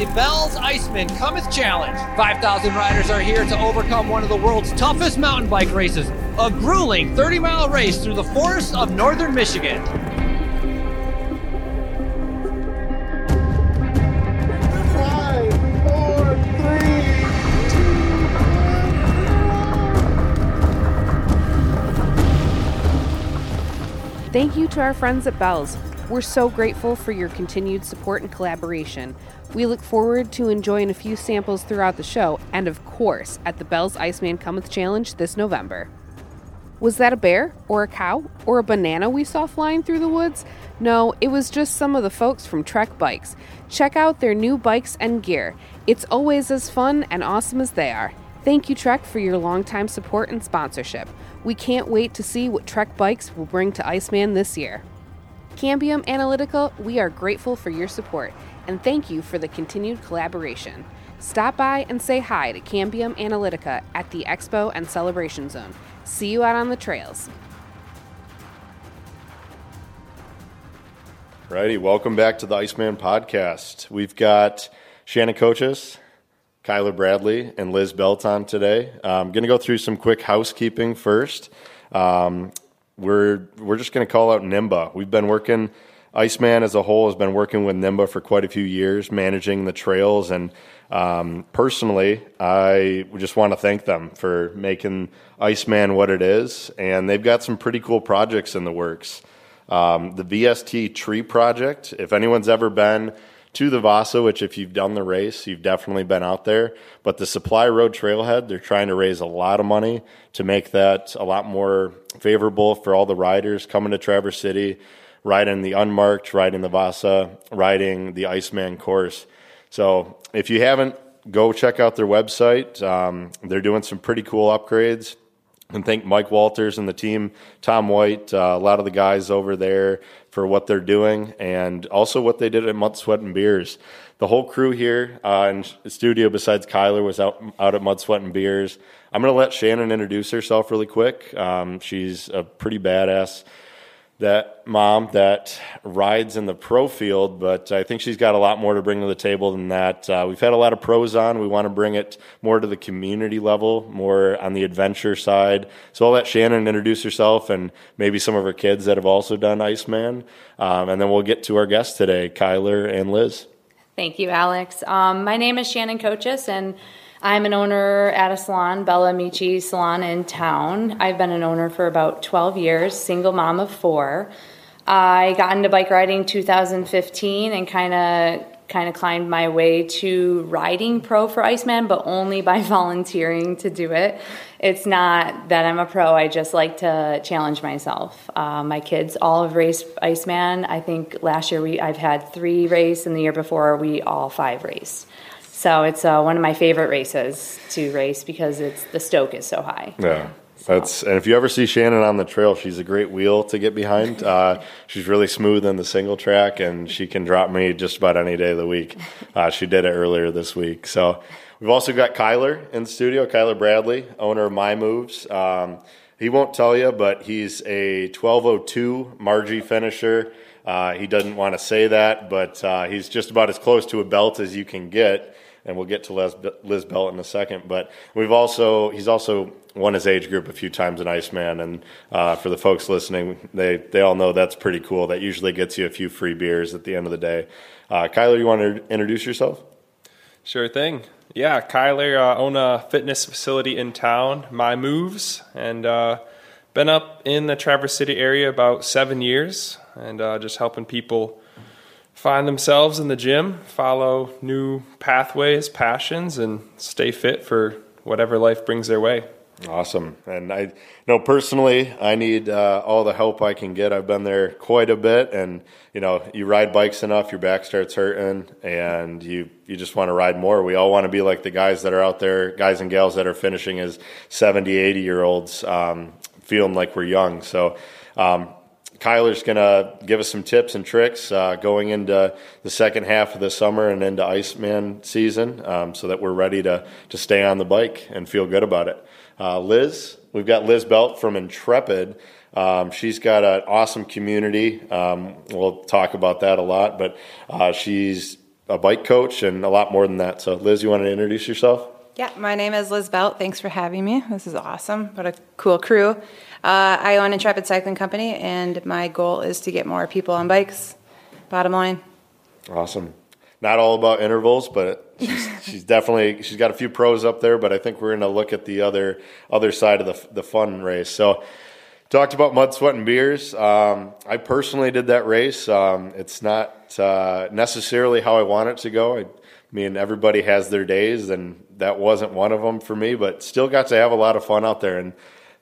the Bells Iceman Cometh Challenge. 5,000 riders are here to overcome one of the world's toughest mountain bike races, a grueling 30 mile race through the forests of northern Michigan. Thank you to our friends at Bell's. We're so grateful for your continued support and collaboration. We look forward to enjoying a few samples throughout the show, and of course, at the Bell's Iceman Cometh Challenge this November. Was that a bear, or a cow, or a banana we saw flying through the woods? No, it was just some of the folks from Trek Bikes. Check out their new bikes and gear. It's always as fun and awesome as they are. Thank you, Trek, for your longtime support and sponsorship. We can't wait to see what Trek Bikes will bring to Iceman this year. Cambium Analytica, we are grateful for your support and thank you for the continued collaboration. Stop by and say hi to Cambium Analytica at the Expo and Celebration Zone. See you out on the trails. Righty, welcome back to the Iceman podcast. We've got Shannon Kochis, Kyler Bradley, and Liz Belton today. I'm going to go through some quick housekeeping first. Um, we're we're just going to call out Nimba. We've been working. Iceman as a whole has been working with Nimba for quite a few years, managing the trails. And um, personally, I just want to thank them for making Iceman what it is. And they've got some pretty cool projects in the works. Um, the VST Tree Project, if anyone's ever been to the Vasa, which if you've done the race, you've definitely been out there. But the Supply Road Trailhead, they're trying to raise a lot of money to make that a lot more favorable for all the riders coming to Traverse City, riding the unmarked, riding the Vasa, riding the Iceman course. So if you haven't, go check out their website. Um, they're doing some pretty cool upgrades and thank Mike Walters and the team, Tom White, uh, a lot of the guys over there for what they're doing, and also what they did at Mud, Sweat, and Beers. The whole crew here uh, in studio, besides Kyler, was out out at Mud, Sweat, and Beers. I'm going to let Shannon introduce herself really quick. Um, she's a pretty badass that mom that rides in the pro field, but I think she's got a lot more to bring to the table than that. Uh, we've had a lot of pros on. We want to bring it more to the community level, more on the adventure side. So I'll let Shannon introduce herself and maybe some of her kids that have also done Iceman. Um, and then we'll get to our guests today, Kyler and Liz. Thank you, Alex. Um, my name is Shannon Kochis, and I'm an owner at a salon, Bella Amici Salon in town. I've been an owner for about 12 years, single mom of four. I got into bike riding 2015 and kind of kind of climbed my way to riding pro for Iceman, but only by volunteering to do it. It's not that I'm a pro. I just like to challenge myself. Uh, my kids all have raced Iceman. I think last year we I've had three race, and the year before we all five raced. So it's uh, one of my favorite races to race because it's the stoke is so high. Yeah. That's and if you ever see Shannon on the trail, she's a great wheel to get behind. Uh, she's really smooth in the single track, and she can drop me just about any day of the week. Uh, she did it earlier this week. So we've also got Kyler in the studio, Kyler Bradley, owner of My Moves. Um, he won't tell you, but he's a 1202 Margie finisher. Uh, he doesn't want to say that, but uh, he's just about as close to a belt as you can get and we'll get to Liz, Liz Belt in a second. But we've also he's also won his age group a few times in Iceman, and uh, for the folks listening, they they all know that's pretty cool. That usually gets you a few free beers at the end of the day. Uh, Kyler, you want to introduce yourself? Sure thing. Yeah, Kyler uh, own a fitness facility in town, My Moves, and uh, been up in the Traverse City area about seven years, and uh, just helping people find themselves in the gym, follow new pathways, passions, and stay fit for whatever life brings their way. Awesome. And I know personally, I need uh, all the help I can get. I've been there quite a bit. And, you know, you ride bikes enough, your back starts hurting, and you, you just want to ride more. We all want to be like the guys that are out there, guys and gals that are finishing as 70, 80 year olds, um, feeling like we're young. So, um, Kyler's going to give us some tips and tricks uh, going into the second half of the summer and into Iceman season um, so that we're ready to, to stay on the bike and feel good about it. Uh, Liz, we've got Liz Belt from Intrepid. Um, she's got an awesome community. Um, we'll talk about that a lot, but uh, she's a bike coach and a lot more than that. So, Liz, you want to introduce yourself? Yeah, my name is Liz Belt. Thanks for having me. This is awesome. What a cool crew. Uh, I own Intrepid Cycling Company, and my goal is to get more people on bikes. Bottom line. Awesome. Not all about intervals, but she's, she's definitely she's got a few pros up there. But I think we're going to look at the other other side of the the fun race. So, talked about mud, sweat, and beers. Um, I personally did that race. Um, it's not uh, necessarily how I want it to go. I, I mean, everybody has their days, and that wasn't one of them for me. But still got to have a lot of fun out there and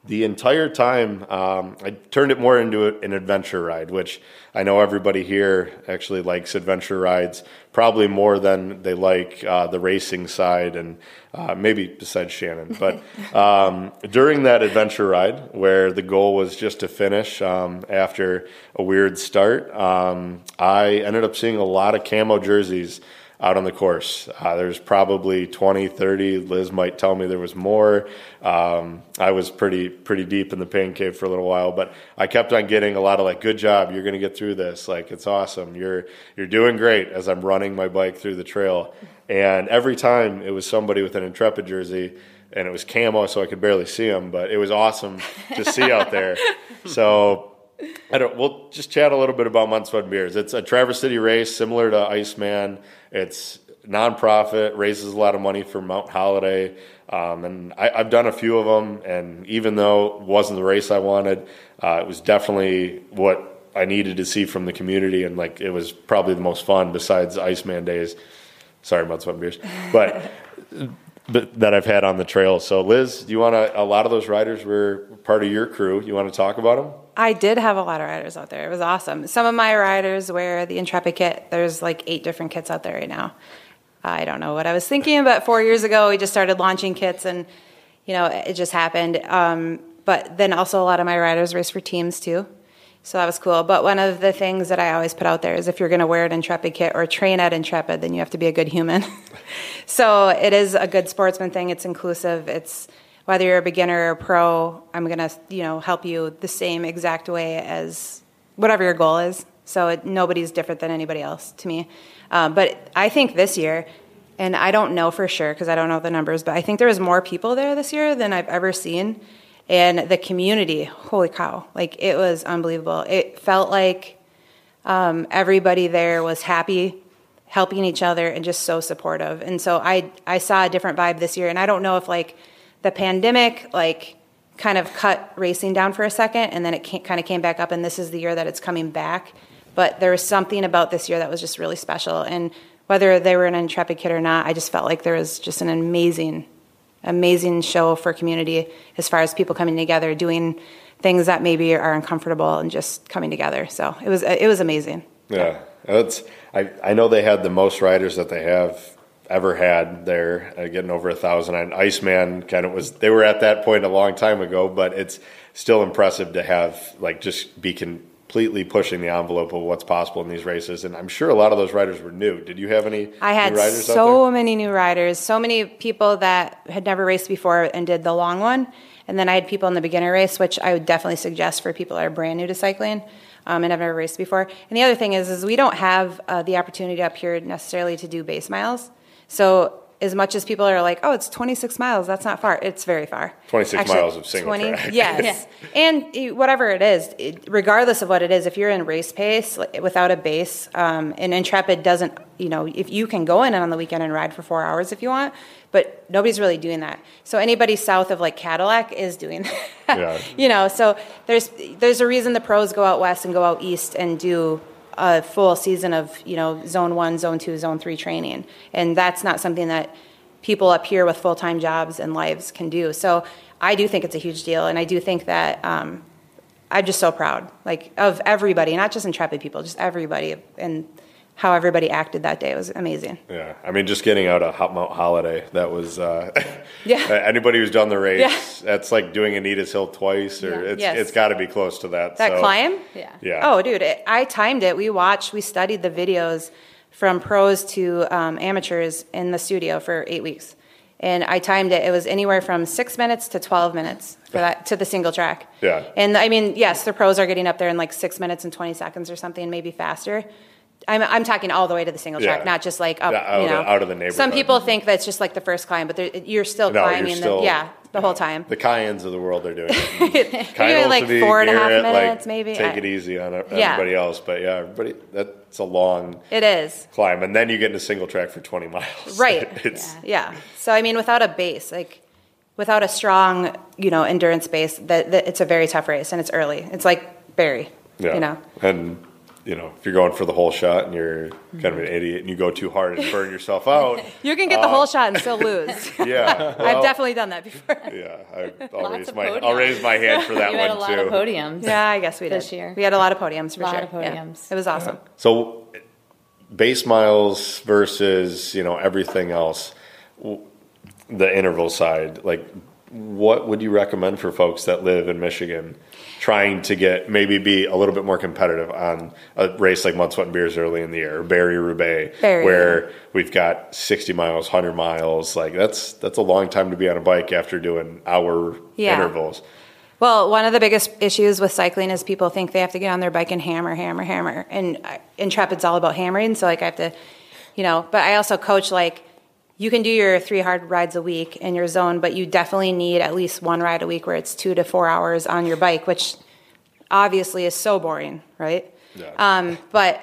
the entire time, um, I turned it more into an adventure ride, which I know everybody here actually likes adventure rides probably more than they like uh, the racing side, and uh, maybe besides Shannon. But um, during that adventure ride, where the goal was just to finish um, after a weird start, um, I ended up seeing a lot of camo jerseys out on the course. Uh, there's probably 20, 30. Liz might tell me there was more. Um, I was pretty pretty deep in the pain cave for a little while, but I kept on getting a lot of like, "Good job, you're going to get through this. Like, it's awesome. You're you're doing great." As I'm running my bike through the trail, and every time it was somebody with an Intrepid jersey. And it was camo, so I could barely see them, but it was awesome to see out there. So I don't. We'll just chat a little bit about Sweat Beers. It's a Traverse City race similar to Iceman. It's nonprofit, raises a lot of money for Mount Holiday, um, and I, have done a few of them. And even though it wasn't the race I wanted, uh, it was definitely what I needed to see from the community, and like it was probably the most fun besides Iceman days. Sorry, Sweat Beers, but. that I've had on the trail. So, Liz, do you want to? A lot of those riders were part of your crew. You want to talk about them? I did have a lot of riders out there. It was awesome. Some of my riders wear the Intrepid kit. There's like eight different kits out there right now. I don't know what I was thinking, but four years ago we just started launching kits, and you know it just happened. Um, but then also a lot of my riders race for teams too, so that was cool. But one of the things that I always put out there is if you're going to wear an Intrepid kit or train at Intrepid, then you have to be a good human. so it is a good sportsman thing. It's inclusive. It's whether you're a beginner or pro, I'm going to, you know, help you the same exact way as whatever your goal is. So it, nobody's different than anybody else to me. Um, but I think this year, and I don't know for sure because I don't know the numbers, but I think there was more people there this year than I've ever seen. And the community, holy cow, like it was unbelievable. It felt like um, everybody there was happy, helping each other, and just so supportive. And so I I saw a different vibe this year. And I don't know if like the pandemic like kind of cut racing down for a second and then it kind of came back up and this is the year that it's coming back but there was something about this year that was just really special and whether they were an intrepid kid or not i just felt like there was just an amazing amazing show for community as far as people coming together doing things that maybe are uncomfortable and just coming together. So it was it was amazing. Yeah. It's I, I know they had the most riders that they have ever had there, uh, getting over a thousand. And Iceman kind of was, they were at that point a long time ago, but it's still impressive to have, like, just be completely pushing the envelope of what's possible in these races. And I'm sure a lot of those riders were new. Did you have any I had so many new riders, so many people that had never raced before and did the long one. And then I had people in the beginner race, which I would definitely suggest for people that are brand new to cycling. Um, and have never raced before. And the other thing is, is we don't have uh, the opportunity up here necessarily to do base miles. So as much as people are like, oh, it's 26 miles, that's not far. It's very far. 26 Actually, miles of single 20, track. Yes. yeah. And whatever it is, it, regardless of what it is, if you're in race pace without a base, um, and Intrepid doesn't, you know, if you can go in on the weekend and ride for four hours if you want, but nobody's really doing that. So anybody south of like Cadillac is doing that. Yeah. you know, so there's there's a reason the pros go out west and go out east and do a full season of you know zone one, zone two, zone three training, and that's not something that people up here with full time jobs and lives can do. So I do think it's a huge deal, and I do think that um, I'm just so proud, like of everybody, not just intrepid people, just everybody, and how everybody acted that day. Was amazing. Yeah, I mean, just getting out of Hot Mount Holiday, that was. Uh, yeah. Anybody who's done the race, yeah. that's like doing Anita's Hill twice, or yeah. it's yes. it's got to be close to that. That so. climb. Yeah. Yeah. Oh, dude, it, I timed it. We watched, we studied the videos from pros to um, amateurs in the studio for eight weeks. And I timed it. It was anywhere from six minutes to 12 minutes for that to the single track. Yeah. And I mean, yes, the pros are getting up there in like six minutes and 20 seconds or something, maybe faster I'm, I'm talking all the way to the single track, Yeah. not just like up, Yeah, out you of- know. out of the neighborhood. Some neighborhood. people think that's just like the first climb, but there, you're still No, you're climbing. still- the, yeah, the whole time. The Cayennes of the world are doing it. Maybe Kyle like City, four and a half Garrett, like, minutes, maybe. Take I- it easy on Yeah. everybody else, but yeah, everybody. That's a long It is. climb, and then you get into single track for 20 miles. Right. it's Yeah. So I mean, without a base, like without a strong, you know, endurance base, that, that it's a very tough race, and it's early. It's like Barry. yeah, You know. and you know if you're going for the whole shot and you're kind of an idiot and you go too hard and burn yourself out. You can get the whole uh, shot and still lose. Yeah, I've definitely done that before. Yeah, I, I'll Lots raise my podiums. I'll raise my hand for that you one had a lot too. of podiums. Yeah, I guess we did. This year. We had a lot of podiums for a Lot sure. of Yeah. podiums. It was awesome. So, base miles versus you know everything else, the interval side. Like, what would you recommend for folks that live in Michigan, trying to get maybe be a little bit more competitive on a race like Mud, Sweat, and Beers early in the year, Barry Roubaix, Barry, where we've got sixty miles, hundred miles. Like that's that's a long time to be on a bike after doing hour Yeah. intervals. Well, one of the biggest issues with cycling is people think they have to get on their bike and hammer, hammer, hammer. And uh, Intrepid's all about hammering, so like I have to, you know. But I also coach like you can do your three hard rides a week in your zone, but you definitely need at least one ride a week where it's two to four hours on your bike, which obviously is so boring, right? Yeah. Um, but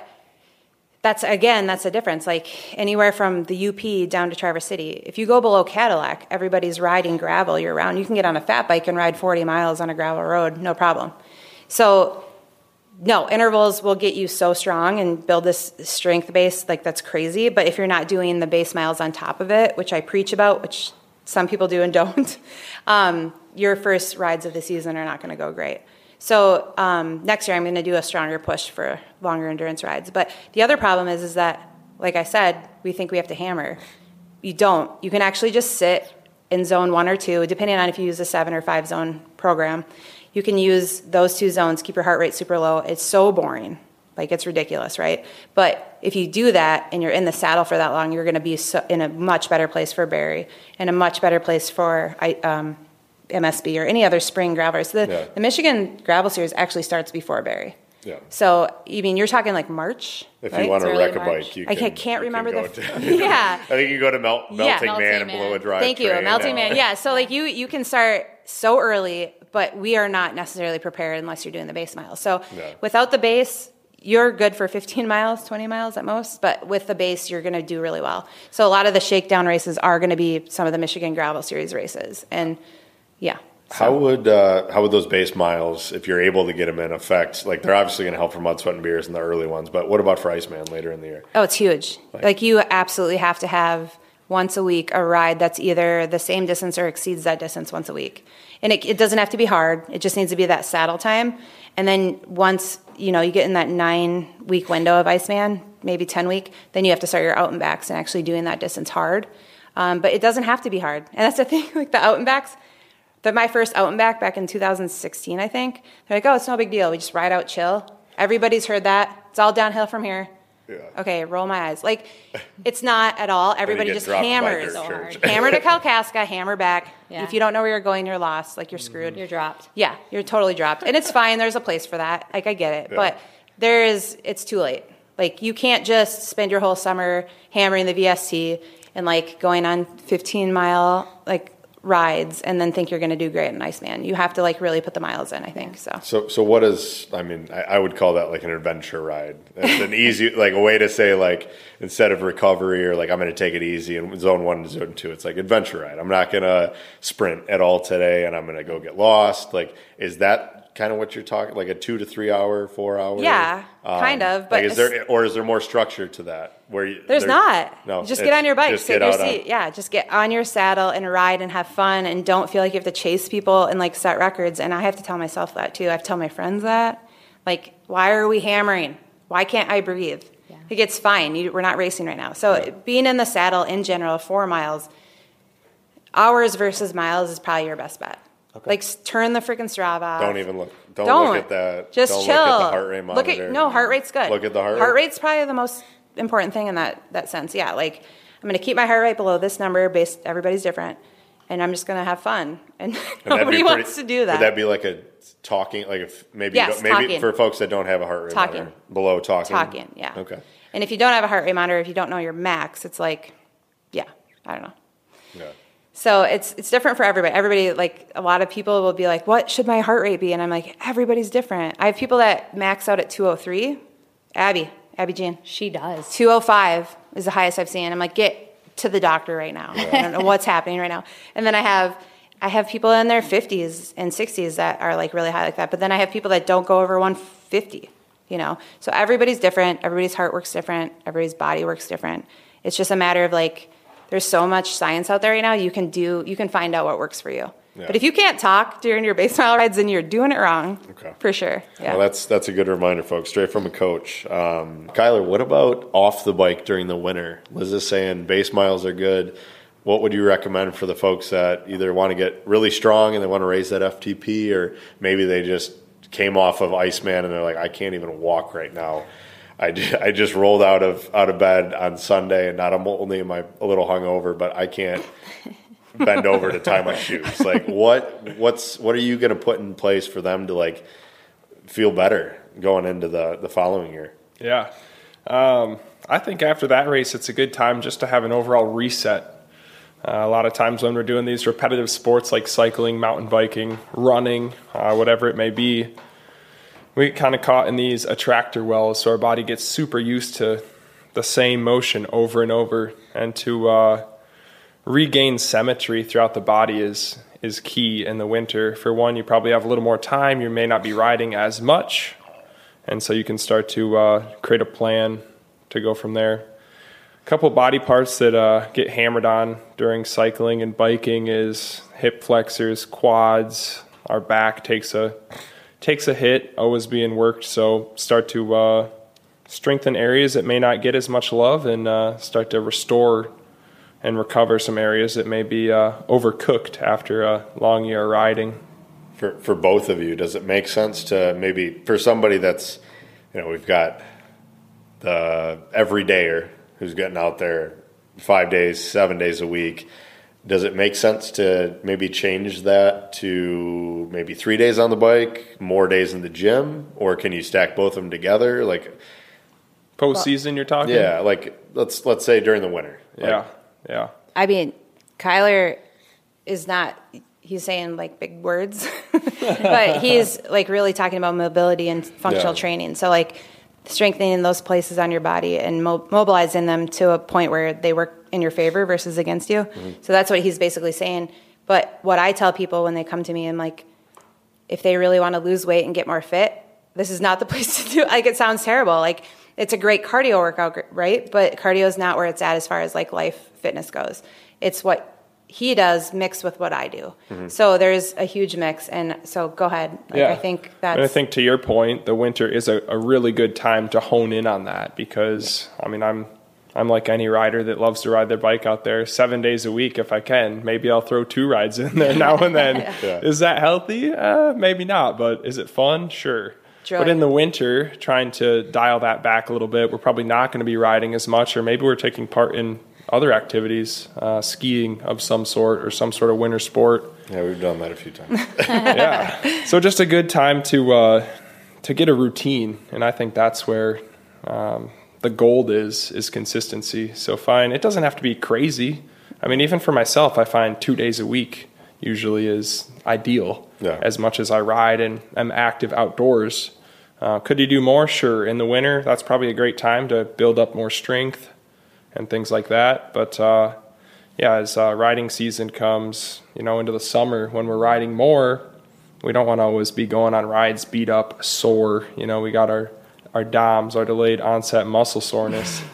that's again, that's the difference. Like anywhere from the UP down to Traverse City, if you go below Cadillac, everybody's riding gravel year round. You can get on a fat bike and ride 40 miles on a gravel road, no problem. So, no, intervals will get you so strong and build this strength base like that's crazy. But if you're not doing the base miles on top of it, which I preach about, which some people do and don't, um, your first rides of the season are not going to go great. So um, next year I'm going to do a stronger push for longer endurance rides. But the other problem is, is that, like I said, we think we have to hammer. You don't. You can actually just sit in zone one or two, depending on if you use a seven or five zone program. You can use those two zones, keep your heart rate super low. It's so boring. Like it's ridiculous, right? But if you do that and you're in the saddle for that long, you're going to be so, in a much better place for Barry and a much better place for I- um, MSB or any other spring gravel race. The, Yeah. the Michigan Gravel Series actually starts before Barry. Yeah. So, I mean, you're talking like March. If right? you want to wreck a March. bike, you I can, can't, can't you can remember the. to- yeah. I think you go to Melt, Yeah. Melting Melting Man and Man. blow a drive. Thank you, Melting out. Man. Yeah, so like you you can start so early, but we are not necessarily prepared unless you're doing the base miles. So Yeah. without the base, you're good for 15 miles, 20 miles at most, but with the base, you're going to do really well. So a lot of the shakedown races are going to be some of the Michigan Gravel Series races, and yeah. How would uh, how would those base miles, if you're able to get them in, affect? Like they're obviously going to help for mud, sweat, and beers in the early ones, but what about for Iceman later in the year? Oh, it's huge. Like you absolutely have to have once a week a ride that's either the same distance or exceeds that distance once a week. And it, it doesn't have to be hard. It just needs to be that saddle time. And then once you know you get in that nine week window of Iceman, maybe ten week, then you have to start your out and backs and actually doing that distance hard. Um, but it doesn't have to be hard. And that's the thing. Like the out and backs, that my first out and back back in 2016, I think. They're like, oh, it's no big deal. We just ride out, chill. Everybody's heard that. It's all downhill from here. Yeah. Okay, roll my eyes. Like, it's not at all. Everybody just hammers. So hard. hammer to Kalkaska, hammer back. Yeah. If you don't know where you're going, you're lost. Like, you're screwed. You're dropped. Yeah, you're totally dropped. And it's fine. There's a place for that. Like, I get it. Yeah. But there is, it's too late. Like, you can't just spend your whole summer hammering the VST and, like, going on 15 mile, like, rides and then think you're going to do great in Iceman. You have to, like, really put the miles in, I think. So, So, so what is? I mean, I, I would call that like an adventure ride. It's an easy, like a way to say like instead of recovery or like I'm going to take it easy in zone one and zone two. It's like adventure ride. I'm not going to sprint at all today, and I'm going to go get lost. Like, is that kind of what you're talking? Like a two to three hour, four hour? Yeah, um, kind of, but like, is there or is there more structure to that? Where you, There's not. No, just get on your bike, just sit get your out on- seat. Yeah, just get on your saddle and ride and have fun and don't feel like you have to chase people and like set records. And I have to tell myself that too. I have to tell my friends that. Like, why are we hammering? Why can't I breathe? Yeah. Like, it's fine. You, we're not racing right now. So, being in the saddle in general, four miles, hours versus miles is probably your best bet. Like, turn the freaking Strava off. Don't even look. Don't, Don't look at that. Just don't chill. Look at the heart rate Look at no heart rate's good. Look at the heart rate? Heart rate's probably the most important thing in that that sense. Yeah, like I'm going to keep my heart rate below this number. Based everybody's different, and I'm just going to have fun. And, And nobody be wants to do that. Would that be like a talking, like if maybe Yes, maybe talking. for folks that don't have a heart rate Talking. monitor, below talking? Talking, yeah. Okay. And if you don't have a heart rate monitor, if you don't know your max, it's like, yeah, I don't know. Yeah. So it's it's different for everybody. Everybody like a lot of people will be like, "What should my heart rate be?" And I'm like, "Everybody's different." I have people that max out at 203. Abby, Abby Jean, She does. 205 is the highest I've seen. I'm like, "Get to the doctor right now." I don't know what's happening right now. And then I have I have people in their 50s and 60s that are like really high like that. But then I have people that don't go over 150. You know, so everybody's different. Everybody's heart works different. Everybody's body works different. It's just a matter of like there's so much science out there right now. You can do, you can find out what works for you. Yeah. But if you can't talk during your base mile rides, then you're doing it wrong. Okay. For sure. Yeah. Well, that's that's a good reminder, folks. Straight from a coach. Um, Kyler, what about off the bike during the winter? Liz is saying base miles are good. What would you recommend for the folks that either want to get really strong and they want to raise that FTP, or maybe they just came off of Iceman and they're like, I can't even walk right now. I, I just rolled out of out of bed on Sunday, and not I'm only am I a little hungover, but I can't bend over to tie my shoes. Like, what what's what are you going to put in place for them to like feel better going into the the following year? Yeah. Um, I think after that race, it's a good time just to have an overall reset. Uh, a lot of times when we're doing these repetitive sports like cycling, mountain biking, running, uh, whatever it may be, we get kind of caught in these attractor wells. So our body gets super used to the same motion over and over. And to uh, regain symmetry throughout the body is, is key in the winter. For one, you probably have a little more time. You may not be riding as much and so you can start to uh, create a plan to go from there. A couple body parts that uh, get hammered on during cycling and biking is hip flexors, quads. Our back takes a takes a hit, always being worked. So start to uh, strengthen areas that may not get as much love, and uh, start to restore and recover some areas that may be uh, overcooked after a long year of riding. For for both of you, does it make sense to maybe for somebody that's you know we've got the everydayer who's getting out there five days, seven days a week. Does it make sense to maybe change that to maybe three days on the bike, more days in the gym, or can you stack both of them together? Like, Postseason, you're talking? yeah, like let's let's say during the winter. Like, yeah, yeah. I mean, Kyler is not, he's saying like big words, but he's like really talking about mobility and functional Yeah. training. So, like, strengthening those places on your body and mo- mobilizing them to a point where they work in your favor versus against you. So, that's what he's basically saying. But what I tell people when they come to me, I'm like, if they really want to lose weight and get more fit, this is not the place to do. It. Like it sounds terrible. Like it's a great cardio workout, right? But cardio is not where it's at as far as like life fitness goes. It's what he does mixed with what I do. Mm-hmm. So there's a huge mix. And so go ahead. Like, I think that's And I think to your point, the winter is a, a really good time to hone in on that because I mean I'm I'm like any rider that loves to ride their bike out there seven days a week if I can. Maybe I'll throw two rides in there now and then. Yeah. Is that healthy? Uh, maybe not, but is it fun? Sure. Joy. But in the winter, trying to dial that back a little bit, we're probably not going to be riding as much, or maybe we're taking part in other activities, uh, skiing of some sort, or some sort of winter sport yeah, we've done that a few times. yeah. So just a good time to uh, to get a routine, and I think that's where um, the gold is is consistency. So fine, it doesn't have to be crazy. I mean, even for myself, I find two days a week usually is ideal. Yeah. As much as I ride and I'm active outdoors, uh, could you do more? Sure. In the winter, that's probably a great time to build up more strength and things like that. But uh, yeah, as uh, riding season comes, you know, into the summer when we're riding more, we don't want to always be going on rides beat up, sore. You know, we got our our DOMS, our delayed onset muscle soreness,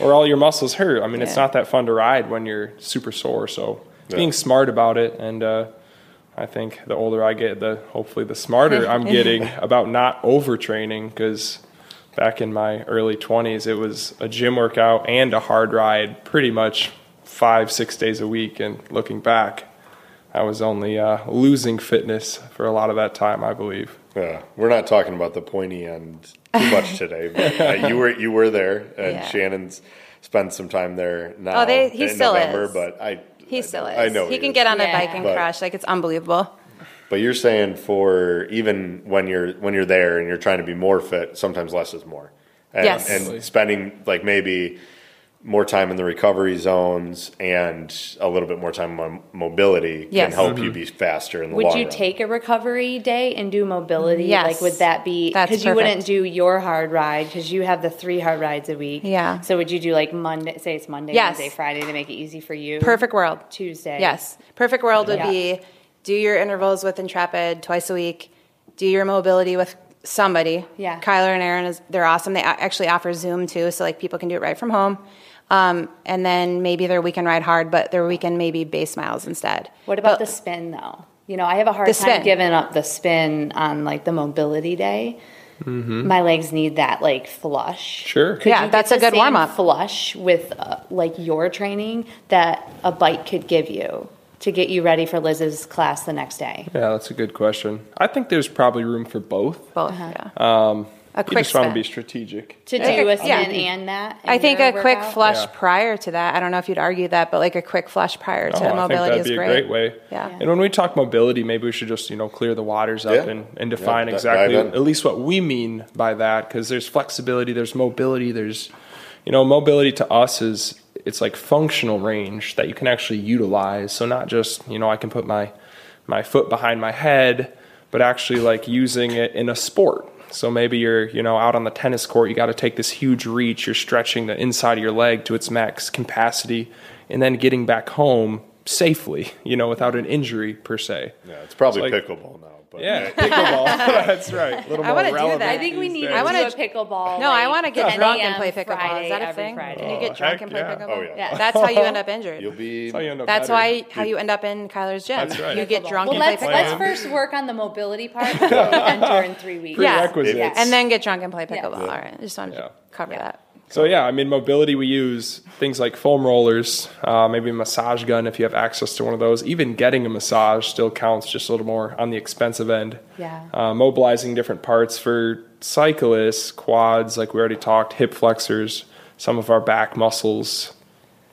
or all your muscles hurt. I mean, it's not that fun to ride when you're super sore. So Yeah. being smart about it, and uh, I think the older I get, the hopefully the smarter I'm getting about not overtraining because back in my early 20s, it was a gym workout and a hard ride pretty much five, six days a week. And looking back, I was only uh, losing fitness for a lot of that time, I believe. Yeah, we're not talking about the pointy end too much today, but uh, you were you were there, and Yeah. Shannon's spent some time there now. Oh, they- he in still November, is. but I he I still know- is. I know he can is. get on a Yeah. bike and But- crush. Like it's unbelievable. But you're saying for even when you're when you're there and you're trying to be more fit, sometimes less is more. and, Yes. and spending like maybe more time in the recovery zones and a little bit more time on mobility can Yes. help you mm-hmm. be faster in the Would long Would you run. take a recovery day and do mobility? Mm, yes. Like, would that be because you wouldn't do your hard ride because you have the three hard rides a week? Yeah. So would you do like Monday? Say it's Monday, Yes. Wednesday, Friday to make it easy for you. Perfect world. Tuesday. Yes. Perfect world would Yeah. be do your intervals with Intrepid twice a week, do your mobility with somebody. Yeah. Kyler and Aaron is they're awesome. They actually offer Zoom too, so like people can do it right from home. Um, and then maybe their weekend ride hard, but their weekend maybe base miles instead. What about But- the spin though? You know, I have a hard The time spin. giving up the spin on like the mobility day. My legs need that like flush. Sure. Could Yeah, you that's a good warm-up. Flush with uh, like your training that a bike could give you to get you ready for Liz's class the next day. Yeah, that's a good question. I think there's probably room for both. Both. Uh-huh. Yeah. Um, A you just want to be strategic. To do Yeah. a spin Yeah. and that. in I think your a quick workout? flush Yeah. prior to that. I don't know if you'd argue that, but like a quick flush prior to Oh, I think mobility that'd is be a great. great way. Yeah. And when we talk mobility, maybe we should just you know clear the waters up Yeah. and, and define Yeah, exactly at least what we mean by that because there's flexibility, there's mobility, there's you know mobility to us is it's like functional range that you can actually utilize. So not just you know I can put my my foot behind my head, but actually like using it in a sport. So maybe you're, you know, out on the tennis court, you got to take this huge reach, you're stretching the inside of your leg to its max capacity and then getting back home safely, you know, without an injury per se. Yeah, it's probably It's like- pickleball now. But Yeah, pickleball. That's right. A little I more wanna do that. I think we need I wanna- do a pickleball. No, I want to get drunk and play pickleball. Friday Is that a thing? Friday. Can you Oh, get drunk heck and play yeah. pickleball? Oh, yeah. Yeah. That's how you end up injured. you'll be That's how you end up That's better. why how you end up in Kyler's gym. That's right. You get drunk Well, and let's play let's first work on the mobility part before enter in three weeks. Yeah. Yeah. and then get drunk and play pickleball. All right, I just wanted to cover that. So yeah, I mean, mobility we use things like foam rollers, uh, maybe a massage gun if you have access to one of those. Even getting a massage still counts, just a little more on the expensive end. Yeah. Uh, mobilizing different parts for cyclists, quads, like we already talked, hip flexors, some of our back muscles,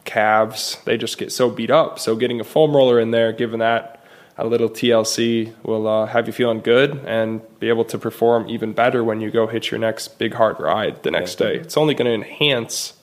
calves. They just get so beat up. So getting a foam roller in there, giving that a little TLC will uh, have you feeling good and be able to perform even better when you go hit your next big hard ride the next day. It's only going to enhance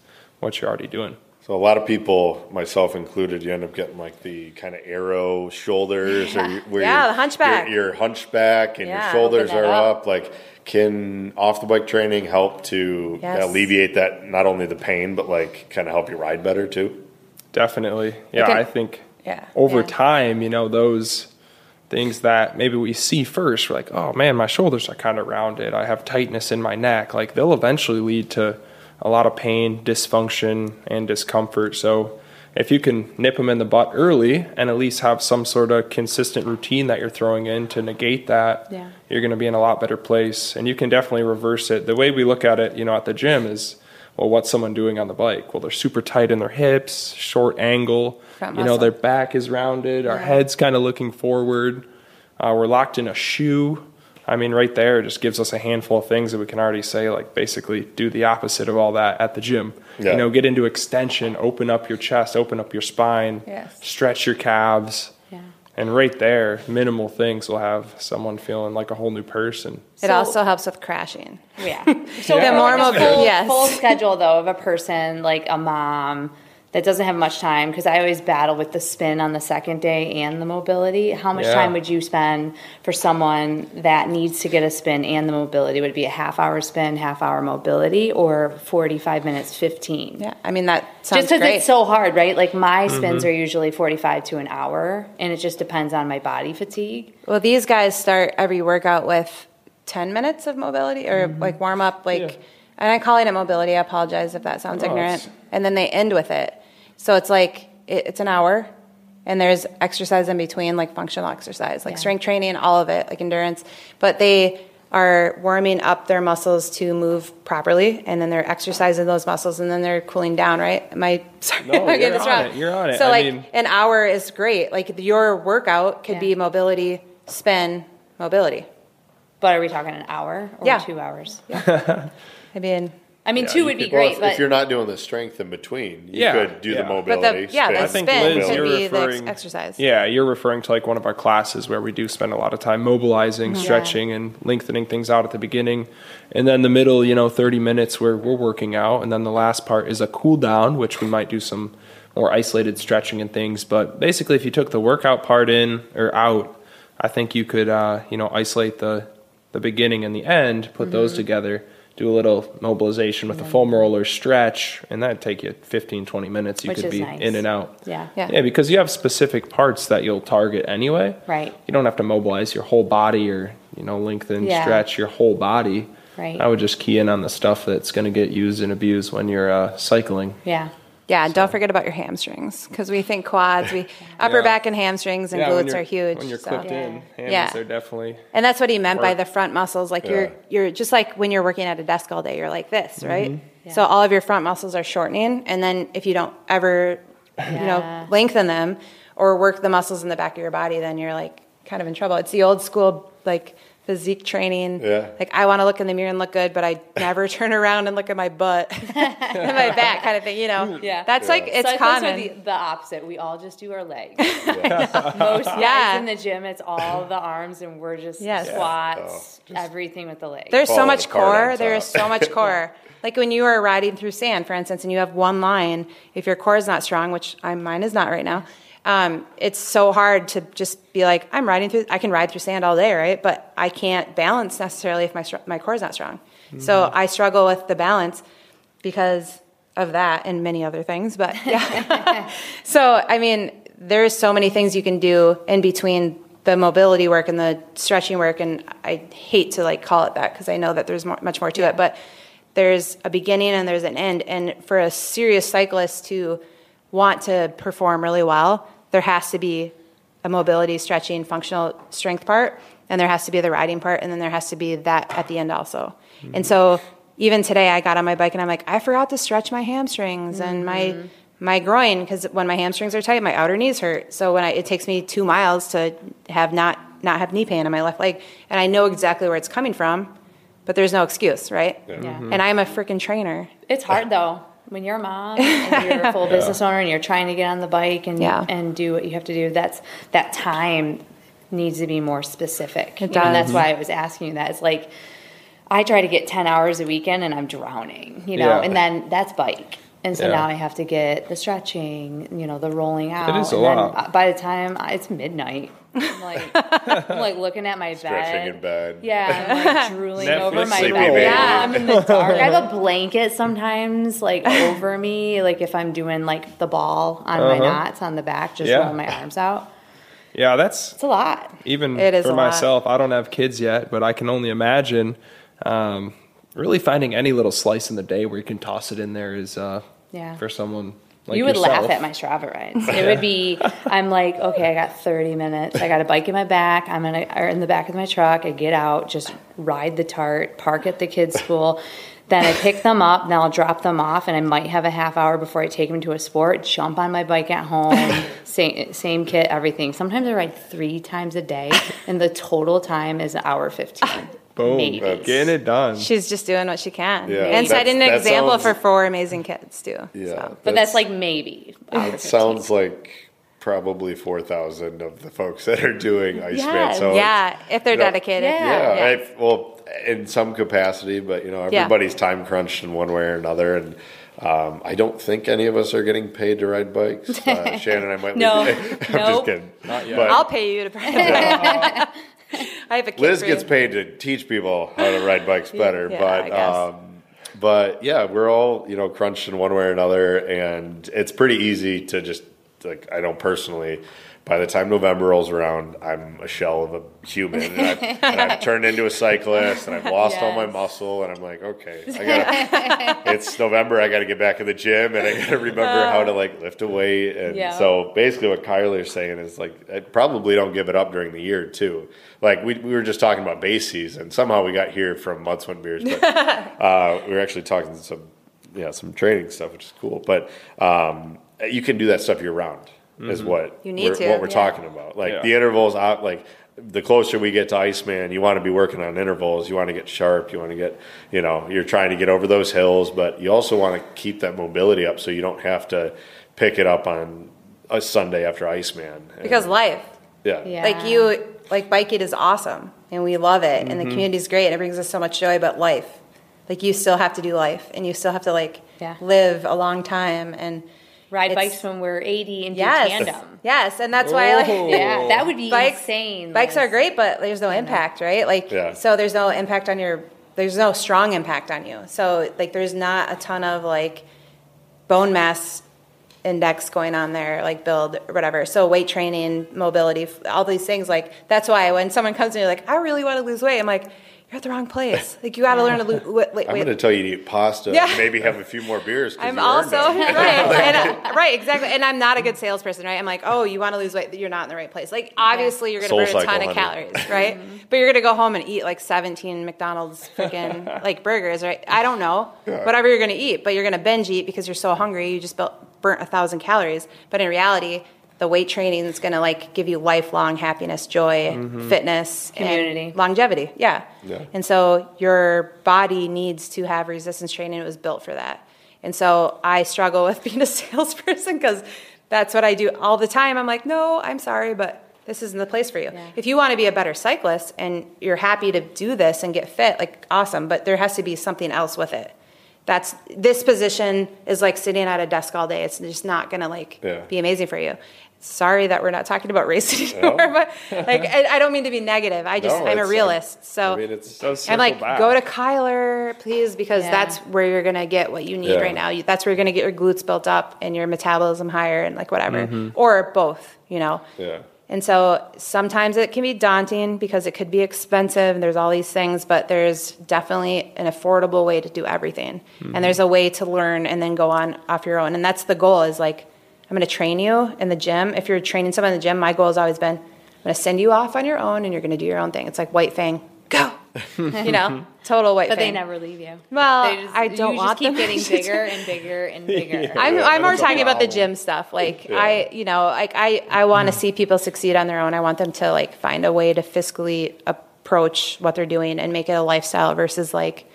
what you're already doing. So a lot of people, myself included, you end up getting like the kind of arrow shoulders, or you- where Yeah, your- the hunchback. Your, your hunchback and Yeah, your shoulders are up. up. Like, can off the bike training help to Yes. alleviate that? Not only the pain, but like kind of help you ride better too. Definitely. Yeah, can- I think Yeah. over Yeah. time, you know, those things that maybe we see first, we're like, oh man, my shoulders are kind of rounded. I have tightness in my neck. Like they'll eventually lead to a lot of pain, dysfunction, and discomfort. So if you can nip them in the butt early and at least have some sort of consistent routine that you're throwing in to negate that, Yeah. you're going to be in a lot better place. And you can definitely reverse it. The way we look at it, you know, at the gym is, well, what's someone doing on the bike? Well, they're super tight in their hips, short angle. Front you know, their back is rounded, our head's kind of looking forward. Uh, we're locked in a shoe. I mean, right there, it just gives us a handful of things that we can already say, like basically do the opposite of all that at the gym. Yeah. You know, get into extension, open up your chest, open up your spine, Yes. stretch your calves. Yeah. And right there, minimal things will have someone feeling like a whole new person. It So- also helps with crashing. Yeah. So Yeah. for more like a full, yes. full schedule though of a person like a mom that doesn't have much time because I always battle with the spin on the second day and the mobility. How much Yeah. time would you spend for someone that needs to get a spin and the mobility? Would it be a half hour spin, half hour mobility, or forty five minutes, fifteen? Yeah, I mean that sounds Just because it's so hard, right? Like my Mm-hmm. spins are usually forty five to an hour, and it just depends on my body fatigue. well, these guys start every workout with ten minutes of mobility or like warm up, like, Yeah. and I call it a mobility. I apologize if that sounds No, ignorant. it's- And then they end with it, so it's like it, it's an hour, and there's exercise in between, like functional exercise, like Yeah. strength training, all of it, like endurance. But they are warming up their muscles to move properly, and then they're exercising those muscles, and then they're cooling down. Right? Am I sorry? No, I you're on wrong? it. You're on it. So I like mean- an hour is great. Like your workout could Yeah. be mobility, spin, mobility. But are we talking an hour or Yeah. two hours? Yeah. I mean, I mean, Yeah, two you would be great, well, if, but if you're not doing the strength in between, you Yeah, could do yeah. the But But mobility. the, yeah, spin, I think, spin Liz, could you're be the ex- exercise. Yeah, you're referring to like one of our classes where we do spend a lot of time mobilizing, stretching, and lengthening things out at the beginning. And then the middle, you know, 30 minutes where we're working out. And then the last part is a cool down, which we might do some more isolated stretching and things. But basically, if you took the workout part in or out, I think you could, uh, you know, isolate the, the beginning and the end, put those together, do a little mobilization with a foam roller stretch, and that'd take you 15, 20 minutes. You Which could be nice. in and out. yeah. Yeah. Yeah, because you have specific parts that you'll target anyway. Right. You don't have to mobilize your whole body or, you know, lengthen, Yeah. stretch your whole body. Right. I would just key in on the stuff that's going to get used and abused when you're uh, cycling. Yeah. Yeah, and don't forget about your hamstrings because we think quads, we upper Yeah. back and hamstrings and Yeah, glutes you're- huge. When you're so. clipped in, hands Yeah. are definitely. And that's what he meant by the front muscles. Like Yeah. you're you're just like when you're working at a desk all day, you're like this, right? Mm-hmm. So all of your front muscles are shortening, and then if you don't ever, you know, lengthen them or work the muscles in the back of your body, then you're like kind of in trouble. It's the old school like physique training. Yeah. Like I want to look in the mirror and look good, but I never turn around and look at my butt and my back, kind of thing. You know. Yeah. That's like it's Cyclists common. are the, the opposite. We all just do our legs. Most guys Yeah. in the gym, it's all the arms, and we're just Yes. Yeah. squats, everything with the legs. There's so much apart on core. There is so much core. Like when you are riding through sand, for instance, and you have one line, if your core is not strong, which I, mine is not right now, um, it's so hard to just be like, I'm riding through, I can ride through sand all day, right? But I can't balance necessarily if my, my core is not strong. So I struggle with the balance because of that and many other things. But yeah. so, I mean, there's so many things you can do in between the mobility work and the stretching work. And I hate to like call it that because I know that there's more, much more to it. But there's a beginning and there's an end. And for a serious cyclist to want to perform really well, there has to be a mobility, stretching, functional strength part, and there has to be the riding part, and then there has to be that at the end also. Mm-hmm. And so even today, I got on my bike and I'm like, I forgot to stretch my hamstrings and my mm-hmm. my groin because when my hamstrings are tight, my outer knees hurt. So when I, it takes me two miles to have not not have knee pain on my left leg, and I know exactly where it's coming from, but there's no excuse, right? Yeah. And I'm a freaking trainer. It's hard though when you're a mom and you're a full business owner and you're trying to get on the bike and Yeah. and do what you have to do. That's that time needs to be more specific. It and that's why I was asking you that. It's like I try to get ten hours a weekend and I'm drowning, you know, Yeah. and then that's bike. And so Yeah. now I have to get the stretching, you know, the rolling out. is a and lot. by the time it's midnight, I'm like, I'm like looking at my Stretching bed. in bed. Yeah, I'm like drooling Netflix, over my sleepy bed. baby. Yeah, I'm in the dark. I have a blanket sometimes, like over me, like if I'm doing like the ball on my Uh-huh. knots on the back, just Yeah. rolling my arms out. Yeah, that's It's a lot. even It is for a lot. myself. I don't have kids yet, but I can only imagine. Um, really finding any little slice in the day where you can toss it in there is uh, Yeah. for someone like you would yourself. laugh at my Strava rides. It would be, I'm like, okay, I got 30 minutes. I got a bike in my back. I'm gonna, or in the back of my truck. I get out, just ride the TART, park at the kids' school. Then I pick them up. Then I'll drop them off, and I might have a half hour before I take them to a sport. Jump on my bike at home, same same kit, everything. Sometimes I ride three times a day, and the total time is an hour 15. Boom, maybe. getting it done. She's just doing what she can. Yeah, and setting an example sounds- for four amazing kids, too. Yeah, So. But that's like maybe. It sounds like probably four thousand of the folks that are doing Iceman. Yeah, so Yeah, if they're you know, dedicated. Yeah. yeah, I- well, in some capacity, but you know, Yeah. everybody's time crunched in one way or another, and um, I don't think any of us are getting paid to ride bikes. Uh, Shannon, I might. No. leave you- I'm Nope. just kidding. Not yet. But I'll pay you to I have a kid Liz gets paid to teach people how to ride bikes better, Yeah, but um, but yeah, we're all you know crunched in one way or another, and it's pretty easy to just like I don't personally. By the time November rolls around, I'm a shell of a human, and I've, and I've turned into a cyclist, and I've lost all my muscle, and I'm like, okay, I gotta. it's November, I got to get back in the gym, and I got to remember how to like lift a weight, and Yeah. so basically what Kylie Kyler's saying is like I probably don't give it up during the year too. Like we, we were just talking about base season. Somehow we got here from Mud Swim Beers, but uh, we were actually talking some yeah some training stuff, which is cool. But um, you can do that stuff year round. Is what You need we're, to, what we're yeah. talking about. Like Yeah. the intervals out. Like the closer we get to Iceman, you want to be working on intervals. You want to get sharp. You want to get, you know, you're trying to get over those hills, but you also want to keep that mobility up so you don't have to pick it up on a Sunday after Iceman. And- Because life, yeah, Yeah. like you, like Bike It is awesome and we love it and the Mm-hmm. community is great and it brings us so much joy, but life, like you still have to do life and you still have to like Yeah. live a long time and Ride It's- bikes when we're 80 and do tandem. yes, and that's why I like. Oh. Yeah, that would be bikes, insane. Bikes are great, but there's no impact, right? Like, Yeah. so there's no impact on your, there's no strong impact on you. So, like, there's not a ton of like bone mass index going on there, like build or whatever. So, weight training, mobility, all these things. Like, that's why when someone comes to me like, I really want to lose weight, I'm like, you're at the wrong place. Like, you got to learn to lose weight. I'm going to tell you to eat pasta. Yeah. Maybe have a few more beers. I'm you also right, and, uh, right, exactly. And I'm not a good salesperson, right? I'm like, oh, you want to lose weight? You're not in the right place. Like, obviously, you're going to burn a ton cycle, of calories, right? But you're going to go home and eat like 17 McDonald's freaking like burgers, right? I don't know, yeah. whatever you're going to eat, but you're going to binge eat because you're so hungry. You just built, burnt a thousand calories. But in reality, the weight training is going to like give you lifelong happiness, joy, mm-hmm. fitness, Community. and longevity. Yeah. Yeah. And so your body needs to have resistance training. It was built for that. And so I struggle with being a salesperson because that's what I do all the time. I'm like, no, I'm sorry, but this isn't the place for you. Yeah. If you want to be a better cyclist and you're happy to do this and get fit, like awesome, but there has to be something else with it. That's this position is like sitting at a desk all day. It's just not gonna like Yeah. be amazing for you. Sorry that we're not talking about race anymore, but like I, I don't mean to be negative. I just No, I'm a it's- realist, so I mean, it's, I'm like, back. go to Kyler, please, because Yeah. that's where you're gonna get what you need Yeah. right now. You, that's where you're gonna get your glutes built up and your metabolism higher and like whatever, Mm-hmm. or both, you know. yeah. And so sometimes it can be daunting because it could be expensive and there's all these things, but there's definitely an affordable way to do everything. And there's a way to learn and then go on off your own. And that's the goal is like, I'm going to train you in the gym. If you're training someone in the gym, my goal has always been, I'm going to send you off on your own and you're going to do your own thing. It's like White Fang, go. you know, total White fang. But they never leave you. Well, just- I don't you want just keep them getting to bigger and bigger and bigger. I'm, Yeah, I'm more talking about the gym stuff. Like I, you know, like I, I want to see people succeed on their own. I want them to like find a way to fiscally approach what they're doing and make it a lifestyle versus like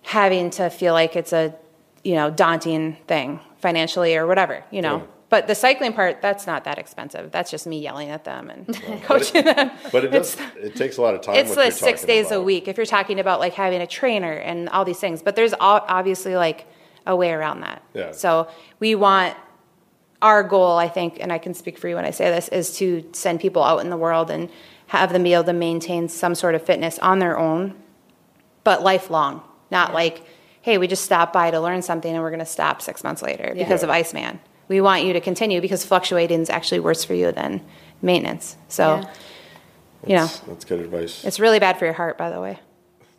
having to feel like it's a, you know, daunting thing financially or whatever, you know. Yeah. But the cycling part, that's not that expensive. That's just me yelling at them and coaching them. But it does. It takes a lot of time. It's like six days a week if you're talking about like having a trainer and all these things. But there's obviously like a way around that. Yeah. So we want our goal, I think, and I can speak for you when I say this, is to send people out in the world and have them be able to maintain some sort of fitness on their own, but lifelong. Not like, hey, we just stopped by to learn something and we're going to stop six months later Yeah. because of Iceman. We want you to continue because fluctuating is actually worse for you than maintenance. So, Yeah. you know, That's, that's good advice. it's really bad for your heart, by the way.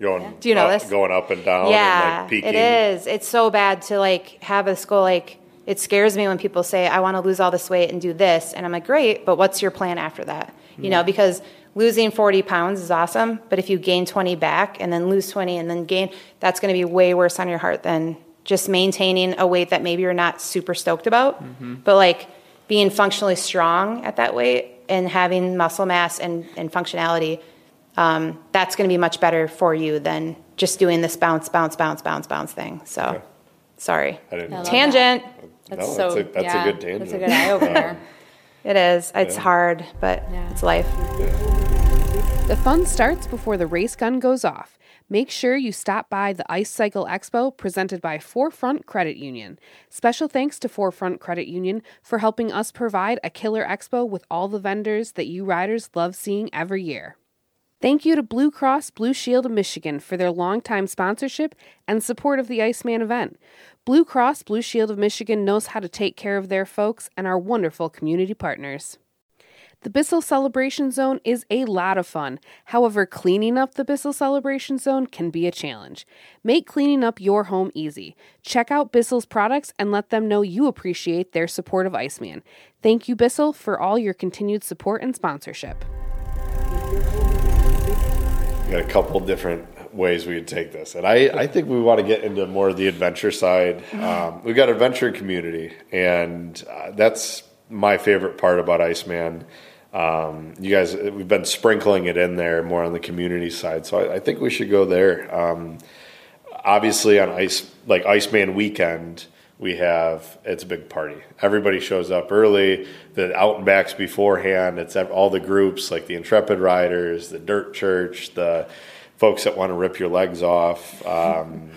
Going, Do you know up- this? Going up and down. yeah, and like peaking. it is. It's so bad to like have this goal. Like it scares me when people say, "I want to lose all this weight and do this," and I'm like, "Great, but what's your plan after that?" You know, mm-hmm. because losing 40 pounds is awesome, but if you gain 20 back and then lose 20 and then gain, that's going to be way worse on your heart than just maintaining a weight that maybe you're not super stoked about, but like being functionally strong at that weight and having muscle mass and, and functionality um, that's going to be much better for you than just doing this bounce, bounce, bounce, bounce, bounce thing. So, Okay. sorry. I didn't. I love Tangent. That's No, so. that's a- that's a good tangent. That's a good eye opener. It is. It's Yeah. hard, but Yeah. it's life. The fun starts before the race gun goes off. Make sure you stop by the Ice Cycle Expo presented by 4Front Credit Union. Special thanks to 4Front Credit Union for helping us provide a killer expo with all the vendors that you riders love seeing every year. Thank you to Blue Cross Blue Shield of Michigan for their longtime sponsorship and support of the Iceman event. Blue Cross Blue Shield of Michigan knows how to take care of their folks and are wonderful community partners. The Bissell Celebration Zone is a lot of fun. However, cleaning up the Bissell Celebration Zone can be a challenge. Make cleaning up your home easy. Check out Bissell's products and let them know you appreciate their support of Iceman. Thank you, Bissell, for all your continued support and sponsorship. We got a couple different ways we would take this, and I, I think we want to get into more of the adventure side. Um, we've got adventure community, and uh, that's my favorite part about Iceman. Um, you guys, we've been sprinkling it in there more on the community side, so I, I think we should go there. Um, obviously, on ice like Iceman weekend, we have it's a big party. Everybody shows up early. The out and backs beforehand. It's all the groups like the Intrepid Riders, the Dirt Church, the folks that want to rip your legs off. Um,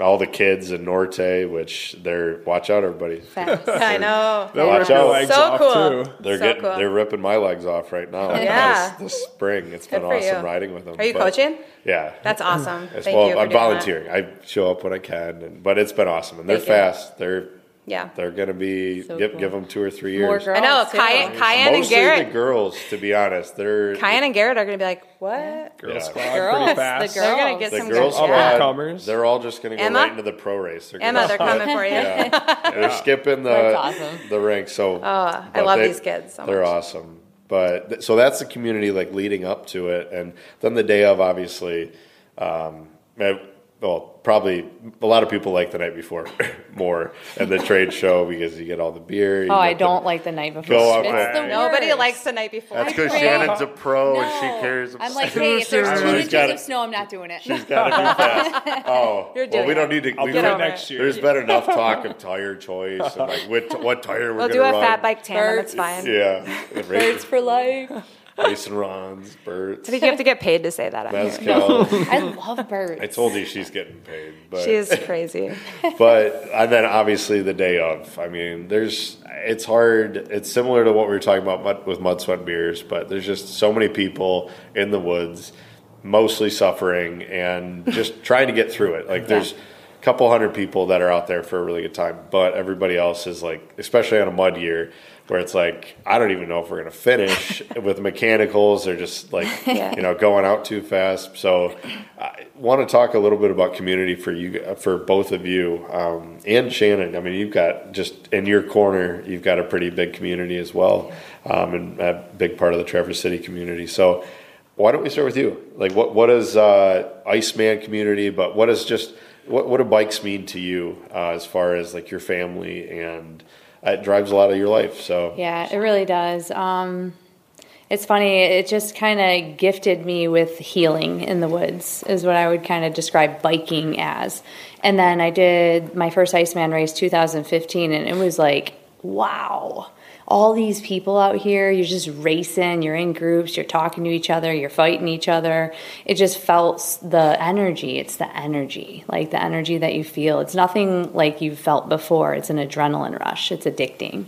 all the kids in Norte, which they're watch out, everybody. I know. They're watch out. Legs so off cool. Too. They're So getting cool. they're ripping my legs off right now. Yeah. this, this spring. It's Good been awesome you. riding with them. Are you But- coaching? Yeah, That's awesome. Thank well, you. For I'm doing that. volunteering. I show up when I can, and, but it's been awesome, and they're Thank you. fast. They're Yeah. they're gonna be So give cool. give them two or three years. More girls. I know. too. Cayenne, Cayenne and Mostly Garrett. the girls, to be honest. They're Cayenne and Garrett are going to be like, what? Girl Yeah. squad, Girls, pretty the girls. They're going to get the some girls good Up squad. comers. They're all just gonna go Emma? right into the pro race. They're Emma, they're coming for you. Yeah. they're skipping the awesome. the ranks. So Oh, I love they- these kids so they're much. awesome. But th- so that's the community like leading up to it, and then the day of, obviously. Um, well, probably a lot of people like the night before more at the trade show because you get all the beer. Oh, I don't like the night before. Go It's there. the Nobody likes the night before. That's because Shannon's a pro and she cares. I'm like, hey, if there's two She's inches got of snow, I'm not doing it. She's got to be fast. Oh, You're well, doing we don't need to. I'll we do Get it over next year. There's been enough talk of tire choice and like what, what tire we're We'll gonna do a fat bike tandem. Bert. It's fine. Yeah, Birds for life. Race and runs, Bert's, I think you have to get paid to say that on here. mezcal. I love birds. I told you she's getting paid, but She is crazy. but and then obviously the day of. I mean, there's it's hard. It's similar to what we were talking about mud, with mud sweat beers, but there's just so many people in the woods, mostly suffering and just trying to get through it. Like there's a couple hundred people that are out there for a really good time, but everybody else is like, especially on a mud year. Where it's like I don't even know if we're gonna finish with mechanicals. They're just like Yeah. you know going out too fast. So I want to talk a little bit about community for you, for both of you, um, and Shannon. I mean, you've got just in your corner, you've got a pretty big community as well, um, and a big part of the Traverse City community. So why don't we start with you? Like, what what is uh, Iceman community? But what is just what what do bikes mean to you uh, as far as like your family and it drives a lot of your life. So Yeah, it really does. Um, it's funny. It just kind of gifted me with healing in the woods, is what I would kind of describe biking as. And then I did my first Iceman race 2015, and it was like, wow. All these people out here, you're just racing, you're in groups, you're talking to each other, you're fighting each other. It just felt the energy. It's the energy, like the energy that you feel. It's nothing like you've felt before. It's an adrenaline rush, it's addicting.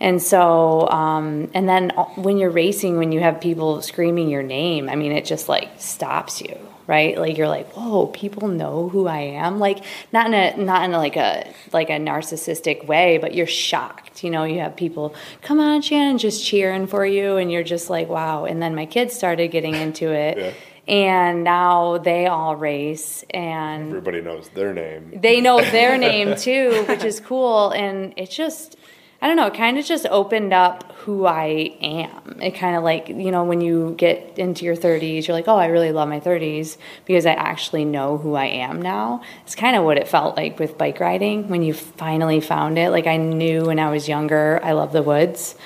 And so, um, and then when you're racing, when you have people screaming your name, I mean, it just like stops you, right? Like you're like, whoa, people know who I am. Like not in a not in a, like a like a narcissistic way, but you're shocked. You know, you have people, come on, Shannon, just cheering for you, and you're just like, wow. And then my kids started getting into it. Yeah. And now they all race, and everybody knows their name. they know their name too, which is cool. And it's just, I don't know, it kind of just opened up who I am. It kind of like, you know, when you get into your 30s, you're like, oh, I really love my 30s because I actually know who I am now. It's kind of what it felt like with bike riding when you finally found it. Like I knew when I was younger, I love the woods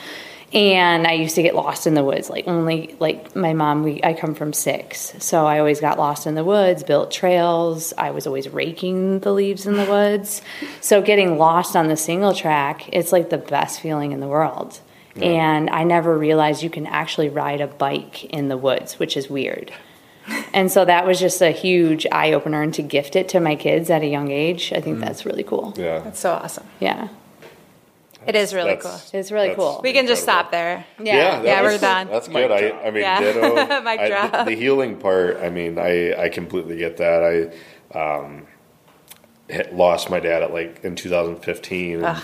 and I used to get lost in the woods. Like only like my mom, we I come from six, so I always got lost in the woods, built trails. I was always raking the leaves in the woods. So getting lost on the single track, it's like the best feeling in the world. And I never realized you can actually ride a bike in the woods, which is weird. And so that was just a huge eye opener, and to gift it to my kids at a young age, I think mm. that's really cool. Yeah, That's so awesome. Yeah, It is really cool. It's really cool. We can just stop there. Yeah, that Yeah, we're done. That's Mic good. drop. I, I mean, Yeah. ditto. Mic I- drop. the, the healing part. I mean, I I completely get that. I um, hit- lost my dad at like in 2015. And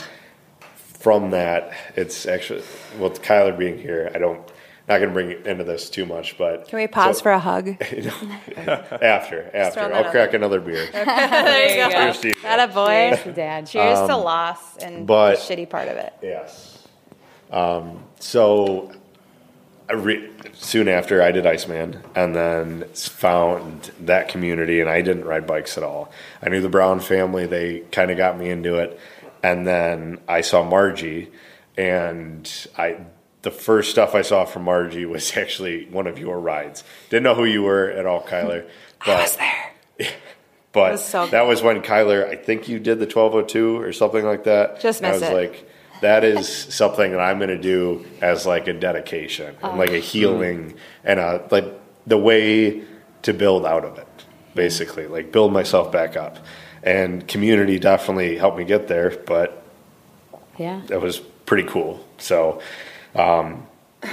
from that, it's actually well, with Kyler being here, I don't. Not going to bring into this too much, but Can we pause so- for a hug? after after I'll out crack another beer. there you go. Cheers to you. That a boy. Cheers, Dad. Cheers to loss and but- the shitty part of it. Yes. Um, so, I re- soon after I did Iceman, and then found that community, and I didn't ride bikes at all. I knew the Brown family; they kind of got me into it, and then I saw Marji, and I the first stuff I saw from Marji was actually one of your rides. Didn't know who you were at all, Kyler. But, I was there. But was so that was when Kyler, I think you did the 1202 or something like that. Just And I was it. like, that is something that I'm going to do as like a dedication and like a oh. healing and a like the way to build out of it, basically, like build myself back up. And community definitely helped me get there, but Yeah. that was pretty cool. So, um,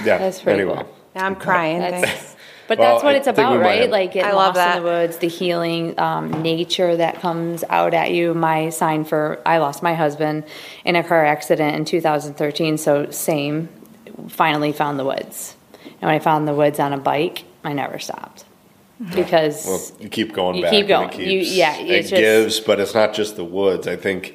yeah. That's pretty anyway. cool. Now I'm crying. That's, thanks. but Well, that's what I it's about, right? Like getting I love lost in the woods, the healing, um, nature that comes out at you. My sign for I lost my husband in a car accident in 2013, so same. Finally found the woods, and when I found the woods on a bike, I never stopped because Well, you keep going You back. keep and going. It You- keeps, yeah, it it's just- gives, but it's not just the woods. I think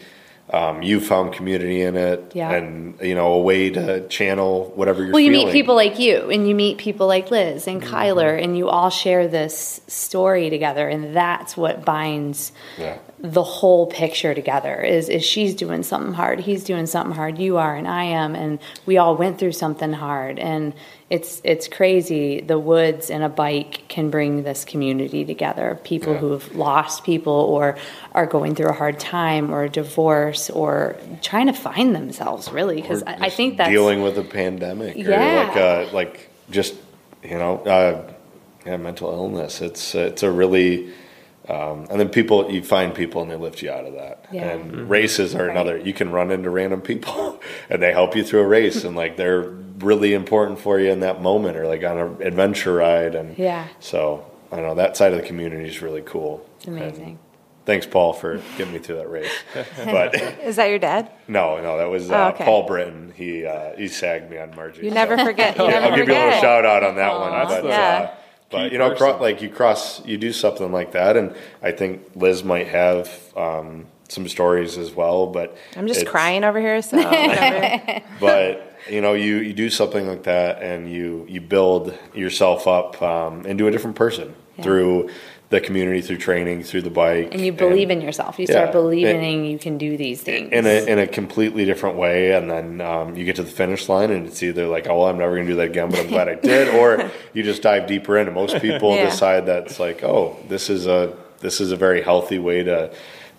um, you found community in it, Yeah. and you know a way to channel whatever you're. Well, you feeling. meet people like you, and you meet people like Liz and Mm-hmm. Kyler, and you all share this story together, and that's what binds Yeah. The whole picture together. Is is she's doing something hard, he's doing something hard, you are, and I am, and we all went through something hard, and it's it's crazy. The woods and a bike can bring this community together. People Yeah. who've lost people or are going through a hard time or a divorce or trying to find themselves, really, because I, I think that's dealing with a pandemic, or Yeah. like uh, like just you know, uh, yeah, mental illness. It's it's a really um, and then people you find people and they lift you out of that. Yeah. And races are another. You can run into random people and they help you through a race and like they're really important for you in that moment or like on an adventure ride and Yeah. So I don't know that side of the community is really cool. Amazing. And thanks, Paul, for getting me through that race. But Is that your dad? no, no, that was uh, Oh, okay. Paul Britton. He uh, he sagged me on Marji. You so- never forget. You Yeah, never I'll give you a little shout out on that one. That's But, the- uh, but you know, person. cro- like you cross, you do something like that, and I think Liz might have um, some stories as well. But I'm just crying over here, so. But you know, you you do something like that, and you you build yourself up um, into a different person Yeah. through the community, through training, through the bike, And you believe in yourself. You Yeah. start believing you can do these things. in a in a completely different way, and then um, you get to the finish line, and it's either like, oh, well, I'm never going to do that again, but I'm glad I did, or you just dive deeper in. And most people Yeah. decide that it's like, oh, this is a this is a very healthy way to.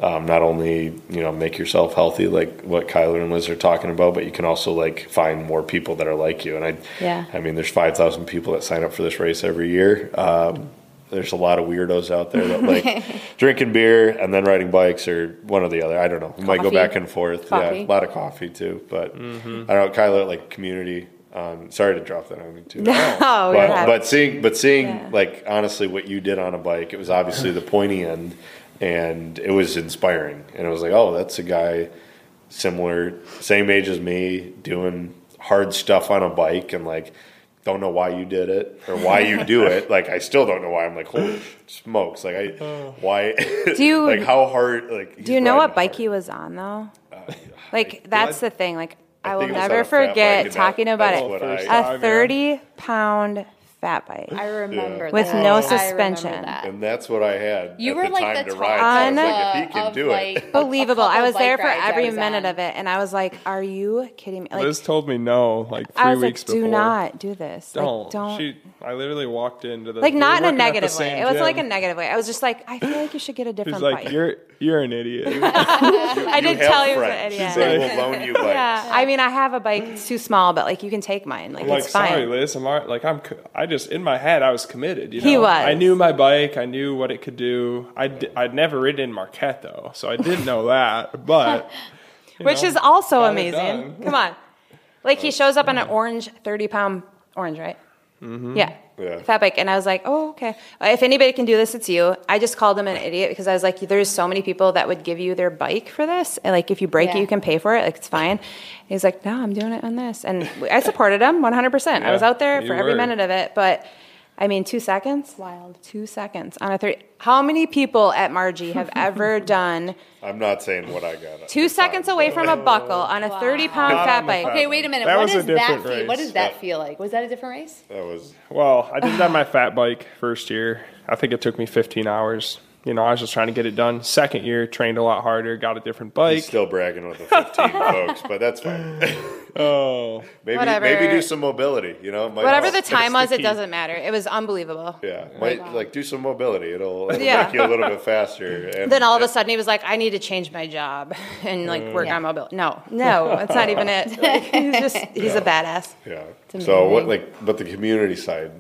Um, not only you know make yourself healthy like what Kyler and Liz are talking about, but you can also like find more people that are like you. And I, Yeah. I mean, there's five thousand people that sign up for this race every year. Um, there's a lot of weirdos out there that like drinking beer and then riding bikes or one or the other. I don't know. We might go back and forth. Coffee. Yeah, a lot of coffee too. But Mm-hmm. I don't know, Kyler, like community. Um, sorry to drop that on you too. No, but, we're but seeing, but seeing, Yeah. like honestly, what you did on a bike, it was obviously the pointy end, and it was inspiring. And it was like, oh, that's a guy similar, same age as me, doing hard stuff on a bike, and like, don't know why you did it or why you do it. Like, I still don't know why. I'm like, holy smokes! Like, I why? Do you- like how hard? Like, Do you know what bike he was on though? Uh, like that's the thing. Like I, I will think it was on never a fat bike, forget talking about it. what I- First time, A thirty pound fat bike. I remember With that. no I suspension. that. And that's what I had. You at were the like time the to ride. So I was top like, if he can of, do like, it, a- a Believable. I was there for every minute on. of it, and I was like, "Are you kidding me?" Like Liz told me no, like three I was like, weeks "Do before. not do this. Don't. Like, don't." She, I literally walked into the like not were in a working at the negative way. It wasn't like a negative way. I was just like, I feel like you should get a She's different like, bike. you're you're an idiot. I did have tell you it was friends. an idiot. They will loan you bikes. Yeah, I mean, I have a bike. It's too small, but like you can take mine. Like I'm it's fine. sorry, Liz. I'm like, I'm. I just in my head, I was committed. You know? He was. I knew my bike. I knew what it could do. I d- I'd never ridden in Marquette though, so I didn't know that. But which know, is also amazing. Come on, like he shows up on an orange thirty pound orange, right? Mm-hmm. Yeah. Yeah. Fat bike, and I was like, "Oh, okay. If anybody can do this, it's you." I just called him an idiot because I was like, "There's so many people that would give you their bike for this, and like if you break Yeah. it, you can pay for it. Like it's fine." And he's like, "No, I'm doing it on this," and I supported him 100. percent I was out there you for every minute of it, but I mean, two seconds, Wild. two seconds on a thirty. How many people at Marji have ever done I'm not saying what I got. two seconds away from a buckle on a 30 pound Not fat on the bike? fat Okay, wait a minute. That what was a does that different feel? What race. does that Yeah. feel like? Was that a different race? That was well, I did it on my fat bike first year. I think it took me 15 hours you know, I was just trying to get it done. Second year, trained a lot harder, got a different bike. He's still bragging with the 15 folks, but that's fine. oh, maybe Whatever. maybe do some mobility. You know, Might- Whatever the that's time the was, it doesn't matter. It was unbelievable. Yeah, might like do some mobility. It'll, it'll Yeah. make you a little bit faster. And Then all of a sudden he was like, I need to change my job and like work Yeah. on mobility. No, no, that's not even it. Like, he's just, he's a badass. Yeah. So what like but the community side,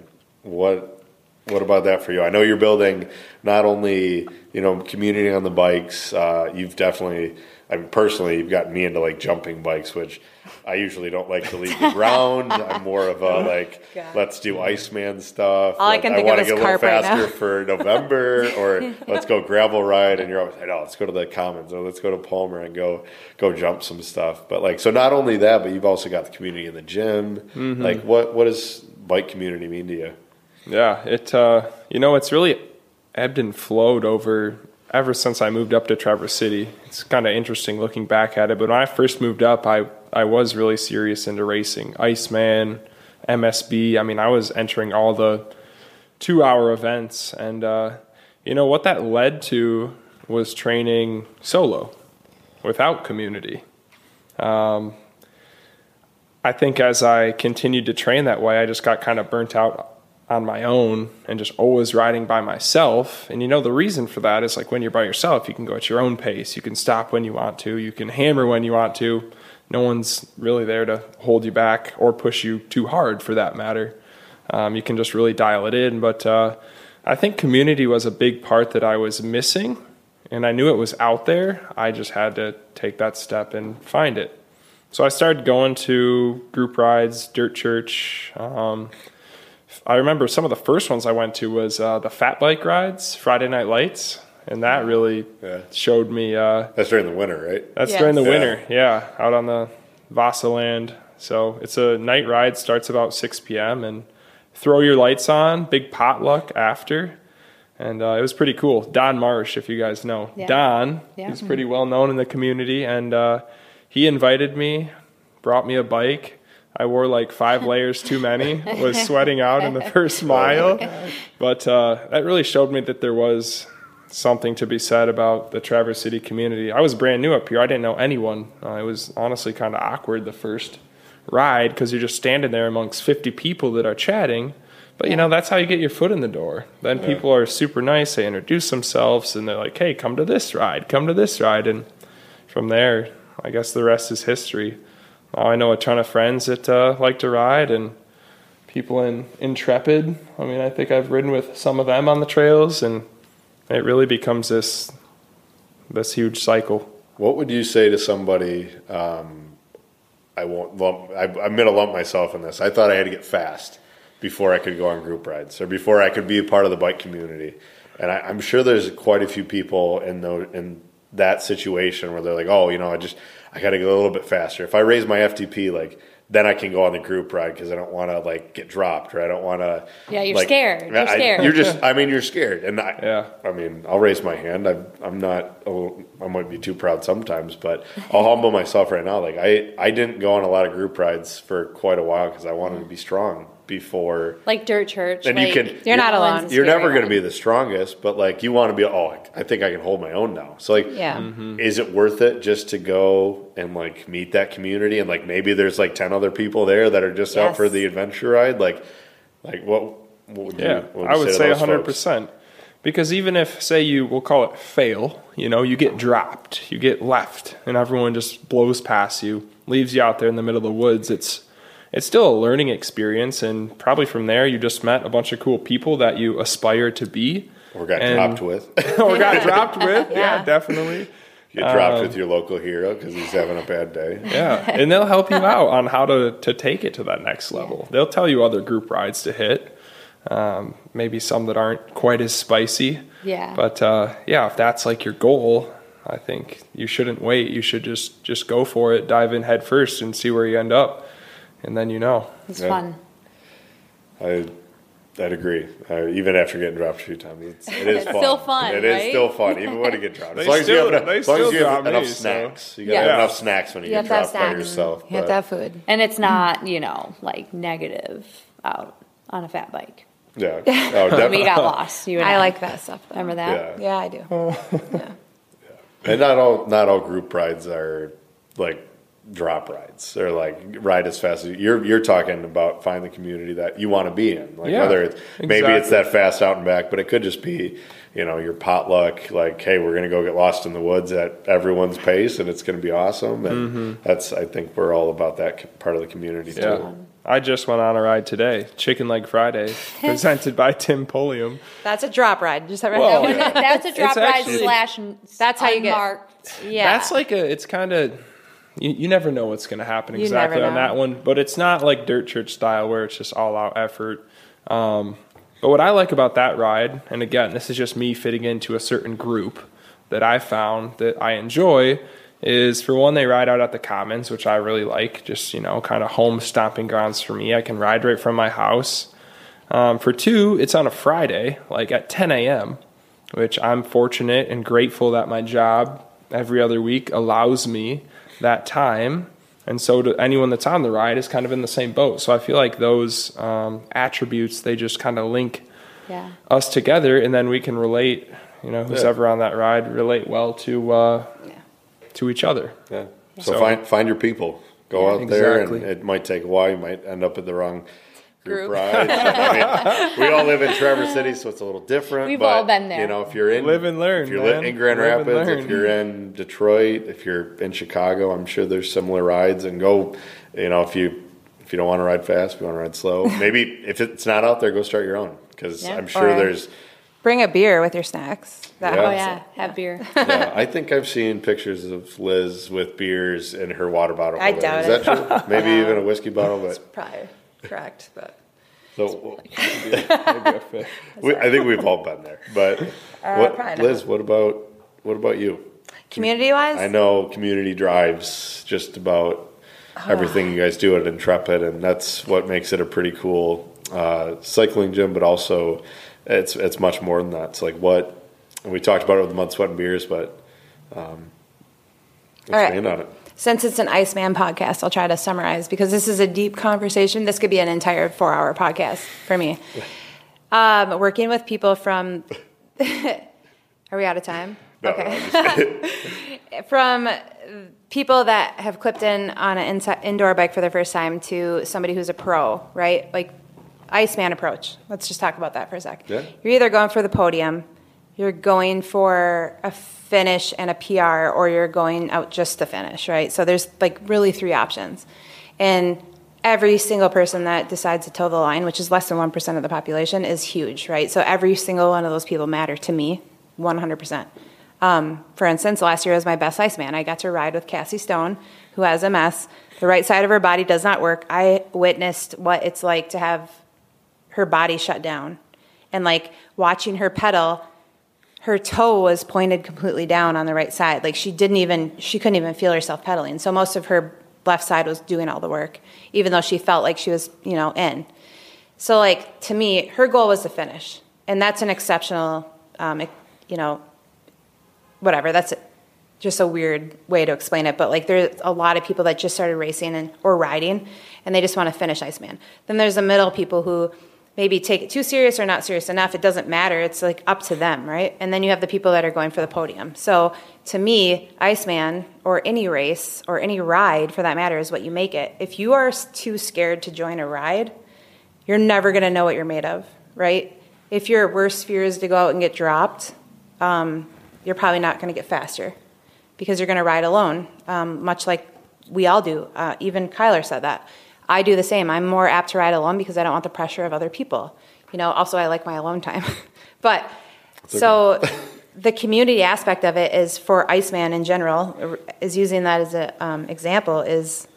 what what about that for you? I know you're building not only, you know, community on the bikes, uh, you've definitely I mean personally you've gotten me into like jumping bikes, which I usually don't like to leave the ground. I'm more of a like let's do Iceman stuff. All I can think of wanna is get a little carp right faster now. for November or let's go gravel ride and you're always like, oh, let's go to the commons or let's go to Palmer and go go jump some stuff. But like so not only that, but you've also got the community in the gym. Mm-hmm. Like what what does bike community mean to you? Yeah, it uh, you know it's really ebbed and flowed over ever since I moved up to Traverse City. It's kind of interesting looking back at it. But when I first moved up, I I was really serious into racing, Iceman, MSB. I mean, I was entering all the two hour events, and uh, you know what that led to was training solo without community. Um, I think as I continued to train that way, I just got kind of burnt out on my own and just always riding by myself. And you know, the reason for that is like when you're by yourself, you can go at your own pace. You can stop when you want to. You can hammer when you want to. No one's really there to hold you back or push you too hard for that matter. Um, you can just really dial it in. But uh, I think community was a big part that I was missing. And I knew it was out there. I just had to take that step and find it. So I started going to group rides, dirt church. Um, I remember some of the first ones I went to was uh, the fat bike rides, Friday Night Lights, and that really Yeah. showed me. Uh, That's during the winter, right? that's Yes. during the Yeah. winter, yeah, out on the Vasaland. So it's a night ride, starts about 6 p.m. and throw your lights on, big potluck after. And uh, it was pretty cool. Don Marsh, if you guys know. Yeah. Don, Yeah. he's pretty well known in the community. And uh, he invited me, brought me a bike. I wore like five layers too many, was sweating out in the first mile. But uh, that really showed me that there was something to be said about the Traverse City community. I was brand new up here. I didn't know anyone. Uh, it was honestly kind of awkward the first ride because you're just standing there amongst 50 people that are chatting. But you know, that's how you get your foot in the door. Then people are super nice. They introduce themselves and they're like, hey, come to this ride, come to this ride. And from there, I guess the rest is history. Now I know a ton of friends that uh, like to ride and people in Intrepid. I mean, I think I've ridden with some of them on the trails and it really becomes this this huge cycle. What would you say to somebody? Um, I won't lump. I, I'm going to lump myself in this. I thought I had to get fast before I could go on group rides, or before I could be a part of the bike community. And I, I'm sure there's quite a few people in the in that situation where they're like, "Oh, you know, I just I got to go a little bit faster. If I raise my FTP, like." Then I can go on the group ride because I don't want to like get dropped or I don't want to. Yeah, you're scared. You're I- scared. You're just. I mean, you're scared, and I. Yeah. I mean, I'll raise my hand. I'm, I'm not. Oh, I might be too proud sometimes, but I'll humble myself right now. Like I, I didn't go on a lot of group rides for quite a while because I wanted to be strong before. Like dirt church. And you can- You're not alone. You're scary never going to be the strongest, but like you want to be. Oh, I think I can hold my own now. So like, Yeah. Mm-hmm. is it worth it just to go and like meet that community and like maybe there's like ten other people there that are just out for the adventure ride? Like, like what? what would Yeah, you, what I would to say those hundred folks? percent. Because even if, say, you we'll call it fail, you know, you get dropped, you get left, and everyone just blows past you, leaves you out there in the middle of the woods. It's it's still a learning experience, and probably from there you just met a bunch of cool people that you aspire to be, Or got And- dropped with. or got dropped with. Yeah, Yeah. definitely. Get dropped Um, with your local hero because he's having a bad day. Yeah, and they'll help you out on how to, to take it to that next level. They'll tell you other group rides to hit, um, maybe some that aren't quite as spicy. Yeah. But uh, yeah, if that's like your goal, I think you shouldn't wait. You should just just go for it, dive in head first, and see where you end up, and then you know. It's Yeah. fun. I, I'd agree. Uh, even after getting dropped a few times, it's, it is It's fun. still fun, It is right? still fun, even when you get dropped. As They long as you have, enough, as long as you have drop me, enough so- snacks. You got to Yeah. have enough snacks when you, You get have to have dropped by yourself. You have but- to have food. And it's not, you know, like negative out on a fat bike. Yeah. Oh, When we got lost. You and I like that stuff. though. Remember that? Yeah. Yeah, I do. And not all not all group rides are like drop rides or like ride as fast as you're you're talking about find the community that you want to be in. Like Yeah, whether it's maybe it's that fast out and back, but it could just be, you know, your potluck, like, hey, we're gonna go get lost in the woods at everyone's pace and it's gonna be awesome. And Mm-hmm. that's I think we're all about that part of the community Yeah. too. I just went on a ride today, Chicken Leg Friday, presented by Tim Polium. That's a drop ride. Just have Well, that one. That's a drop It's ride actually- slash. That's how you get- unmarked. Yeah. That's like a. It's kind of. You, you never know what's going to happen You exactly on that one, but it's not like dirt church style where it's just all out effort. Um, but what I like about that ride, and again, this is just me fitting into a certain group that I found that I enjoy, is for one, they ride out at the commons, which I really like. Just you know, kind of home stomping grounds for me. I can ride right from my house. Um, for two, it's on a Friday, like at 10 a.m., which I'm fortunate and grateful that my job every other week allows me that time. And so to anyone that's on the ride is kind of in the same boat. So I feel like those um, attributes, they just kind of link Yeah. us together and then we can relate, you know, who's Yeah. ever on that ride, relate well to, uh, to each other. Yeah. So, So- find find your people. Go out there, and it might take a while. You might end up at the wrong group, Group. ride. I mean, we all live in Traverse City, so it's a little different. We've but, all been there. You know, if you're in Live and learn, If you're man. in Grand Live Rapids, if you're in Detroit, if you're in Chicago, I'm sure there's similar rides. And go, you know, if you if you don't want to ride fast, if you want to ride slow, maybe if it's not out there, go start your own because Yeah. I'm sure Or- there's. Bring a beer with your snacks. That Yeah. Oh helps. yeah, have beer. Yeah, I think I've seen pictures of Liz with beers in her water bottle. I doubt Is it. that true? Maybe even a whiskey bottle, but Probably correct, but so Maybe a fit. we, I think we've all been there. But what, probably. Liz, what about what about you? community wise, I know community drives just about everything you guys do at Intrepid, and that's what makes it a pretty cool uh, cycling gym. But also, it's it's much more than that. It's like what and we talked about it with the mud, sweat, and beers, but um, All right. expand on it. Since it's an Iceman podcast, I'll try to summarize because this is a deep conversation. This could be an entire four hour podcast for me. Um, working with people from. Are we out of time? No, okay. no, from people that have clipped in on an insi- indoor bike for the first time to somebody who's a pro, right? Like Iceman approach. Let's just talk about that for a sec. Yeah. You're either going for the podium, you're going for a finish and a PR, or you're going out just to finish, right? So there's like really three options. And every single person that decides to toe the line, which is less than 1% of the population, is huge, right? So every single one of those people matter to me 100%. Um, for instance, last year was my best Iceman. I got to ride with Cassie Stone, who has MS. The right side of her body does not work. I witnessed what it's like to have her body shut down. And like watching her pedal, her toe was pointed completely down on the right side. Like she didn't even, she couldn't even feel herself pedaling. So most of her left side was doing all the work, even though she felt like she was, you know, in. So like to me, her goal was to finish. And that's an exceptional, um, you know, whatever. That's just a weird way to explain it. But like there's a lot of people that just started racing and or riding, and they just want to finish Iceman. Then there's the middle people who maybe take it too serious or not serious enough. It doesn't matter. It's like up to them, right? And then you have the people that are going for the podium. So to me, Iceman or any race or any ride for that matter is what you make it. If you are too scared to join a ride, you're never going to know what you're made of, right? If your worst fear is to go out and get dropped, um, you're probably not going to get faster because you're going to ride alone, um, much like we all do. Uh, even Kyler said that. I do the same. I'm more apt to ride alone because I don't want the pressure of other people. You know, also I like my alone time. but so the community aspect of it is for Iceman in general is using that as an um, example is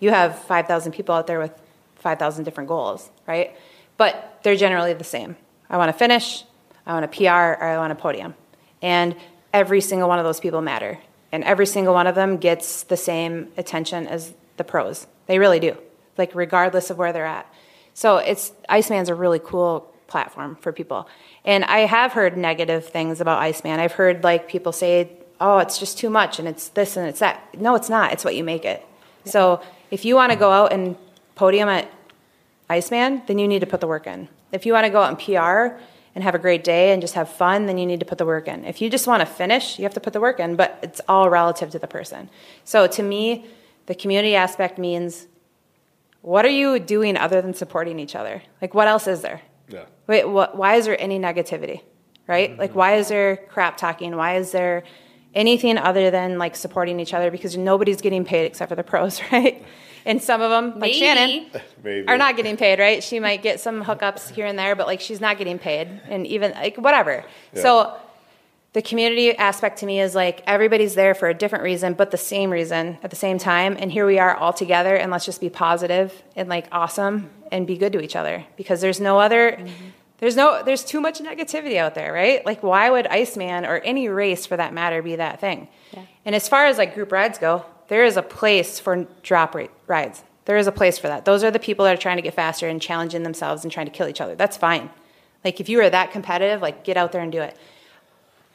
you have 5,000 people out there with 5,000 different goals, right? But they're generally the same. I want to finish, I want a PR, or I want a podium. And every single one of those people matter. And every single one of them gets the same attention as the pros. They really do, like regardless of where they're at. So it's Iceman's a really cool platform for people. And I have heard negative things about Iceman. I've heard like people say, "Oh, it's just too much and it's this and it's that." No, it's not. It's what you make it. So, if you want to go out and podium at Iceman, then you need to put the work in. If you want to go out and PR and have a great day and just have fun, then you need to put the work in. If you just want to finish, you have to put the work in, but it's all relative to the person. So to me, the community aspect means what are you doing other than supporting each other? Like, what else is there? Yeah. Wait, what, why is there any negativity? Right? Mm-hmm. Like, why is there crap talking? Why is there anything other than like supporting each other? Because nobody's getting paid except for the pros, right? And some of them, like Maybe. Shannon, Maybe. are not getting paid, right? She might get some hookups here and there, but like she's not getting paid, and even like whatever. So the community aspect to me is like everybody's there for a different reason, but the same reason at the same time. And here we are all together, and let's just be positive and like awesome and be good to each other because there's no other. There's no, there's too much negativity out there, right? Like, why would Iceman or any race for that matter be that thing? And as far as like group rides go, there is a place for drop rate rides. There is a place for that. Those are the people that are trying to get faster and challenging themselves and trying to kill each other. That's fine. Like, if you are that competitive, like, get out there and do it.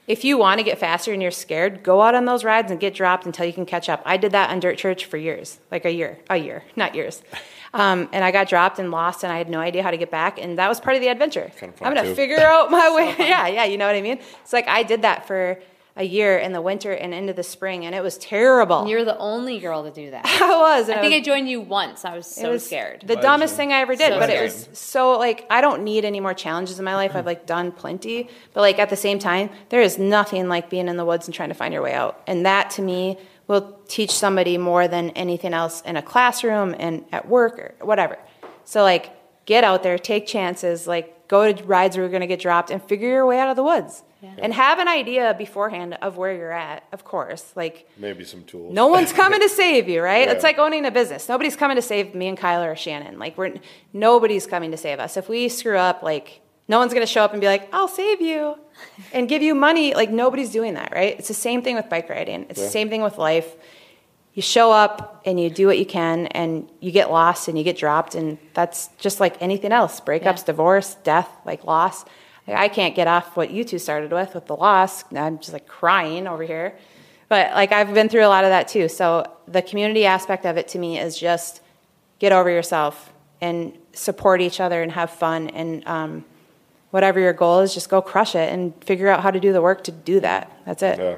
If you want to get faster and you're scared, go out on those rides and get dropped until you can catch up. I did that on Dirt Church for years, like a year, a year, not years. Um, and I got dropped and lost, and I had no idea how to get back. And that was part of the adventure. Kinda I'm going to figure out my way. yeah, yeah, you know what I mean? It's like I did that for a year in the winter and into the spring, and it was terrible. You're the only girl to do that. I was. and I think I joined you once. I was it so was scared. The dumbest thing I ever did, So but it was so like I don't need any more challenges in my life. I've like done plenty, but like at the same time, there is nothing like being in the woods and trying to find your way out. And that to me will teach somebody more than anything else in a classroom and at work or whatever. So like get out there, take chances, like go to rides where you're going to get dropped and figure your way out of the woods. And have an idea beforehand of where you're at, of course. Like Maybe some tools. no one's coming to save you, right? Yeah. It's like owning a business. Nobody's coming to save me and Kyla or Shannon. Like we're nobody's coming to save us. If we screw up, like no one's going to show up and be like, "I'll save you," and give you money. Like nobody's doing that, right? It's the same thing with bike riding. It's the same thing with life. You show up and you do what you can, and you get lost and you get dropped, and that's just like anything else: breakups, Yeah. divorce, death, like loss. Like, I can't get off what you two started with with the loss. I'm just like crying over here. But like I've been through a lot of that too. So the community aspect of it to me is just get over yourself and support each other and have fun and um, whatever your goal is, just go crush it and figure out how to do the work to do that. That's it. Yeah.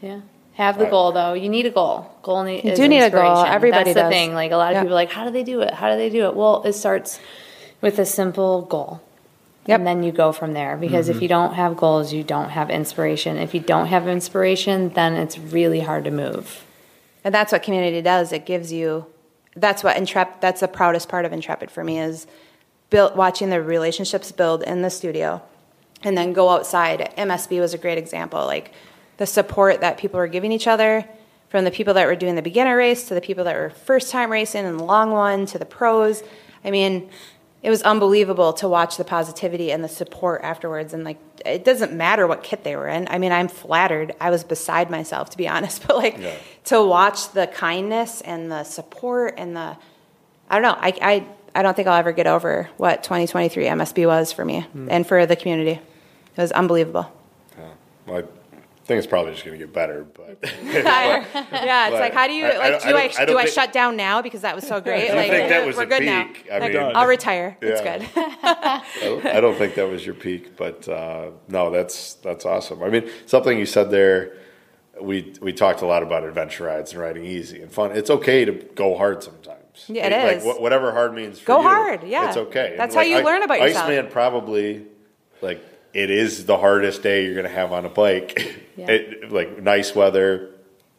Yeah. Have the goal though. You need a goal. Goal need, You is do need a goal. inspiration. Everybody That's the thing. Like a lot of Yeah. people are like, how do they do it? How do they do it? Well, it starts with a simple goal. Yep. And then you go from there because if mm-hmm. you don't have goals, you don't have inspiration. If you don't have inspiration, then it's really hard to move. And that's what community does. It gives you. That's what Intrepid. That's the proudest part of Intrepid for me is built watching the relationships build in the studio, and then go outside. MSB was a great example. Like the support that people were giving each other, from the people that were doing the beginner race to the people that were first time racing and the long one to the pros. I mean, it was unbelievable to watch the positivity and the support afterwards. And like, it doesn't matter what kit they were in. I mean, I'm flattered. I was beside myself, to be honest. But like, Yeah. to watch the kindness and the support and the, I don't know. I, I, I don't think I'll ever get over what 2023 MSB was for me hmm. and for the community. It was unbelievable. Well, I think it's probably just going to get better, but yeah, it's But like, how do you I- I like? don't- I I, I do I think- shut down now because that was so great? I like, think that was we're a good peak. now. I Like, mean- I'll retire. It's good. I don't- think that was your peak, but uh, no, that's that's awesome. I mean, something you said there. We we talked a lot about adventure rides and riding easy and fun. It's okay to go hard sometimes. Yeah, it like, is. wha- whatever hard means. For Go you, hard, yeah. it's okay. That's And, how you like, learn about yourself. Iceman probably like it is the hardest day you're going to have on a bike. Yeah. It, like nice weather,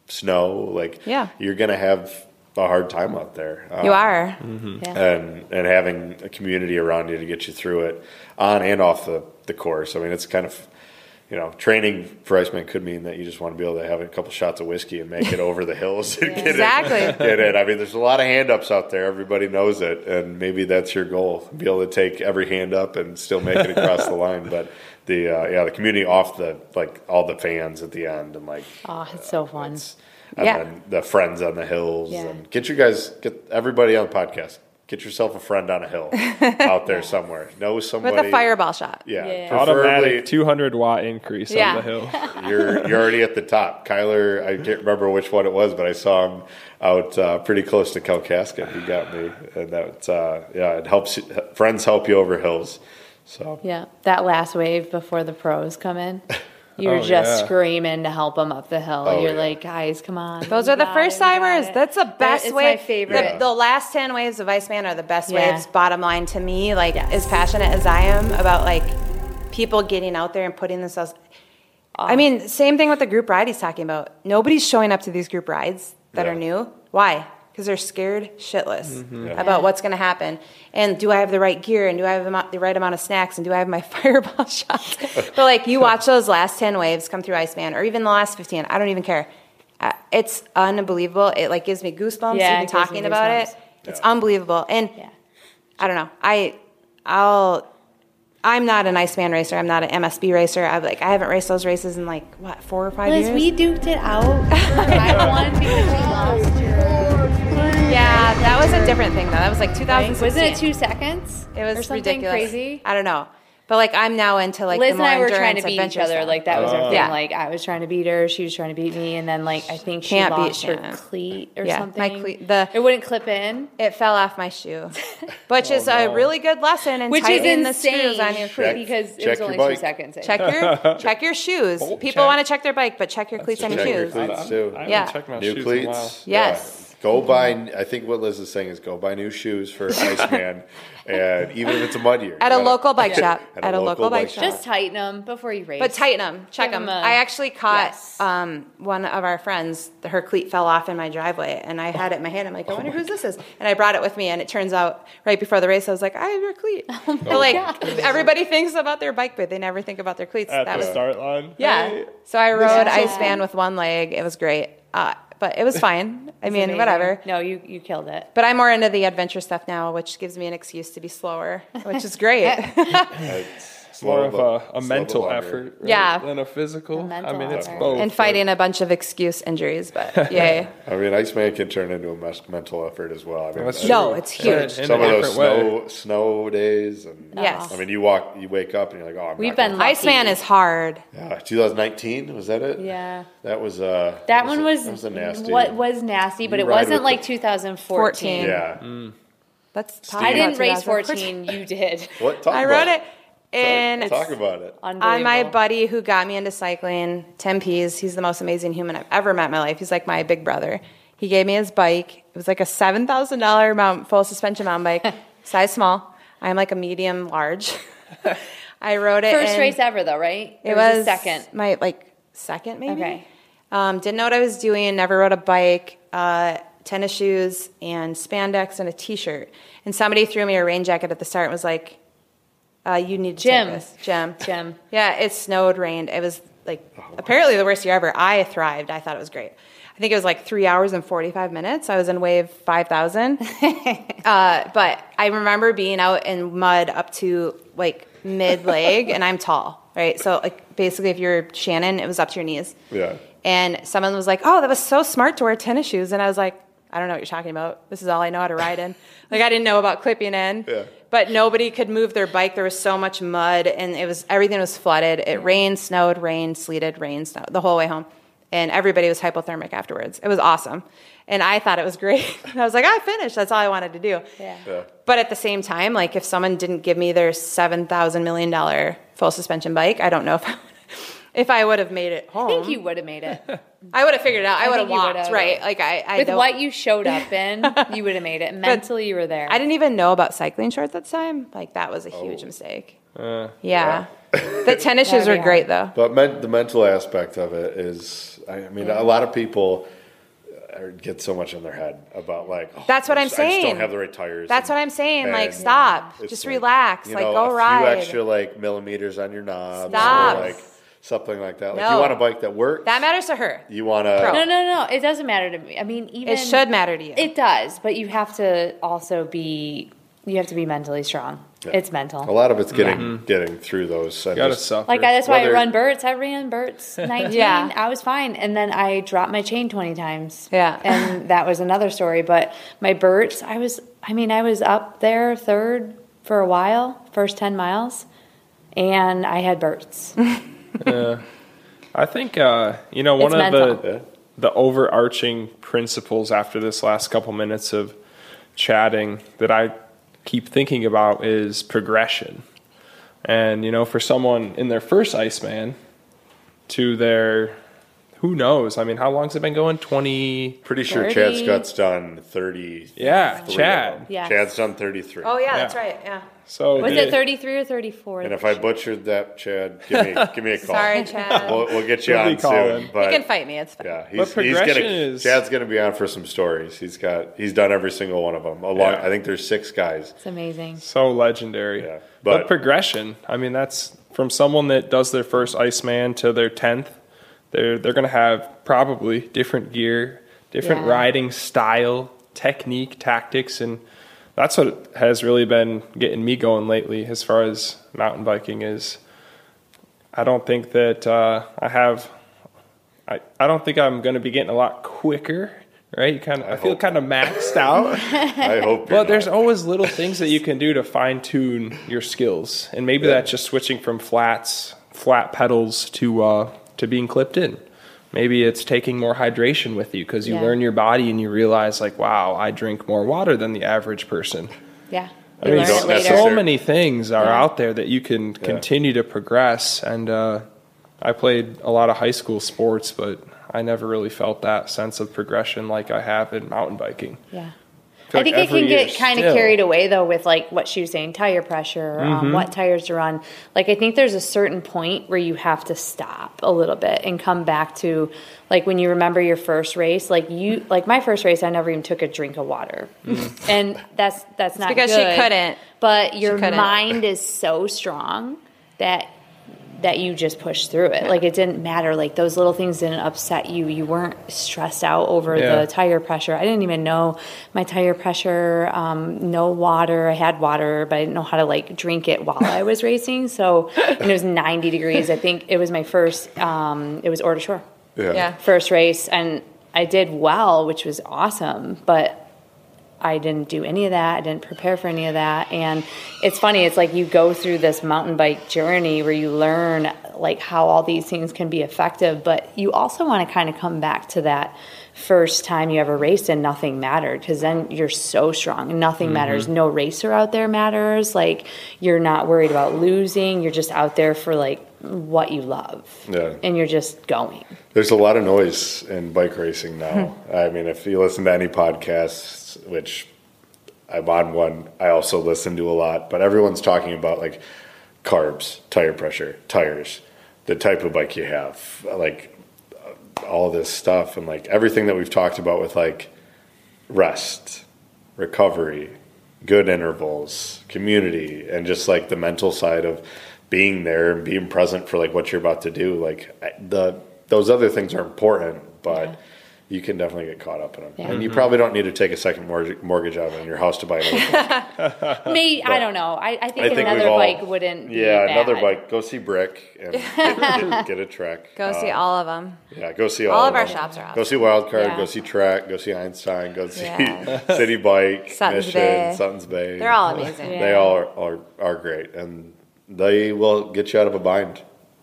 snow. Like Yeah. you're going to have a hard time out there. You Um, are. Yeah. and and having a community around you to get you through it on and off the, the course. I mean, it's kind of you know training for Iceman could mean that you just want to be able to have a couple shots of whiskey and make it over the hills and get Exactly. it. Get it. I mean, there's a lot of hand ups out there. Everybody knows it, and maybe that's your goal: be able to take every hand up and still make it across the line. But the uh, yeah, the community off the like all the fans at the end and like Oh, it's so fun. it's- and Yeah. then the friends on the hills Yeah. and get you guys get everybody on the podcast. Get get yourself a friend on a hill out there somewhere. Know somebody With a fireball shot. Yeah, Yeah. preferably Automatic 200 watt increase Yeah. on the hill. you're you're already at the top. Kyler, I can't remember which one it was, but I saw him out uh, pretty close to Kalkaska. He got me, and that uh, yeah, it helps. Friends help you over hills. So Yeah, that last wave before the pros come in, you're Oh, just yeah. screaming to help them up the hill. Oh, you're yeah. like, guys, come on. Those are the first timers. That's the best it's wave. my favorite. Yeah. The, the last ten waves of Iceman are the best Yeah. waves. Bottom line to me, like Yes. as passionate as I am about like people getting out there and putting themselves. I mean, same thing with the group ride he's talking about. Nobody's showing up to these group rides that Yeah. are new. Why? Because they're scared shitless Yeah. about what's going to happen. And do I have the right gear? And do I have the right amount of snacks? And do I have my fireball shots? but like you watch those last 10 waves come through Iceman or even the last 15, I don't even care. Uh, it's unbelievable. It like gives me goosebumps Yeah, even talking about goosebumps. it. It's unbelievable. And Yeah. I don't know. I I'll I'm not an Iceman racer. I'm not an MSB racer. I've like I haven't raced those races in like what four or five Liz, years. we duked it out for I won because we lost your. yeah, that was a different thing though. That was like 2016. Wasn't it two seconds? It was or something ridiculous. crazy. I don't know, but like I'm now into like Liz the and I were trying to beat each other. stuff. Like that was our oh. thing. Yeah. Like I was trying to beat her, she was trying to beat me, and then like I think she Can't beat lost her Shannon. cleat or Yeah, something. my cleat- the- it wouldn't clip in. it fell off my shoe, which is oh, no. a really good lesson in Which is tightening the insane screws on your Check- cleats. because it was your only two seconds. in. Check your check your shoes. Bolt People check. want to check their bike, but check your cleats on your Check your shoes. cleats too. I haven't Yeah. checked my New shoes in a while. cleats. Yes. Yeah. Go buy. I think what Liz is saying is go buy new shoes for Iceman, and even if it's a mud year, At a gotta- local bike shop. At, a local, bike shop. Just tighten them before you race. But tighten them, check Give 'em them. a- I actually caught Yes. um, one of our friends. Her cleat fell off in my driveway, and I had it in my hand. I'm like, I wonder whose this is. And I brought it with me, and it turns out right before the race, I was like, I have your cleat. Oh but like everybody thinks about their bike, but they never think about their cleats. At that the was start line. yeah. Hey. So I rode is so Iceman with one leg. It was great, uh, but it was fine. I mean, Amazing. whatever. No, you you killed it. But I'm more into the adventure stuff now, which gives me an excuse to be slower, which is great. It's More slow of but- a, a mental but effort right, Yeah. than a physical. A mental I mean, it's effort. both. and fighting a bunch of excuse injuries, but yay. I mean, Iceman can turn into a mes- mental effort as well. I mean, That's uh, No, true. it's huge. in some a of those different way. snow snow days, and Yes. I mean, you walk, you wake up, and you're like, oh, I'm We've not been gonna- lucky. Iceman is hard. Yeah, 2019 was that it? Yeah. that was uh. That a- one was, that was a nasty. what was nasty, but You it wasn't like the- 2014. Yeah. Let's talk I didn't race 14. You did. What? Talk I about rode it in Talk, talk about it. on my buddy who got me into cycling, Tim Pease. He's the most amazing human I've ever met in my life. He's like my big brother. He gave me his bike. It was like a seven thousand dollar mount full suspension mountain bike, size small. I'm like a medium large. I rode it. First in- race ever, though, right? It Or was a second. My like second maybe. Okay. Um, didn't know what I was doing. Never rode a bike. Uh, tennis shoes and spandex and a t-shirt. And somebody threw me a rain jacket at the start and was like, uh, "You need to Jim. take this, Jim." Jim. Yeah, it snowed, rained. It was like apparently the worst year ever. I thrived. I thought it was great. I think it was like three hours and forty five minutes. I was in wave five thousand. uh, but I remember being out in mud up to like mid leg, and I'm tall, right? So like basically, if you're Shannon, it was up to your knees. Yeah. And someone was like, "Oh, that was so smart to wear tennis shoes," and I was like, "I don't know what you're talking about. This is all I know how to ride in." like I didn't know about clipping in. Yeah. But nobody could move their bike. There was so much mud, and it was everything was flooded. It rained, snowed, rained, sleeted, rained, snowed the whole way home, and everybody was hypothermic afterwards. It was awesome, and I thought it was great. I was like, "I finished. That's all I wanted to do." Yeah. Yeah. But at the same time, like if someone didn't give me their seven thousand million dollar full suspension bike, I don't know if I, if I would have made it home. I think you would have made it. I would have figured it out. I, I would have think you walked, would've. right? Like I, I With don't- what you showed up in, you would have made it. Mentally, you were there. I didn't even know about cycling shorts at the time. Like that was a huge Oh. mistake. Uh, Yeah, the tennis shoes That'd were great though. But men, the mental aspect of it is, I mean, a lot of people get so much in their head about like. oh, That's what I I'm just- I just saying. don't have the right tires. That's and- what I'm saying. Like stop, just like, relax. you Like know, go a ride. few extra like millimeters on your knobs. Stop. Or, like something like that. Like No. you want a bike that works. that matters to her. You want to. Pro. No, no, no. It doesn't matter to me. I mean, even It should matter to you. It does, but you have to also be. You have to be mentally strong. It's mental. A lot of it's getting mm-hmm. getting through those. and Gotta just- suffer. Like I, that's why I Whether- run Burts. I ran Burts 19. Yeah. I was fine, and then I dropped my chain 20 times. Yeah. and that was another story. But my Burts, I was. I mean, I was up there third for a while, first 10 miles, and I had Burts. I think uh, you know one It's of mental. the the overarching principles after this last couple minutes of chatting that I keep thinking about is progression. And you know, for someone in their first Iceman to their who knows? I mean, how long's it been going? Twenty. Pretty sure 30. Chad Scott's done thirty. Yeah, Chad. Yeah, Chad's done thirty-three. Oh yeah, that's right. Yeah. So Was it 33 or 34? And if I butchered that, Chad, give me give me a call. Sorry, Chad. We'll, we'll get you We'll on calling. soon. But you can fight me. It's fine. Yeah, But he's, he's progression gonna. is- Chad's gonna be on for some stories. He's got. He's done every single one of them. Along, Yeah. I think there's six guys. It's amazing. so legendary. Yeah, but, but- progression. I mean, that's from someone that does their first Iceman to their tenth. They're they're going to have probably different gear, different Yeah. riding style, technique, tactics, and that's what has really been getting me going lately as far as mountain biking is. I don't think that uh, I have. I, I don't think I'm going to be getting a lot quicker, right? You kind of I, feel kind of maxed out. I hope. But there's always little things that you can do to fine tune your skills, and maybe Yeah. that's just switching from flats, flat pedals to uh, to being clipped in. Maybe it's taking more hydration with you because you Yeah. learn your body and you realize like, wow, I drink more water than the average person. Yeah. I mean, don't it later. so many things are Yeah. out there that you can continue to progress. And uh, I played a lot of high school sports, but I never really felt that sense of progression like I have in mountain biking. Yeah. Feel I like think it can get kind of carried away though with like what she was saying, tire pressure, um, what tires to run. Like I think there's a certain point where you have to stop a little bit and come back to like when you remember your first race. Like you, like my first race, I never even took a drink of water, and that's that's not because she couldn't. But your couldn't. mind is so strong that that you just pushed through it. Like it didn't matter. Like those little things didn't upset you. You weren't stressed out over Yeah. the tire pressure. I didn't even know my tire pressure. Um, no water. I had water, but I didn't know how to like drink it while I was racing. So and it was 90 degrees. I think it was my first. Um, it was Order Shore Yeah. Yeah. first race, and I did well, which was awesome. But I didn't do any of that. I didn't prepare for any of that. And it's funny, it's like you go through this mountain bike journey where you learn like how all these things can be effective, but you also want to kind of come back to that first time you ever raced and nothing mattered because then you're so strong. Nothing mm-hmm. matters. No racer out there matters. Like you're not worried about losing. You're just out there for like what you love. Yeah. And you're just going. There's a lot of noise in bike racing now. Hmm. I mean, if you listen to any podcasts, which I'm on one, I also listen to a lot, but everyone's talking about like carbs, tire pressure, tires, the type of bike you have, like all this stuff, and like everything that we've talked about with like rest, recovery, good intervals, community, and just like the mental side of being there and being present for like what you're about to do. Like the those other things are important, but you can definitely get caught up in them. Yeah. And you probably don't need to take a second mortgage, mortgage out on your house to buy another bike. Maybe I don't know. I, I think, I think another we've all- bike wouldn't. be Yeah, another bike. Go see Brick and get, get, get a Trek. Go see Uh, all of them. Yeah, go see all, All of our shops are Go see Wildcard. Yeah. Go see Trek. Go see Einstein. Go see Yeah. City Bike, Sutton's Mission, Bay. Sutton's Bay. They're all amazing. Yeah. They all are, are are great, and they will get you out of a bind.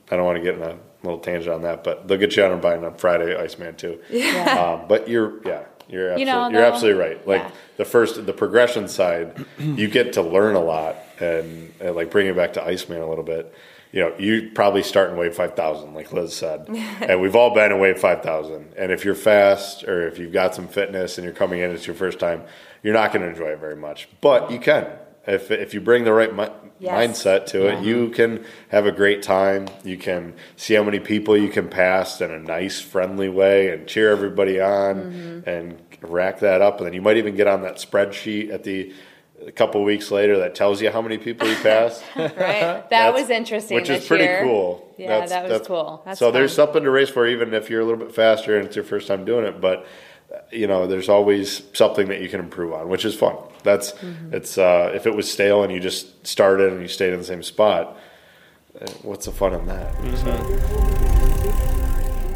I don't want to get in a little tangent on that, but they'll get you out of a bind on Friday, Iceman too. Yeah. Um, but you're yeah, you're absolutely, You know, you're absolutely right. Like yeah. the first the progression side, you get to learn a lot, and, and like bring it back to Iceman a little bit. You know, you probably start in wave five thousand, like Liz said, and we've all been in wave five thousand. And if you're fast or if you've got some fitness and you're coming in, it's your first time, you're not going to enjoy it very much. But you can if if you bring the right mi- Yes. mindset to it. You can have a great time. You can see how many people you can pass in a nice, friendly way and cheer everybody on Mm-hmm. and rack that up. And then you might even get on that spreadsheet at the a couple weeks later that tells you how many people you passed. Right? That That's- was interesting. which is pretty year. cool. Yeah, that was cool. That's so there's something to race for, even if you're a little bit faster and it's your first time doing it. But you know, there's always something that you can improve on, which is fun. That's it's uh, if it was stale and you just started and you stayed in the same spot, uh, what's the fun in that?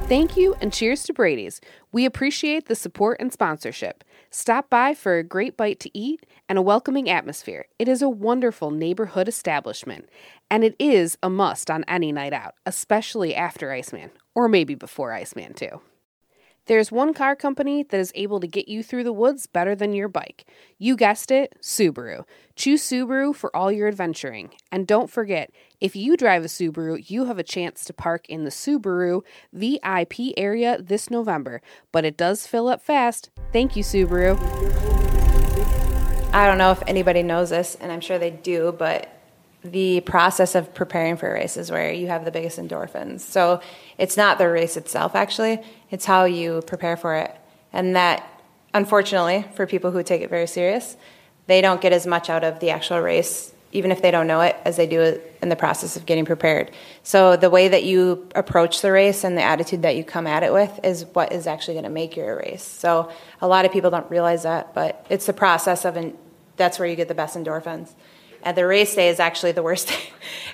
Thank you and cheers to Brady's. We appreciate the support and sponsorship. Stop by for a great bite to eat and a welcoming atmosphere. It is a wonderful neighborhood establishment, and it is a must on any night out, especially after Iceman, or maybe before Iceman, too. There's one car company that is able to get you through the woods better than your bike. You guessed it, Subaru. Choose Subaru for all your adventuring. And don't forget, if you drive a Subaru, you have a chance to park in the Subaru VIP area this November. But it does fill up fast. Thank you, Subaru. I don't know if anybody knows this, and I'm sure they do, but the process of preparing for a race is where you have the biggest endorphins. So it's not the race itself, actually, it's how you prepare for it. And that, unfortunately, for people who take it very serious, they don't get as much out of the actual race, even if they don't know it, as they do in the process of getting prepared. So the way that you approach the race and the attitude that you come at it with is what is actually going to make your race. So a lot of people don't realize that, but it's the process of, and that's where you get the best endorphins. And the race day is actually the worst day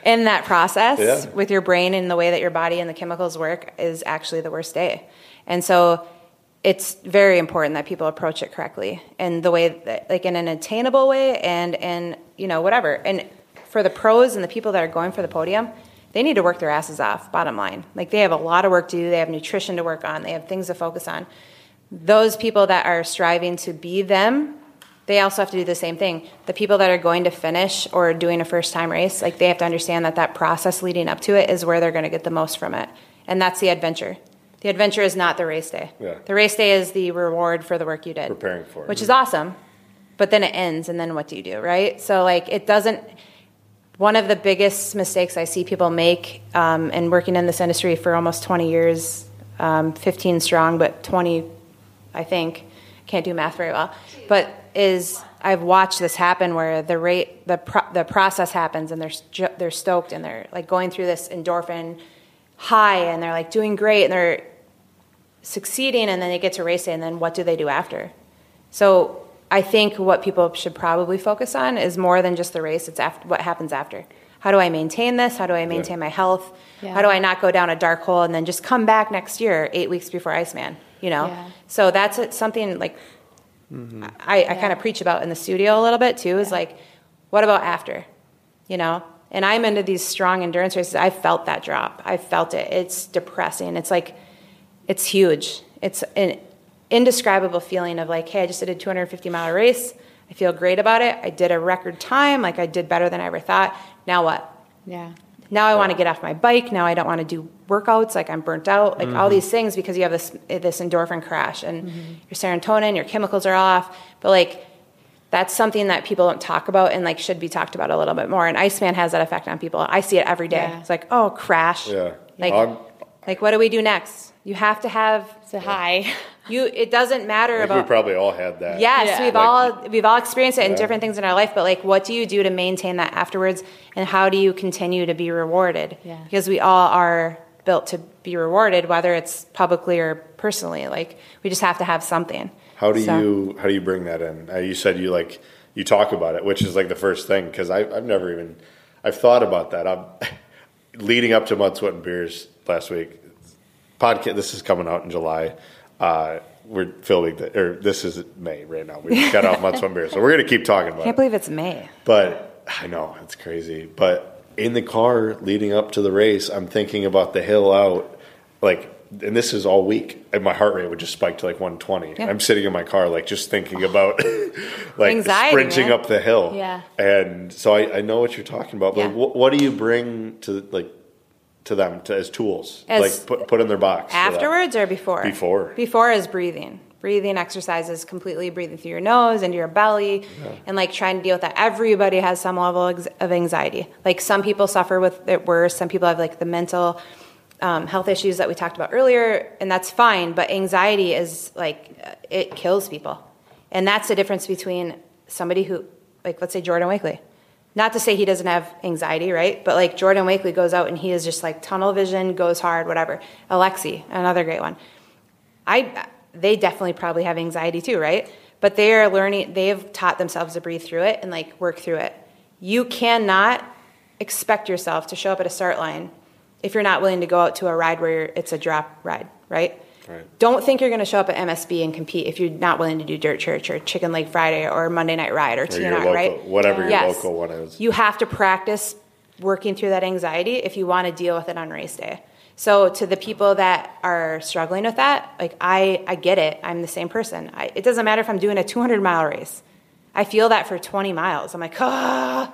in that process Yeah. with your brain and the way that your body and the chemicals work is actually the worst day. And so it's very important that people approach it correctly and the way that like in an attainable way and and you know whatever. And for the pros and the people that are going for the podium, they need to work their asses off, bottom line. Like they have a lot of work to do, they have nutrition to work on, they have things to focus on. Those people that are striving to be them they also have to do the same thing. The people that are going to finish or doing a first time race, like they have to understand that that process leading up to it is where they're going to get the most from it. And that's the adventure. The adventure is not the race day. Yeah. The race day is the reward for the work you did. Preparing for it. Which is awesome. But then it ends and then what do you do, right? So like it doesn't one of the biggest mistakes I see people make, um, and working in this industry for almost 20 years, um, 15 strong, but 20, I think, can't do math very well, but is I've watched this happen where the rate, the pro- the process happens, and they're they're stoked and they're like going through this endorphin high, and they're like doing great, and they're succeeding, and then they get to race day, and then what do they do after? So I think what people should probably focus on is more than just the race. It's after, what happens after. How do I maintain this? How do I maintain my health? Yeah. How do I not go down a dark hole and then just come back next year, eight weeks before Iceman? You know. Yeah. So that's something like Mm-hmm. I, I kind of preach about in the studio a little bit too. Is like, what about after? You know. And I'm into these strong endurance races. I felt that drop. I felt it. It's depressing. It's like it's huge. It's an indescribable feeling of like, hey, I just did a 250 mile race. I feel great about it. I did a record time. Like I did better than I ever thought. Now what? Yeah. Now I want to get off my bike. Now I don't want to do workouts. Like I'm burnt out. Like all mm-hmm. these things because you have this this endorphin crash and mm-hmm. your serotonin, your chemicals are off. But like that's something that people don't talk about and like should be talked about a little bit more. And Iceman has that effect on people. I see it every day. Yeah. It's like, oh, crash. Yeah. Like, I'm- like what do we do next? You have to have It's a high. you. It doesn't matter I think about we probably all had that. Yes, Yeah. we've Like- all we've all experienced it in Yeah. different things in our life. But like, what do you do to maintain that afterwards, and how do you continue to be rewarded? Yeah. Because we all are built to be rewarded, whether it's publicly or personally. Like, we just have to have something. How do So- you how do you bring that in? Uh, you said you like you talk about it, which is like the first thing because I've never even I've thought about that. I'm leading up to Mud Sweat and Beers last week. Podcast. This is coming out in July. Uh, we're filming the, or this is May right now. We just got off Mud Sweat and Beers, so we're gonna keep talking about it. I can't it. believe it's May. But I know it's crazy. But in the car leading up to the race, I'm thinking about the hill out, like, and this is all week, and my heart rate would just spike to like 120. Yeah. I'm sitting in my car, like, just thinking about, like, Anxiety, sprinting man. up the hill. Yeah. And so I, I know what you're talking about. But Yeah. what, what do you bring to like to them to, as tools, As- like put put in their box? Afterwards or before? Before. Before is breathing. Breathing exercises, completely breathing through your nose into your belly, and like trying to deal with that. Everybody has some level of anxiety. Like some people suffer with it worse. Some people have like the mental um, health issues that we talked about earlier, and that's fine. But anxiety is like uh, it kills people, and that's the difference between somebody who, like, let's say Jordan Wakely. Not to say he doesn't have anxiety, right? But like Jordan Wakely goes out and he is just like tunnel vision, goes hard, whatever. Alexi, another great one. I they definitely probably have anxiety too, right? But they are learning, they've taught themselves to breathe through it and like work through it. You cannot expect yourself to show up at a start line if you're not willing to go out to a ride where it's a drop ride, right? Right. Don't think you're going to show up at MSB and compete if you're not willing to do Dirt Church or Chicken Leg Friday or Monday Night Ride or Or TNR, right? whatever your Yes. local one is. You have to practice working through that anxiety if you want to deal with it on race day. So to the people that are struggling with that, like I, I get it. I'm the same person. I, it doesn't matter if I'm doing a 200 mile race. I feel that for 20 miles. I'm like, ah,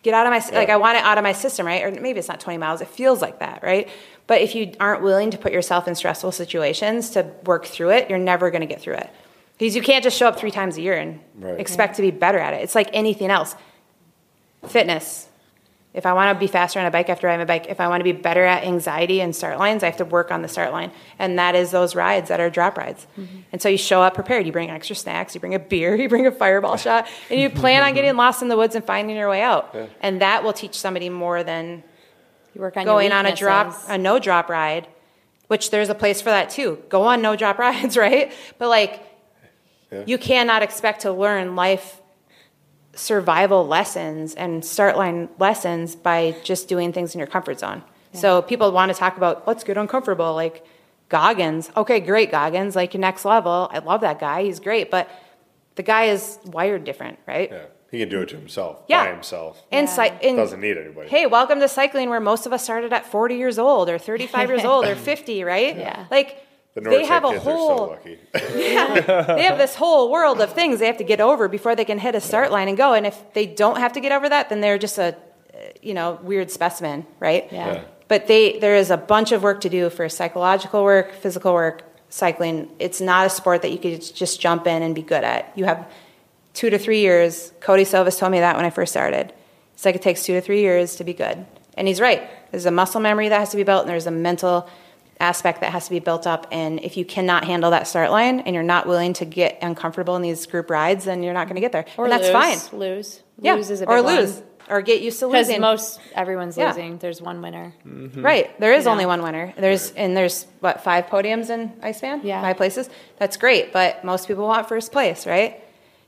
get out of my like I want it out of my system, right? Or maybe it's not 20 miles. It feels like that, right? But if you aren't willing to put yourself in stressful situations to work through it, you're never going to get through it. Because you can't just show up three times a year and Right. expect to be better at it. It's like anything else. Fitness. If I want to be faster on a bike, I have to ride my bike. If I want to be better at anxiety and start lines, I have to work on the start line. And that is those rides that are drop rides. Mm-hmm. And so you show up prepared. You bring extra snacks, you bring a beer, you bring a fireball shot, and you plan on getting lost in the woods and finding your way out. And that will teach somebody more than You work on going on a drop, a no drop ride, which there's a place for that too. Go on no drop rides, right? But like, you cannot expect to learn life survival lessons and start line lessons by just doing things in your comfort zone. So people want to talk about let's get uncomfortable, like Goggins. Okay, great Goggins, like your next level. I love that guy. He's great, but the guy is wired different, right? Yeah, he can do it to himself Yeah. by himself. And, Yeah. cy- and Doesn't need anybody. Hey, welcome to cycling where most of us started at 40 years old or 35 years old or 50, right? Yeah. Like the they Nortec have a kids whole are so lucky. they have this whole world of things they have to get over before they can hit a start line and go. And if they don't have to get over that, then they're just a you know weird specimen, right? Yeah. Yeah. But they there is a bunch of work to do for psychological work, physical work, cycling. It's not a sport that you could just jump in and be good at. You have two to three years. Cody Silvis told me that when I first started. It's like it takes two to three years to be good. And he's right. There's a muscle memory that has to be built, and there's a mental aspect that has to be built up. And if you cannot handle that start line and you're not willing to get uncomfortable in these group rides, then you're not going to get there. Or and that's lose. fine. Lose. Yeah. Lose is a big or one. lose. Or get used to Because most everyone's Yeah. losing. There's one winner. Mm-hmm. Right. There is You know? only one winner. There's and there's what five podiums in Iceman? Yeah. Five places. That's great, but most people want first place, right?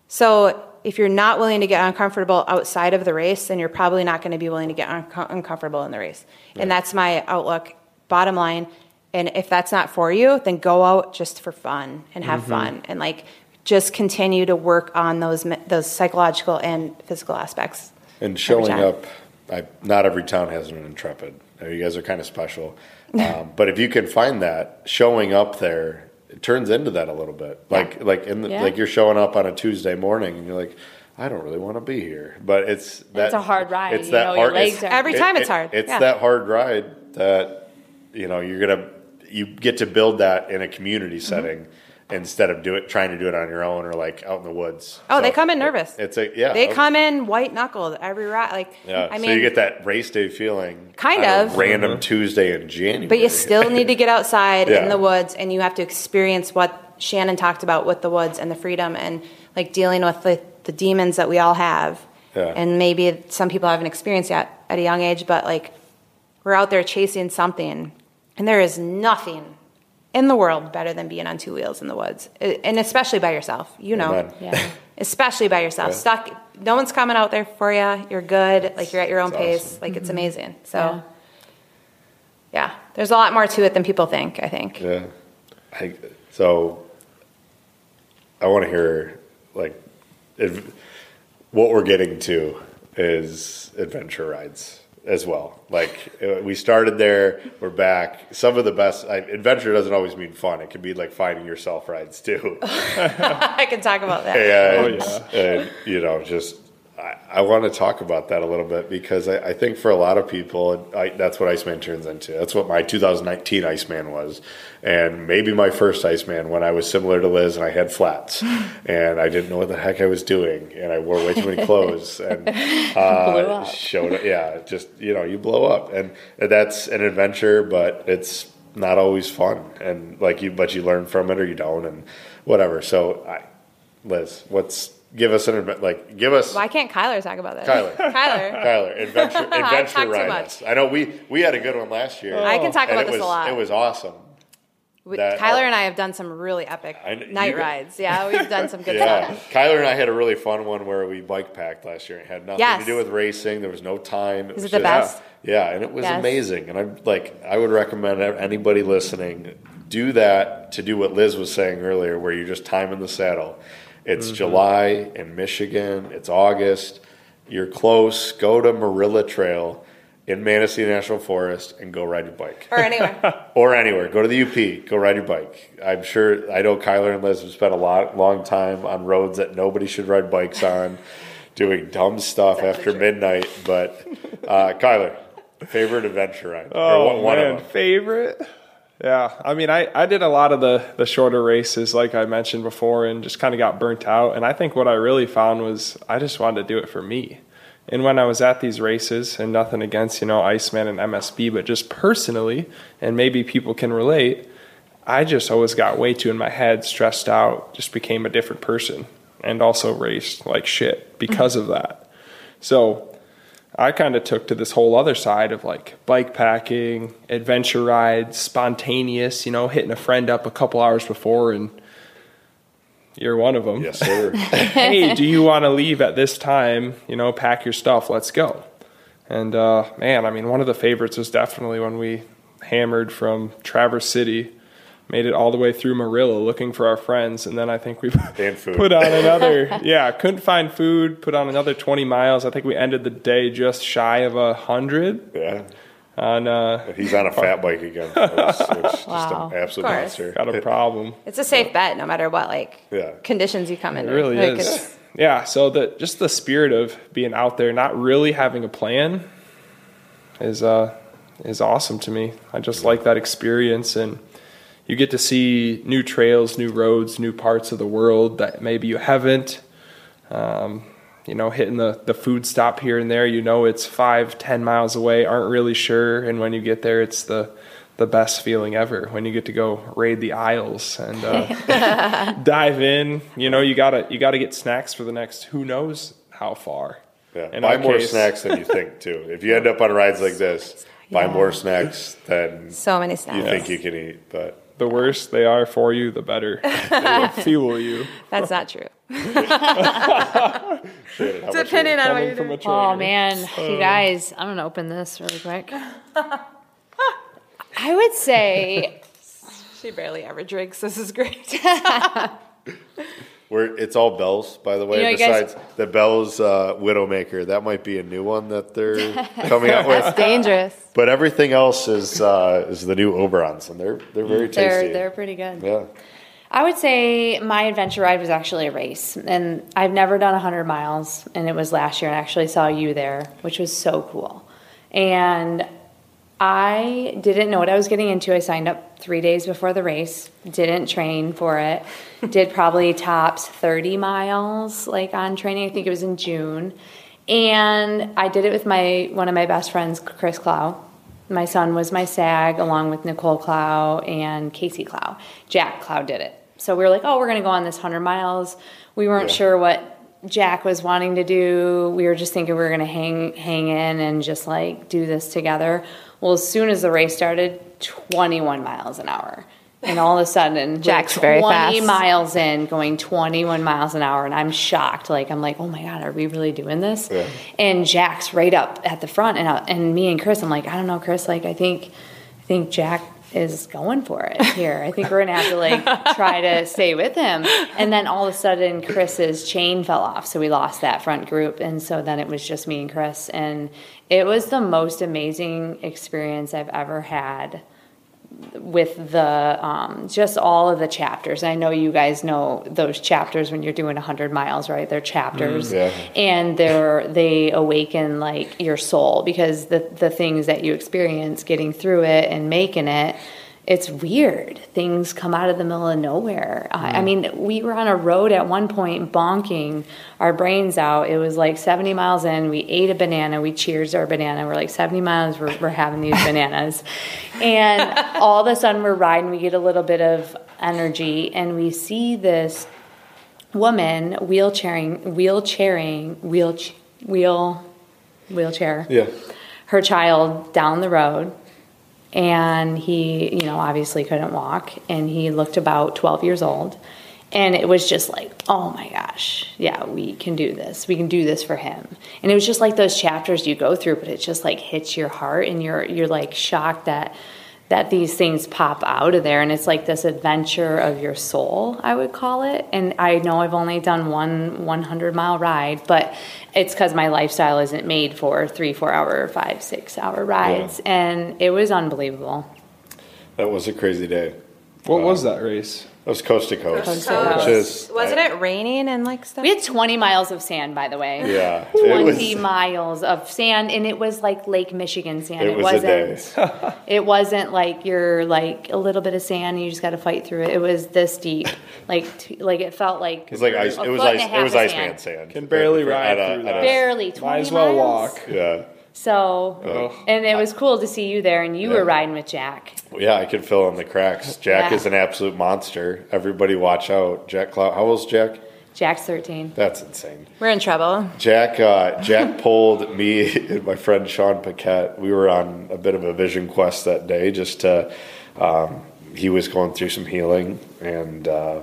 So if you're not willing to get uncomfortable outside of the race, then you're probably not going to be willing to get unco- uncomfortable in the race. And that's my outlook. Bottom line. And if that's not for you, then go out just for fun and have fun and like just continue to work on those those psychological and physical aspects. And showing up, I, not every town has an intrepid. Uh, You guys are kind of special, um, but if you can find that, showing up there, it turns into that a little bit. Like like in the, Yeah. like you're showing up on a Tuesday morning, and you're like, I don't really want to be here, but it's that, a hard ride. It's You that know, your hard. legs it's- are- Every time it's hard, It's yeah. that hard ride that you know you're gonna you get to build that in a community Mm-hmm. setting. Instead of do it, trying to do it on your own or like out in the woods. Oh, they come in nervous. It's a yeah. They okay. come in white knuckled every ride. Like, Yeah, I so mean, you get that race day feeling, Kind of. random Tuesday in January. but you still need to get outside Yeah. in the woods, and you have to experience what Shannon talked about with the woods and the freedom, and like dealing with the, the demons that we all have. Yeah. And maybe some people haven't experienced yet at a young age, but like we're out there chasing something, and there is nothing in the world better than being on two wheels in the woods, uh, and especially by yourself. You know, Yeah. especially by yourself. Yeah. Stuck. No one's coming out there for you. You're good. Like you're at your own pace. awesome. Like it's mm-hmm. amazing. So, Yeah. yeah. there's a lot more to it than people think. I think. yeah. I, so I want to hear like if, what we're getting to is adventure rides as well. Like uh, we started there, we're back. Some of the best I, adventure doesn't always mean fun. It can be like finding yourself rides too. I can talk about that. and, yeah. and you know, just I, I want to talk about that a little bit because I, I think for a lot of people, I, that's what Iceman turns into. That's what my 2019 Iceman was, and maybe my first Iceman when I was similar to Liz and I had flats, and I didn't know what the heck I was doing, and I wore way too many clothes, and uh, showed up. Yeah, just you know, you blow up, and that's an adventure, but it's not always fun, and like you, but you learn from it or you don't, and whatever. So, I, Liz, what's give us an like give us Why can't Kyler talk about that? Kyler. Kyler. Kyler adventure adventure ride us. I know we we had a good one last year. I can talk about it this was, a lot. It was awesome. We, Kyler are- and I have done some really epic I night you- rides. Yeah, we've done some good Yeah, stuff. Kyler and I had a really fun one where we bike packed last year. It had nothing Yes. to do with racing. There was no time. Is was it the just- best? Yeah, and it was Yes. amazing. And I'm like, I would recommend anybody listening do that to do what Liz was saying earlier, where you're just time in the saddle. It's Mm-hmm. July in Michigan. It's August. You're close. Go to Marilla Trail in Manistee National Forest and go ride your bike. Or anywhere. or anywhere. Go to the UP. Go ride your bike. I'm sure. I know Kyler and Liz have spent a lot, long time on roads that nobody should ride bikes on, doing dumb stuff after midnight. But uh, Kyler, favorite adventure ride? Oh one, one man, of them. favorite. Yeah, I mean, I, I did a lot of the the shorter races, like I mentioned before, and just kind of got burnt out. And I think what I really found was I just wanted to do it for me. And when I was at these races, and nothing against you know Iceman and MSB, but just personally, and maybe people can relate, I just always got way too in my head, stressed out, just became a different person, and also raced like shit because mm-hmm. of that. So I kind of took to this whole other side of like bike packing, adventure rides, spontaneous, you know, hitting a friend up a couple hours before and you're one of them. Yes, sir. hey, do you want to leave at this time? You know, pack your stuff, let's go. And uh, man, I mean, one of the favorites was definitely when we hammered from Traverse City, made it all the way through Marilla looking for our friends, and then I think we put on another. yeah, couldn't find food. Put on another 20 miles. I think we ended the day just shy of a hundred. yeah. On uh, He's on a fat bike again. It's, it's Wow. just an absolute monster. got a problem. It's a safe bet no matter what like Yeah. conditions you come in. It really like, is. Yeah, so the just the spirit of being out there, not really having a plan, is uh is awesome to me. I just like that experience, and you get to see new trails, new roads, new parts of the world that maybe you haven't. Um, you know, hitting the the food stop here and there. You know, it's five, ten miles away. Aren't really sure, and when you get there, it's the the best feeling ever when you get to go raid the aisles and uh, dive in. You know, you gotta you gotta get snacks for the next who knows how far. Yeah. In buy more case- snacks than you think too. If you end up on rides like this, buy Yeah. more snacks than So many snacks you think you can eat. But The worse they are for you, the better. they will fuel you. That's not true. Shannon, how about Depending on what Coming you're from doing. a trainer. Oh man, you guys, I'm gonna open this really quick. I would say She barely ever drinks. This is great. We're, it's all Bell's, by the way. You know, you guys- besides the Bell's uh, Widowmaker, that might be a new one that they're coming out with. That's dangerous. But everything else is uh, is the new Oberons, and they're they're very tasty. they're they're pretty good. yeah. I would say my adventure ride was actually a race, and I've never done 100 miles, and it was last year, and I actually saw you there, which was so cool. And I didn't know what I was getting into. I signed up three days before the race, didn't train for it, did probably tops 30 miles like on training. I think it was in June. And I did it with my one of my best friends, Chris Clow. My son was my SAG, along with Nicole Clow and Casey Clow. Jack Clow did it. So we were like, oh, we're going to go on this 100 miles. We weren't Yeah. sure what Jack was wanting to do. We were just thinking we were going to hang hang in and just like do this together. Well, as soon as the race started, 21 miles an hour. And all of a sudden, Jack's we're very 20 fast. miles in, going 21 miles an hour, and I'm shocked. Like I'm like, oh my god, are we really doing this? Yeah. And Jack's right up at the front, and I, and me and Chris, I'm like, I don't know, Chris. Like I think, I think Jack is going for it here. I think we're gonna have to like try to stay with him. And then all of a sudden, Chris's chain fell off, so we lost that front group, and so then it was just me and Chris, and it was the most amazing experience I've ever had with the um, just all of the chapters. I know you guys know those chapters when you're doing 100 miles, right? They're chapters, Yeah. and they're they awaken like your soul because the the things that you experience getting through it and making it. It's weird. Things come out of the middle of nowhere. I I mm. mean, we were on a road at one point, bonking our brains out. It was like 70 miles in. We ate a banana. We cheers our banana. We're like 70 miles. We're, we're having these bananas, and all of a sudden we're riding. We get a little bit of energy, and we see this woman wheelchairing, wheelchairing, wheel, wheel, wheelchair Yeah. her child down the road and he, you know, obviously couldn't walk, and he looked about 12 years old. And it was just like, oh my gosh, yeah, we can do this. We can do this for him. And it was just like those chapters you go through, but it just like hits your heart, and you're you're like shocked that that these things pop out of there and it's like this adventure of your soul i would call it and i know i've only done one 100 mile ride but it's because my lifestyle isn't made for three four hour five six hour rides and it was unbelievable That was a crazy day. What was um, that race? That was coast to coast, Coast to coast. which is Wasn't it raining and like stuff? we had 20 miles of sand by the way Yeah, it 20 was- miles of sand and it was like lake michigan sand It was a day. wasn't it wasn't like you're like a little bit of sand and you just got to fight through it it was this deep like t- like it felt like It was like ice. a It was foot and ice. a It half was of Iceman sand. sand. Can barely At ride a- through at a- that. barely 20 Might as well miles. walk. Yeah, so Ugh. and it was cool to see you there and you Yeah. were riding with jack yeah. I could fill in the cracks. Jack Yeah. is an absolute monster. Everybody, watch out. Jack Clow. How old's Jack? jack's 13 That's insane. We're in trouble. Jack uh, Jack pulled me and my friend Sean Paquette. We were on a bit of a vision quest that day. Just to, um, he was going through some healing, and uh,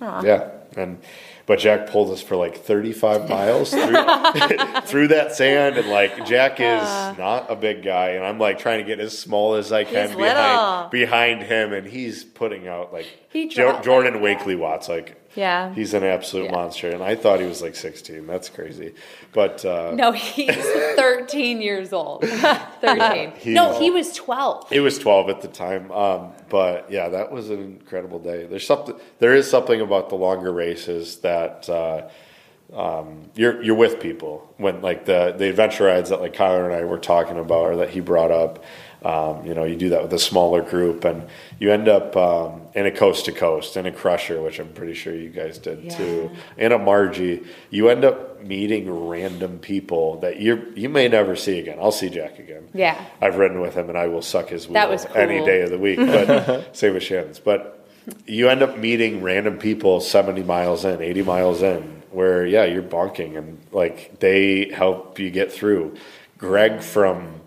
yeah, and but Jack pulled us for like 35 miles through, through that sand, and like Jack is uh. not a big guy, and I'm like trying to get as small as I can behind little. behind him, and he's putting out like He Jo- Jordan like Wakely Watts like. Yeah. He's an absolute Yeah. monster, and I thought he was like 16. That's crazy, but uh, no he's 13 years old 13 He- no he was 12 he was 12 at the time. Um, but yeah, that was an incredible day. There's something. There is something about the longer races that uh, um, you're you're with people when like the the adventure rides that like Kyler and I were talking about, or that he brought up. Um, you know, you do that with a smaller group, and you end up um, in a coast to coast, in a crusher, which I'm pretty sure you guys did too, in a Marji. You end up meeting random people that you you may never see again. I'll see Jack again. Yeah. I've ridden with him, and I will suck his wheel was any day of the week. But same with Shannon's. But you end up meeting random people 70 miles in, 80 miles in, where yeah, you're bonking, and like they help you get through. Greg from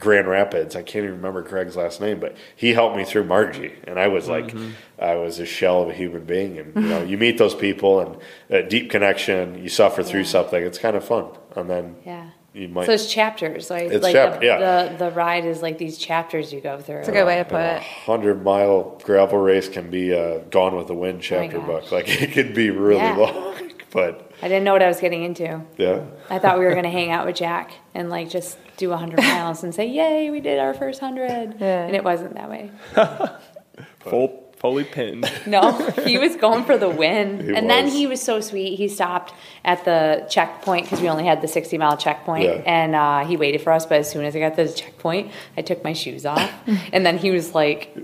Grand Rapids. I can't even remember Greg's last name, but he helped me through Marji, and I was like, mm-hmm. I was a shell of a human being. And you know, you meet those people, and a deep connection. You suffer through something. It's kind of fun, and then yeah you might. so it's chapters like, It's like chap- the, yeah. the, the ride is like these chapters you go through It's a good way to put a it. hundred mile gravel race can be a Gone with the Wind oh chapter gosh. book. Like it could be really Yeah. long, but i didn't know what i was getting into yeah, I thought we were going to hang out with Jack and like just do 100 miles and say, "Yay, we did our first 100." Yeah. And it wasn't that way. Full, fully pinned. No, he was going for the win. He and then he was so sweet. He stopped at the checkpoint because we only had the 60 mile checkpoint, Yeah. and uh, he waited for us. But as soon as I got to the checkpoint, I took my shoes off, and then he was like,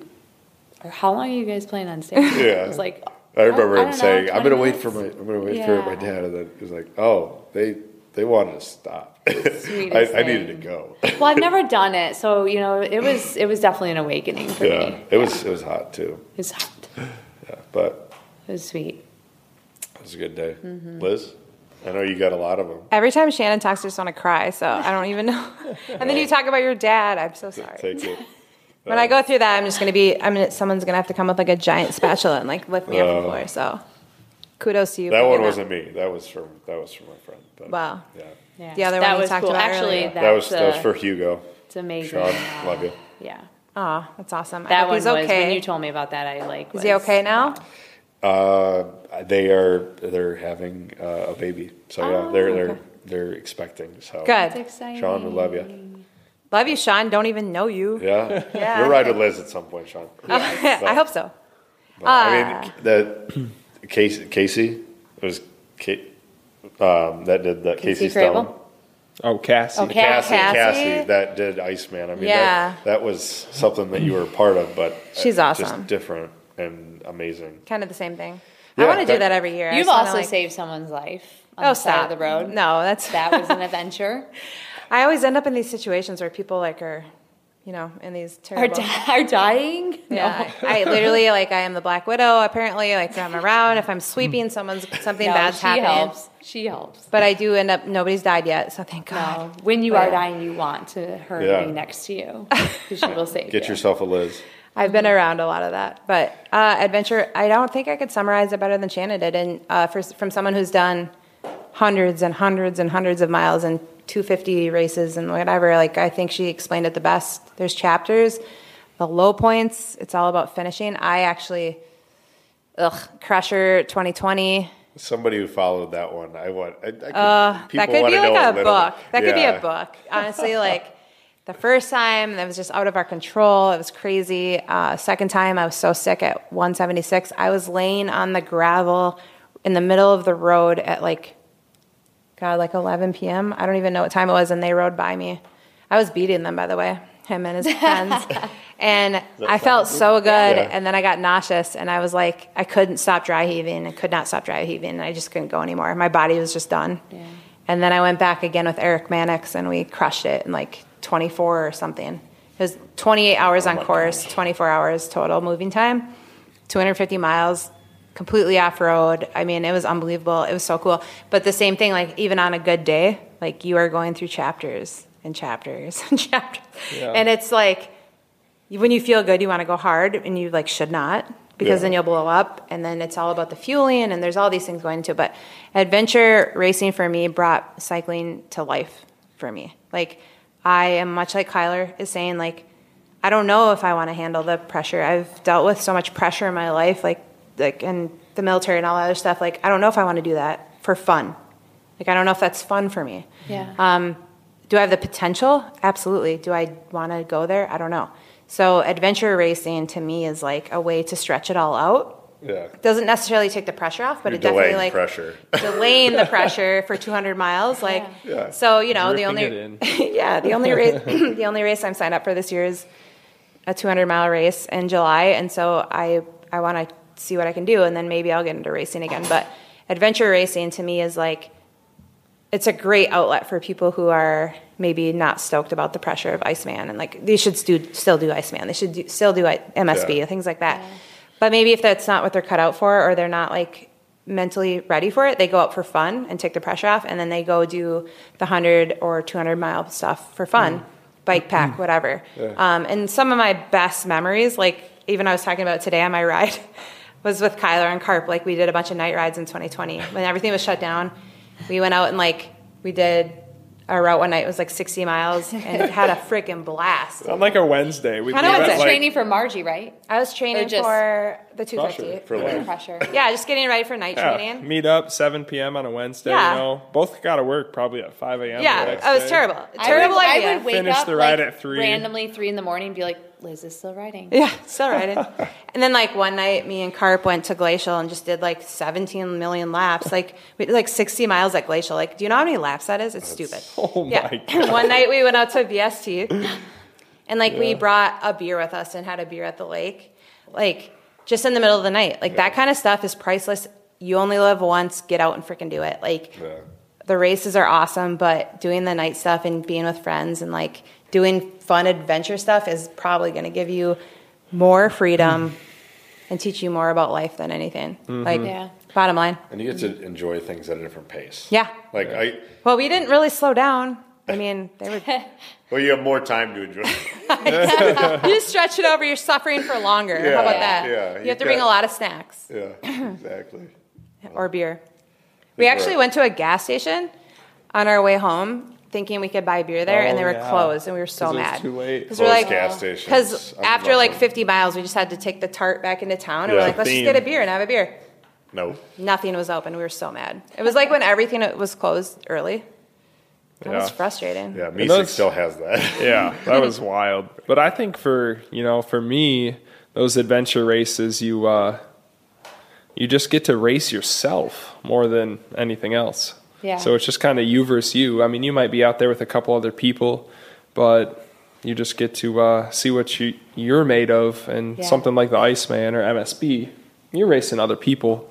"How long are you guys planning on staying?" Yeah. I was like, I remember "Oh, him don't saying, know, "I'm going to wait for my. I'm going to wait for my dad," and then he was like, "Oh, they they wanted to stop. I, I needed to go." Well, I've never done it, so you know, it was it was definitely an awakening for me. yeah, me. it was it was hot too. It was hot. Yeah, but It was sweet. it was a good day. Mm-hmm. Liz, I know you got a lot of them. Every time Shannon talks, I just want to cry. So I don't even know. and then you talk about your dad. I'm so sorry. Take it. When I go through that, I'm just gonna be. I mean, someone's gonna have to come with like a giant spatula and like lift me off the floor. So, kudos to you. That one wasn't me. That was from that was from my friend. But, Wow. Yeah, Yeah. The other that one you was talked cool. about Actually, earlier. that was that was uh, for Hugo. It's amazing. Sean, Uh, love you. Yeah. Oh, that's awesome. I That hope one he's was okay. when you told me about that. I like. Is he okay now? Uh, they are they're having uh, a baby, so yeah, Oh, they're they're they're expecting. So Good. It's exciting. Sean, we love you. Love you, Sean. Don't even know you. Yeah, Yeah. you'll ride with Liz at some point, Sean. I hope so. But, I mean, the Casey, Casey it was Kate, um, that did the Casey, Casey Stone. Crable? Oh, Cassie. Okay. Cassie, Cassie? Cassie, that did Iceman. I mean, Yeah. that, that was something that you were a part of, but She's just awesome. different and amazing. Kind of the same thing. Yeah, I want to do that- that every year. You've also like- saved someone's life on Oh, the side stop of the road. No, that's That was an adventure. I always end up in these situations where people like are, you know, in these Are, di- are dying? Yeah, I, I literally like I am the Black Widow. Apparently, like I'm around. If I'm sweeping, someone's something No, bad's she happening. helps. She helps. But I do end up. Nobody's died yet, so thank God. No, when you But are dying, you want to her Yeah. to be next to you because she will save Get you. yourself a Liz. I've been around a lot of that, but uh, adventure. I don't think I could summarize it better than Shannon did, and uh, for, from someone who's done hundreds and hundreds and hundreds of miles and 250 races and whatever. Like I think she explained it the best. There's chapters, the low points. It's all about finishing. I actually, ugh, Crusher 2020. Somebody who followed that one, I want. I, I could, Uh, that could be like know a book. That could be a book. Honestly, like the first time, that was just out of our control. It was crazy. Uh, second time, I was so sick at 176. I was laying on the gravel in the middle of the road at like, God, like 11 p.m. I don't even know what time it was, and they rode by me. I was beating them, by the way, him and his friends. and I felt so good. Yeah. And then I got nauseous, and I was like, I couldn't stop dry heaving. I could not stop dry heaving. And I just couldn't go anymore. My body was just done. And then I went back again with Eric Mannix, and we crushed it in like 24 or something. It was 28 hours on course, 24 hours total moving time, 250 miles, completely off road. I mean, it was unbelievable. It was so cool. But the same thing, like even on a good day, like you are going through chapters and chapters and chapters, Yeah. and it's like when you feel good, you want to go hard, and you like should not because Yeah. then you'll blow up. And then it's all about the fueling, and there's all these things going into it. But adventure racing for me brought cycling to life for me. Like I am much like Kyler is saying, like I don't know if I want to handle the pressure. I've dealt with so much pressure in my life, like like in the military and all that other stuff. Like I don't know if I want to do that for fun. Like I don't know if that's fun for me. Yeah. Um, do I have the potential? Absolutely. Do I want to go there? I don't know. So adventure racing to me is like a way to stretch it all out. Yeah. Doesn't necessarily take the pressure off, but You're it definitely like pressure. delaying the pressure for 200 miles. Like, Yeah. so you know, the only yeah, the only race the only race I'm signed up for this year is a 200 mile race in July, and so I I want to see what I can do, and then maybe I'll get into racing again. But adventure racing to me is like it's a great outlet for people who are maybe not stoked about the pressure of Iceman, and like they should do, still do Iceman. They should do, still do I- MSB, Yeah. things like that. But maybe if that's not what they're cut out for, or they're not like mentally ready for it, they go out for fun and take the pressure off, and then they go do the hundred or two hundred mile stuff for fun, bike pack, whatever. Um, and some of my best memories, like even I was talking about today on my ride, was with Kyler and Carp. Like we did a bunch of night rides in 2020 when everything was shut down. We went out and like we did our route one night. It was like 60 miles and had a freaking blast. On like a Wednesday, we Kinda we Wednesday. went, like, training for Marji, right? I was training just for the 250. For life. Pressure. Yeah, just getting ready for night yeah, training. meet up 7 p.m. on a Wednesday. Yeah. You know, both got to work probably at 5 a.m. Yeah, next it was day. terrible. I Terrible would, idea. I would wake Finish up the ride like, at three. randomly three in the morning and be like, Liz is still riding. Yeah, still riding. and then like one night, me and Carp went to Glacial and just did like 17 million laps. Like we did like 60 miles at Glacial. Like, do you know how many laps that is? It's stupid. Oh my. God. one night we went out to BST, and like we brought a beer with us and had a beer at the lake, like just in the middle of the night. Like that kind of stuff is priceless. You only live once. Get out and freaking do it. Like Yeah. the races are awesome, but doing the night stuff and being with friends and like doing fun adventure stuff is probably going to give you more freedom and teach you more about life than anything. Mm-hmm. Like, Yeah. bottom line. And you get to enjoy things at a different pace. Yeah. Like I, Well, we didn't really slow down. I mean, they were. well, you have more time to enjoy. you stretch it over. You're suffering for longer. Yeah, How about that? yeah, you you have to bring a lot of snacks yeah, exactly. or beer. We actually went to a gas station on our way home, thinking we could buy beer there, and Oh, they were yeah. closed, and we were so 'Cause it was mad. too late. Because we're like, gas stations. Because after like to- 50 miles, we just had to take the TART back into town, and Yeah. we're like, let's Theme. just get a beer and have a beer. No. Nothing was open. We were so mad. It was like when everything was closed early. That was frustrating. Yeah, And Mesick still has that. yeah, that was wild. But I think for you know, for me, those adventure races, you uh, you just get to race yourself more than anything else. Yeah. So it's just kind of you versus you. I mean, you might be out there with a couple other people, but you just get to uh, see what you you're made of, and Yeah. something like the Iceman or MSB, you're racing other people.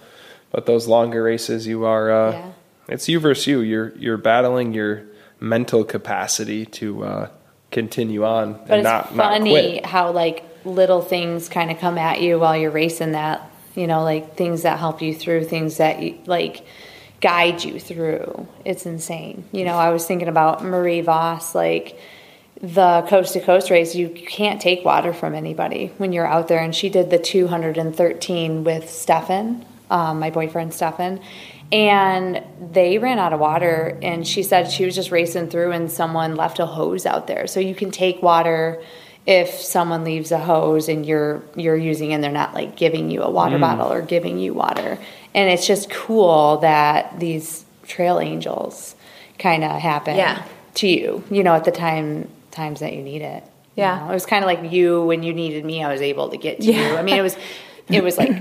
But those longer races, you are uh, Yeah. it's you versus you. You're you're battling your mental capacity to uh, continue on But and it's not not funny quit. how like little things kind of come at you while you're racing that, you know, like things that help you through, things that you, like guide you through. It's insane. You know, I was thinking about Marie Voss, like the coast to coast race, you can't take water from anybody when you're out there. And she did the 213 with Stefan, um, my boyfriend Stefan. And they ran out of water, and she said she was just racing through, and someone left a hose out there. So you can take water if someone leaves a hose and you're you're using, and they're not like giving you a water bottle or giving you water. And it's just cool that these trail angels kind of happen Yeah. to you. You know, at the time times that you need it. you Yeah. know? it was kind of like you when you needed me. I was able to get to Yeah. you. I mean, it was it was like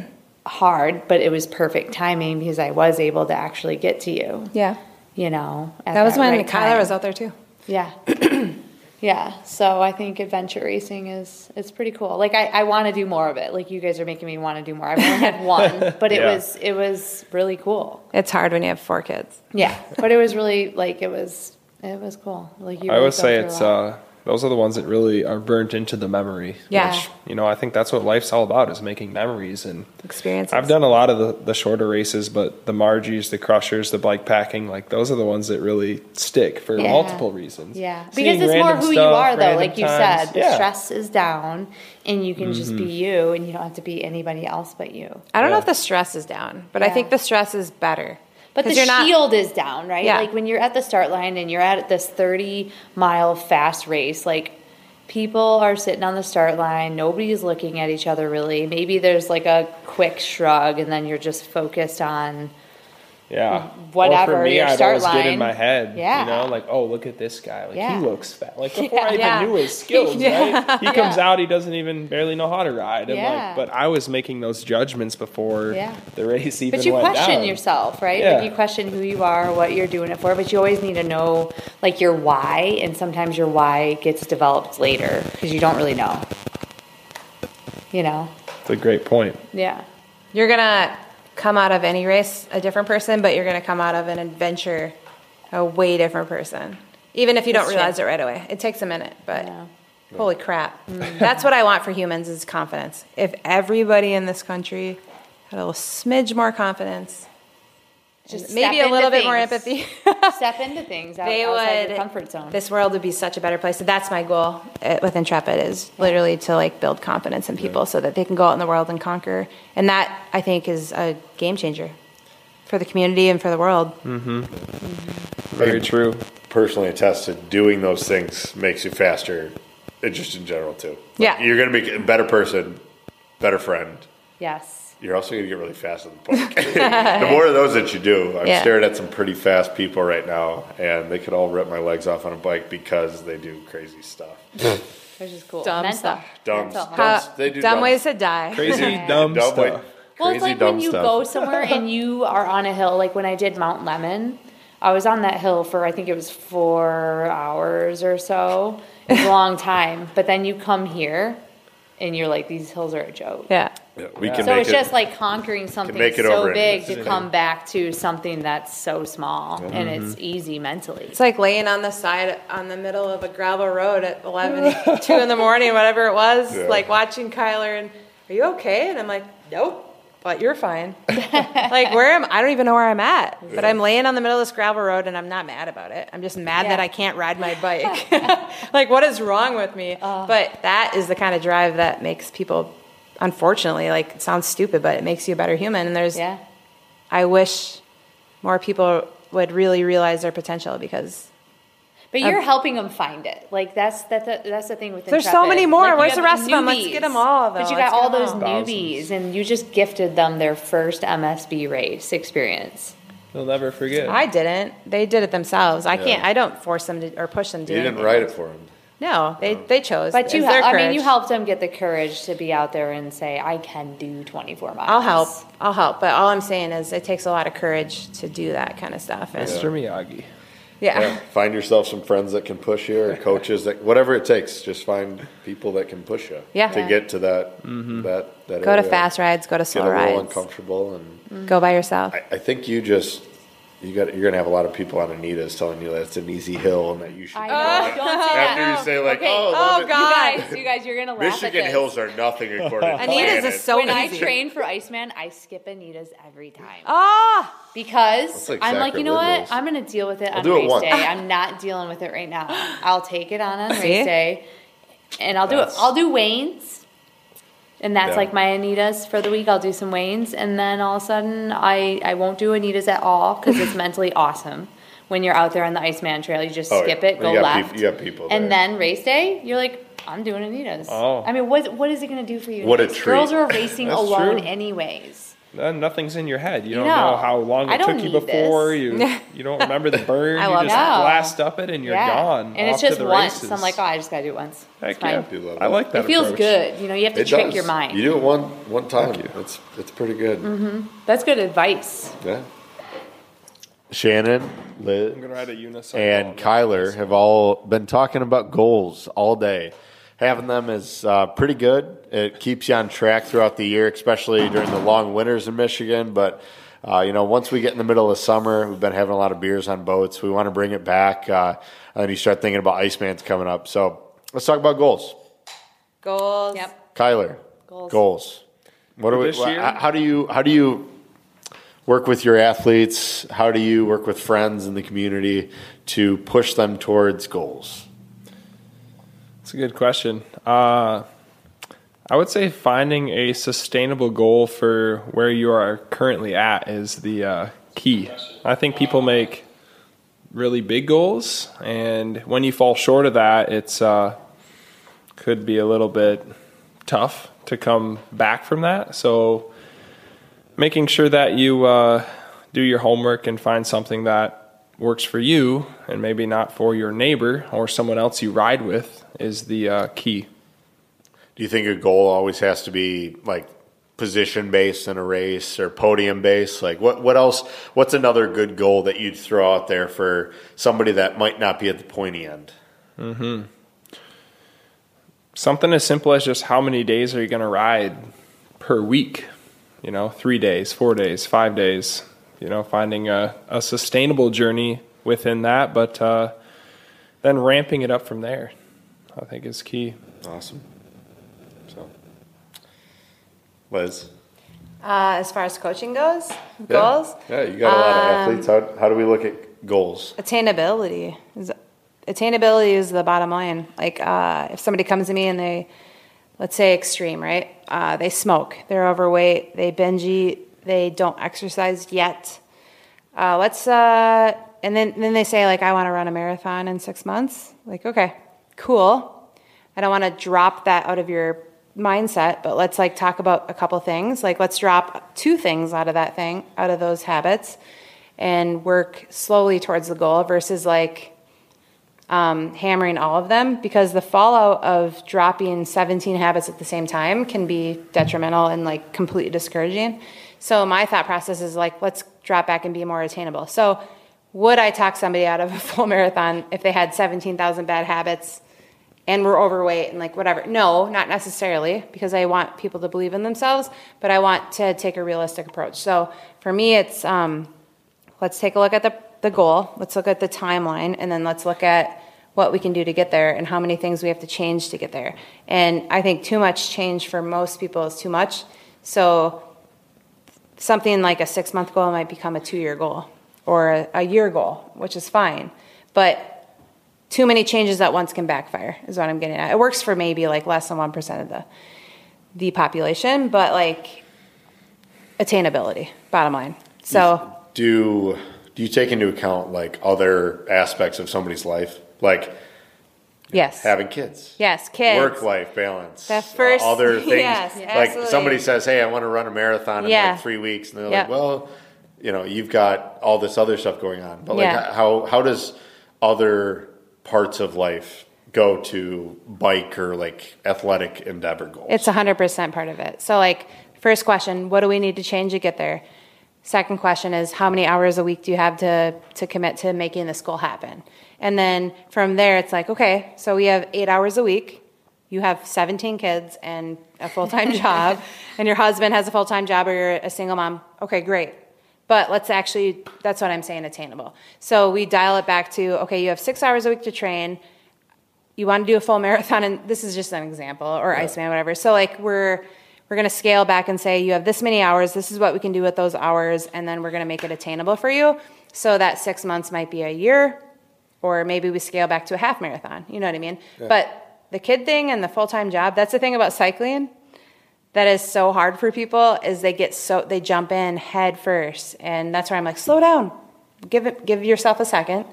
hard, but it was perfect timing because I was able to actually get to you. Yeah. You know, at That was when right Kyler was out there too. Yeah. yeah. So I think adventure racing is it's pretty cool. Like I, I want to do more of it. Like you guys are making me want to do more. I've only had one, but it Yeah. was it was really cool. It's hard when you have four kids. Yeah. But it was really like it was it was cool. Like you I really would say it's lot. uh, those are the ones that really are burnt into the memory. Yeah. Which, you know, I think that's what life's all about is making memories. And Experiences. I've done a lot of the, the shorter races, but the Marjis, the Crushers, the bike packing, like those are the ones that really stick for Yeah. multiple reasons. Yeah, Seeing because it's more random who you are, though. Like you times. said, the Yeah. Mm-hmm. stress is down, and you can just be you, and you don't have to be anybody else but you. I don't know if the stress is down, but I think the stress is better. But the you're not- shield is down, right? Yeah. Like when you're at the start line and you're at this 30 mile fast race, like people are sitting on the start line, nobody's looking at each other really. Maybe there's like a quick shrug, and then you're just focused on Yeah. Whatever, Or for me, your I'd start always get in my head. Yeah. You know, like, oh, look at this guy. Like, Yeah. he looks fat. Like, before I even Yeah. knew his skills, Yeah. right? He comes out, he doesn't even barely know how to ride. And Yeah. like, but I was making those judgments before Yeah. the race even But you question down. yourself, right? Yeah. Like you question who you are, what you're doing it for, but you always need to know like your why, and sometimes your why gets developed later because you don't really know. You know? It's a great point. Yeah. You're gonna come out of any race a different person, but you're gonna come out of an adventure a way different person. Even if you don't realize true. it right away. It takes a minute, but Yeah. holy crap. Mm. That's what I want for humans is confidence. If everybody in this country had a little smidge more confidence, Just maybe a little into bit more empathy. Step into things out, they outside would your comfort zone. this world would be such a better place so that's my goal uh, with intrepid is literally to like build confidence in people so that they can go out in the world and conquer and that i think is a game changer for the community and for the world mm-hmm. Mm-hmm. Very true. personally attested, doing those things makes you faster, and just in general too. Like, Yeah. you're gonna be a better person, better friend. yes. You're also gonna get really fast on the bike. the more of those that you do, I'm Yeah. staring at some pretty fast people right now, and they could all rip my legs off on a bike because they do crazy stuff. Which is cool. Dumb Mental. stuff. Dumb, Mental. dumb, How- they do dumb dumb, ways to die Crazy, dumb, dumb stuff. way- Well, crazy it's like when you stuff. go somewhere and you are on a hill, like when I did Mount Lemmon, I was on that hill for I think it was four hours or so. It was a long time. But then you come here and you're like, these hills are a joke. yeah Yeah, we can So make it's it. just like conquering something make it so over in big to come back to something that's so small and it's mm-hmm. easy mentally. it's like laying on the side on the middle of a gravel road at 11 2 in the morning whatever it was Yeah. like watching kyler and are you okay and i'm like nope but you're fine like where am I don't even know where I'm at, but I'm laying on the middle of this gravel road and I'm not mad about it. I'm just mad that Yeah. I can't ride my bike. like what is wrong with me? Uh. but that is the kind of drive that makes people unfortunately like it sounds stupid, but it makes you a better human and there's Yeah. I wish more people would really realize their potential because But you're helping them find it. Like that's that's the, that's the thing with There's so many more. Like, Where's the rest of them? Let's get them all, though. But you Let's got all those all. newbies, and you just gifted them their first MSB race experience. They'll never forget. I didn't. They did it themselves. I Yeah. can't. I don't force them to or push them to. you didn't anything. write it for him. No, they oh. they chose. But you, It's their hel- I mean, you helped them get the courage to be out there and say, "I can do 24 miles." I'll help. I'll help. But all I'm saying is, it takes a lot of courage to do that kind of stuff. And Mr. Miyagi. yeah. Yeah, find yourself some friends that can push you, or coaches that whatever it takes. Just find people that can push you. Yeah. To get to that mm-hmm. that that. Go to fast rides. Go to slow Get slow a little rides. uncomfortable, and Go by yourself. I, I think you just you got you're gonna have a lot of people on Anita's telling you that it's an easy hill and that you should. I go know. Don't say that. After you say like, Okay. oh, Oh, Lemmon- God. You guys, you guys, you're gonna laugh at Michigan this. hills are nothing according to Anita's is so when I easy. train for Iceman, I skip Anita's every time. Ah, Because like I'm like, you know what? sacrilegious. I'm going to deal with it on do it race once. day. I'm not dealing with it right now. I'll take it on on See? race day, and I'll do That's- it. I'll do Wayne's, and that's Yeah. like my Anita's for the week. I'll do some Wayne's, and then all of a sudden, I I won't do Anita's at all because it's mentally awesome. When you're out there on the Iceman Trail, you just Oh, skip it, go left, peop- you got people and there. then race day, you're like, I'm doing Anita's. Oh. I mean, what what is it going to do for you? What a treat. Girls are racing alone, true. anyways. Then nothing's in your head. You don't No. know how long it took you before. this. You you don't remember the burn. I you love just that. blast up it and you're gone. And it's off to just the once. races. I'm like, oh, I just gotta do it once. Heck it's fine. yeah. I like that. It feels approach. good. You know, you have to It trick does. your mind. You do it one one time. you. It's it's pretty good. Mm-hmm. That's good advice. Yeah. Shannon, Liz, I'm gonna ride a and on. Kyler have all been talking about goals all day. Having them is uh, pretty good. It keeps you on track throughout the year, especially during the long winters in Michigan. But uh, you know, once we get in the middle of summer, we've been having a lot of beers on boats. We want to bring it back, uh, and you start thinking about Iceman's coming up. So let's talk about goals. goals. Yep. Kyler, Goals. Goals. What do For we? this year? How do you? How do you? Work with your athletes. How do you work with friends in the community to push them towards goals? It's a good question. Uh, I would say finding a sustainable goal for where you are currently at is the uh, key. I think people make really big goals, and when you fall short of that, it's uh, could be a little bit tough to come back from that. So, making sure that you uh, do your homework and find something that works for you and maybe not for your neighbor or someone else you ride with is the uh, key. Do you think a goal always has to be like position based in a race or podium based? Like what what else? What's another good goal that you'd throw out there for somebody that might not be at the pointy end? Hmm. Something as simple as just how many days are you going to ride per week? You know, three days, four days, five days. You know, finding a, a sustainable journey within that, but uh, then ramping it up from there, I think is key. Awesome. So, Liz, Uh, as far as coaching goes, goals, Yeah, you got a lot of Um, athletes. How how do we look at goals? attainability is attainability is the bottom line. Like uh, if somebody comes to me and they, let's say extreme, right? Uh, they smoke, they're overweight, they binge eat, they don't exercise yet. Uh, let's uh, and then then they say like I want to run a marathon in six months. Like okay, cool. I don't want to drop that out of your mindset, but let's like talk about a couple things. Like let's drop two things out of that thing, out of those habits, and work slowly towards the goal versus like um, hammering all of them because the fallout of dropping 17 habits at the same time can be detrimental and like completely discouraging. So my thought process is like, let's drop back and be more attainable. So would I talk somebody out of a full marathon if they had 17,000 bad habits and were overweight and like whatever? No, not necessarily because I want people to believe in themselves, but I want to take a realistic approach. So for me, it's um, let's take a look at the, the goal, let's look at the timeline, and then let's look at what we can do to get there and how many things we have to change to get there. And I think too much change for most people is too much. So something like a six month goal might become a two year goal or a, a year goal, which is fine. But too many changes at once can backfire, is what I'm getting at. It works for maybe like less than 1% of the, the population, but like attainability, bottom line. So. Do do you take into account like other aspects of somebody's life, like Yes. having kids? Yes, kids. Work life balance. The first- uh, other things. yes, like absolutely. somebody says, "Hey, I want to run a marathon in Yeah. like three weeks," and they're Yep. like, "Well, you know, you've got all this other stuff going on." But like, Yeah. how how does other parts of life go to bike or like athletic endeavor goals? It's 100% part of it. So, like, first question, what do we need to change to get there? Second question is, how many hours a week do you have to, to commit to making this goal happen? And then from there, it's like, okay, so we have eight hours a week. You have 17 kids and a full time job, and your husband has a full time job, or you're a single mom. Okay, great. but let's actually, that's what I'm saying, attainable. So we dial it back to, okay, you have six hours a week to train. You want to do a full marathon, and this is just an example, or Iceman, whatever. So like we're we're going to scale back and say you have this many hours. This is what we can do with those hours, and then we're going to make it attainable for you. So that six months might be a year, or maybe we scale back to a half marathon. You know what I mean? But the kid thing and the full time job. That's the thing about cycling that is so hard for people is they get so they jump in head first and that's where i'm like slow down give it give yourself a second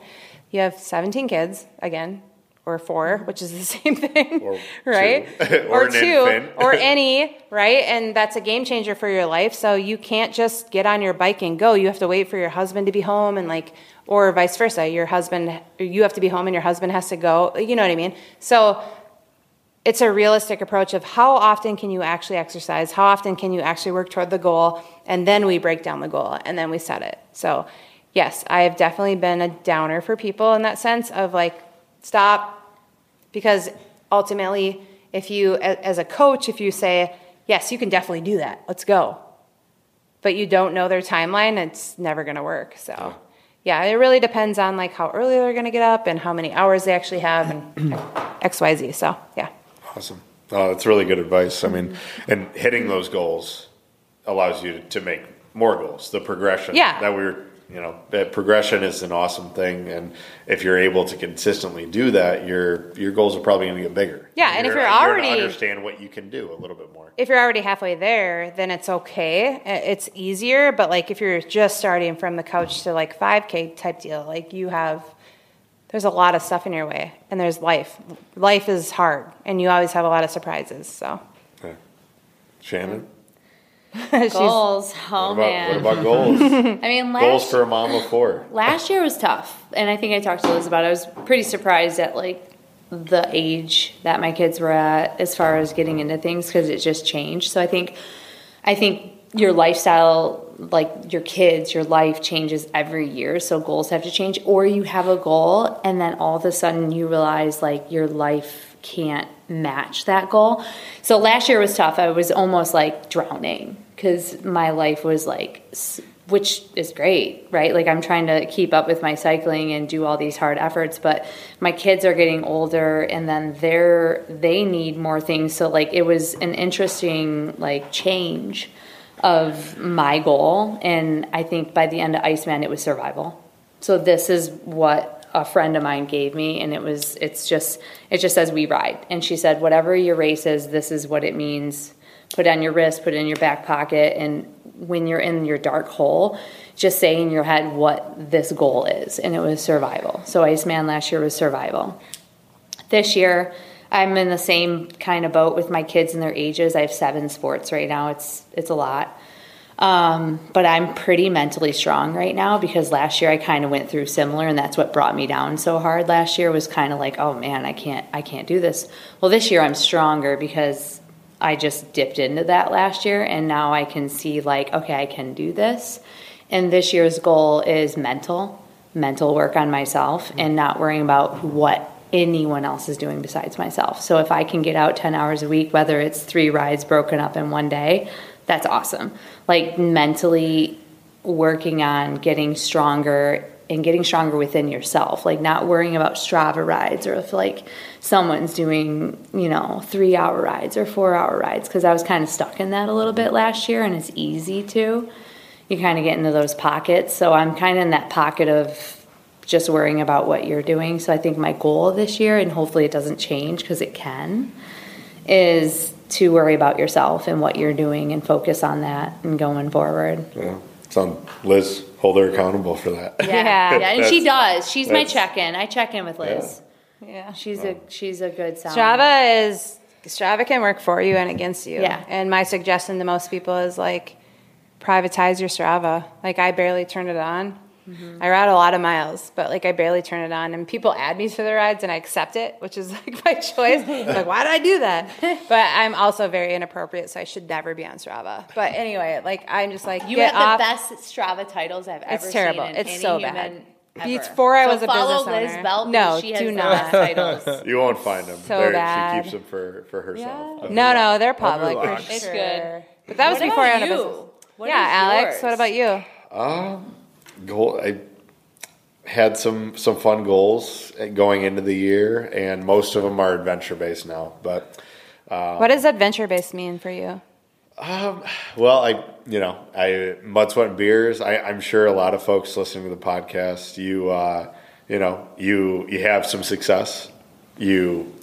you have 17 kids again or four mm-hmm. which is the same thing Or right? two. Or an infant. or any right? And that's a game changer for your life. So you can't just get on your bike and go. You have to wait for your husband to be home and like or vice versa. Your husband you have to be home and your husband has to go. You know what i mean? So it's a realistic approach of how often can you actually exercise? How often can you actually work toward the goal? And then we break down the goal and then we set it. So yes i have definitely been a downer for people in that sense of like stop because ultimately if you as a coach if you say yes you can definitely do that let's go but you don't know their timeline it's never going to work so yeah it really depends on like how early they're going to get up and how many hours they actually have and xyz so yeah Awesome. Oh, that's really good advice. I mean, and hitting those goals allows you to make more goals. The progression Yeah. that we were, you know, that progression is an awesome thing. And if you're able to consistently do that, your your goals are probably going to get bigger. Yeah, and if you're already- understand what you can do a little bit more. if you're already halfway there, then it's okay. It's easier, but like if you're just starting from the couch to like 5K type deal, like you have, there's a lot of stuff in your way, and there's life. Life is hard, and you always have a lot of surprises. So, Yeah. Shannon, Goals. Oh what about man. what about goals? I mean, last goals for a mom of four. last year was tough, and I think I talked to Liz about. it. I was pretty surprised at like the age that my kids were at as far as getting into things because it just changed. So I think, I think your lifestyle, like your kids, your life changes every year. So goals have to change, or you have a goal, and then all of a sudden you realize like your life can't match that goal. So last year was tough. I was almost like drowning because my life was like, which is great, right? Like I'm trying to keep up with my cycling and do all these hard efforts, but my kids are getting older and then they're they need more things. So like it was an interesting like change of my goal and I think by the end of Iceman it was survival. So this is what a friend of mine gave me and it was it's just it just says we ride. And she said whatever your race is this is what it means. Put it on your wrist put it in your back pocket and when you're in your dark hole just say in your head what this goal is. And it was survival. So iceman last year was survival. This year i'm in the same kind of boat with my kids and their ages. I have seven sports right now. It's it's a lot um, but I'm pretty mentally strong right now because last year I kind of went through similar, and that's what brought me down so hard. Last year was kind of like, oh man, I can't, I can't do this. Well, this year I'm stronger because I just dipped into that last year, and now I can see like, okay, I can do this. And this year's goal is mental, mental work on myself, and not worrying about what anyone else is doing besides myself. So if I can get out 10 hours a week, whether it's three rides broken up in one day, that's awesome. Like mentally working on getting stronger and getting stronger within yourself, like not worrying about Strava rides or if like someone's doing, you know, three hour rides or four hour rides. Cause I was kind of stuck in that a little bit last year and it's easy to. You kind of get into those pockets. So I'm kind of in that pocket of just worrying about what you're doing. So I think my goal this year, and hopefully it doesn't change because it can, is to worry about yourself and what you're doing and focus on that and going forward. Yeah. It's on Liz. Hold her accountable for that. Yeah. yeah, and she does. She's my check-in. I check in with Liz. yeah. She's a she's a good sound. Strava is Strava can work for you and against you. Yeah. And my suggestion to most people is like privatize your Strava. Like I barely turn it on. I ride a lot of miles, but like I barely turn it on, and people add me to the rides, and I accept it, which is like my choice. like, why did I do that? But I'm also very inappropriate, so I should never be on Strava. But anyway, like I'm just like You get have off. the best Strava titles I've ever seen. It's terrible. in It's any so human bad. ever. Before I So was a follow business Liz owner. Belt No, because she has do the not. titles. You won't find them. So They're- bad. She keeps them for, for herself. No, no, they're public for sure. It's good. But that was What before I about owned a business. What yeah, Alex. yours? What about you? Um, goal. I had some some fun goals going into the year, and most of them are adventure based now. But what does adventure based mean for you? well, I you know I mud sweat and beers. I, I'm sure a lot of folks listening to the podcast, you uh, you know you you have some success. You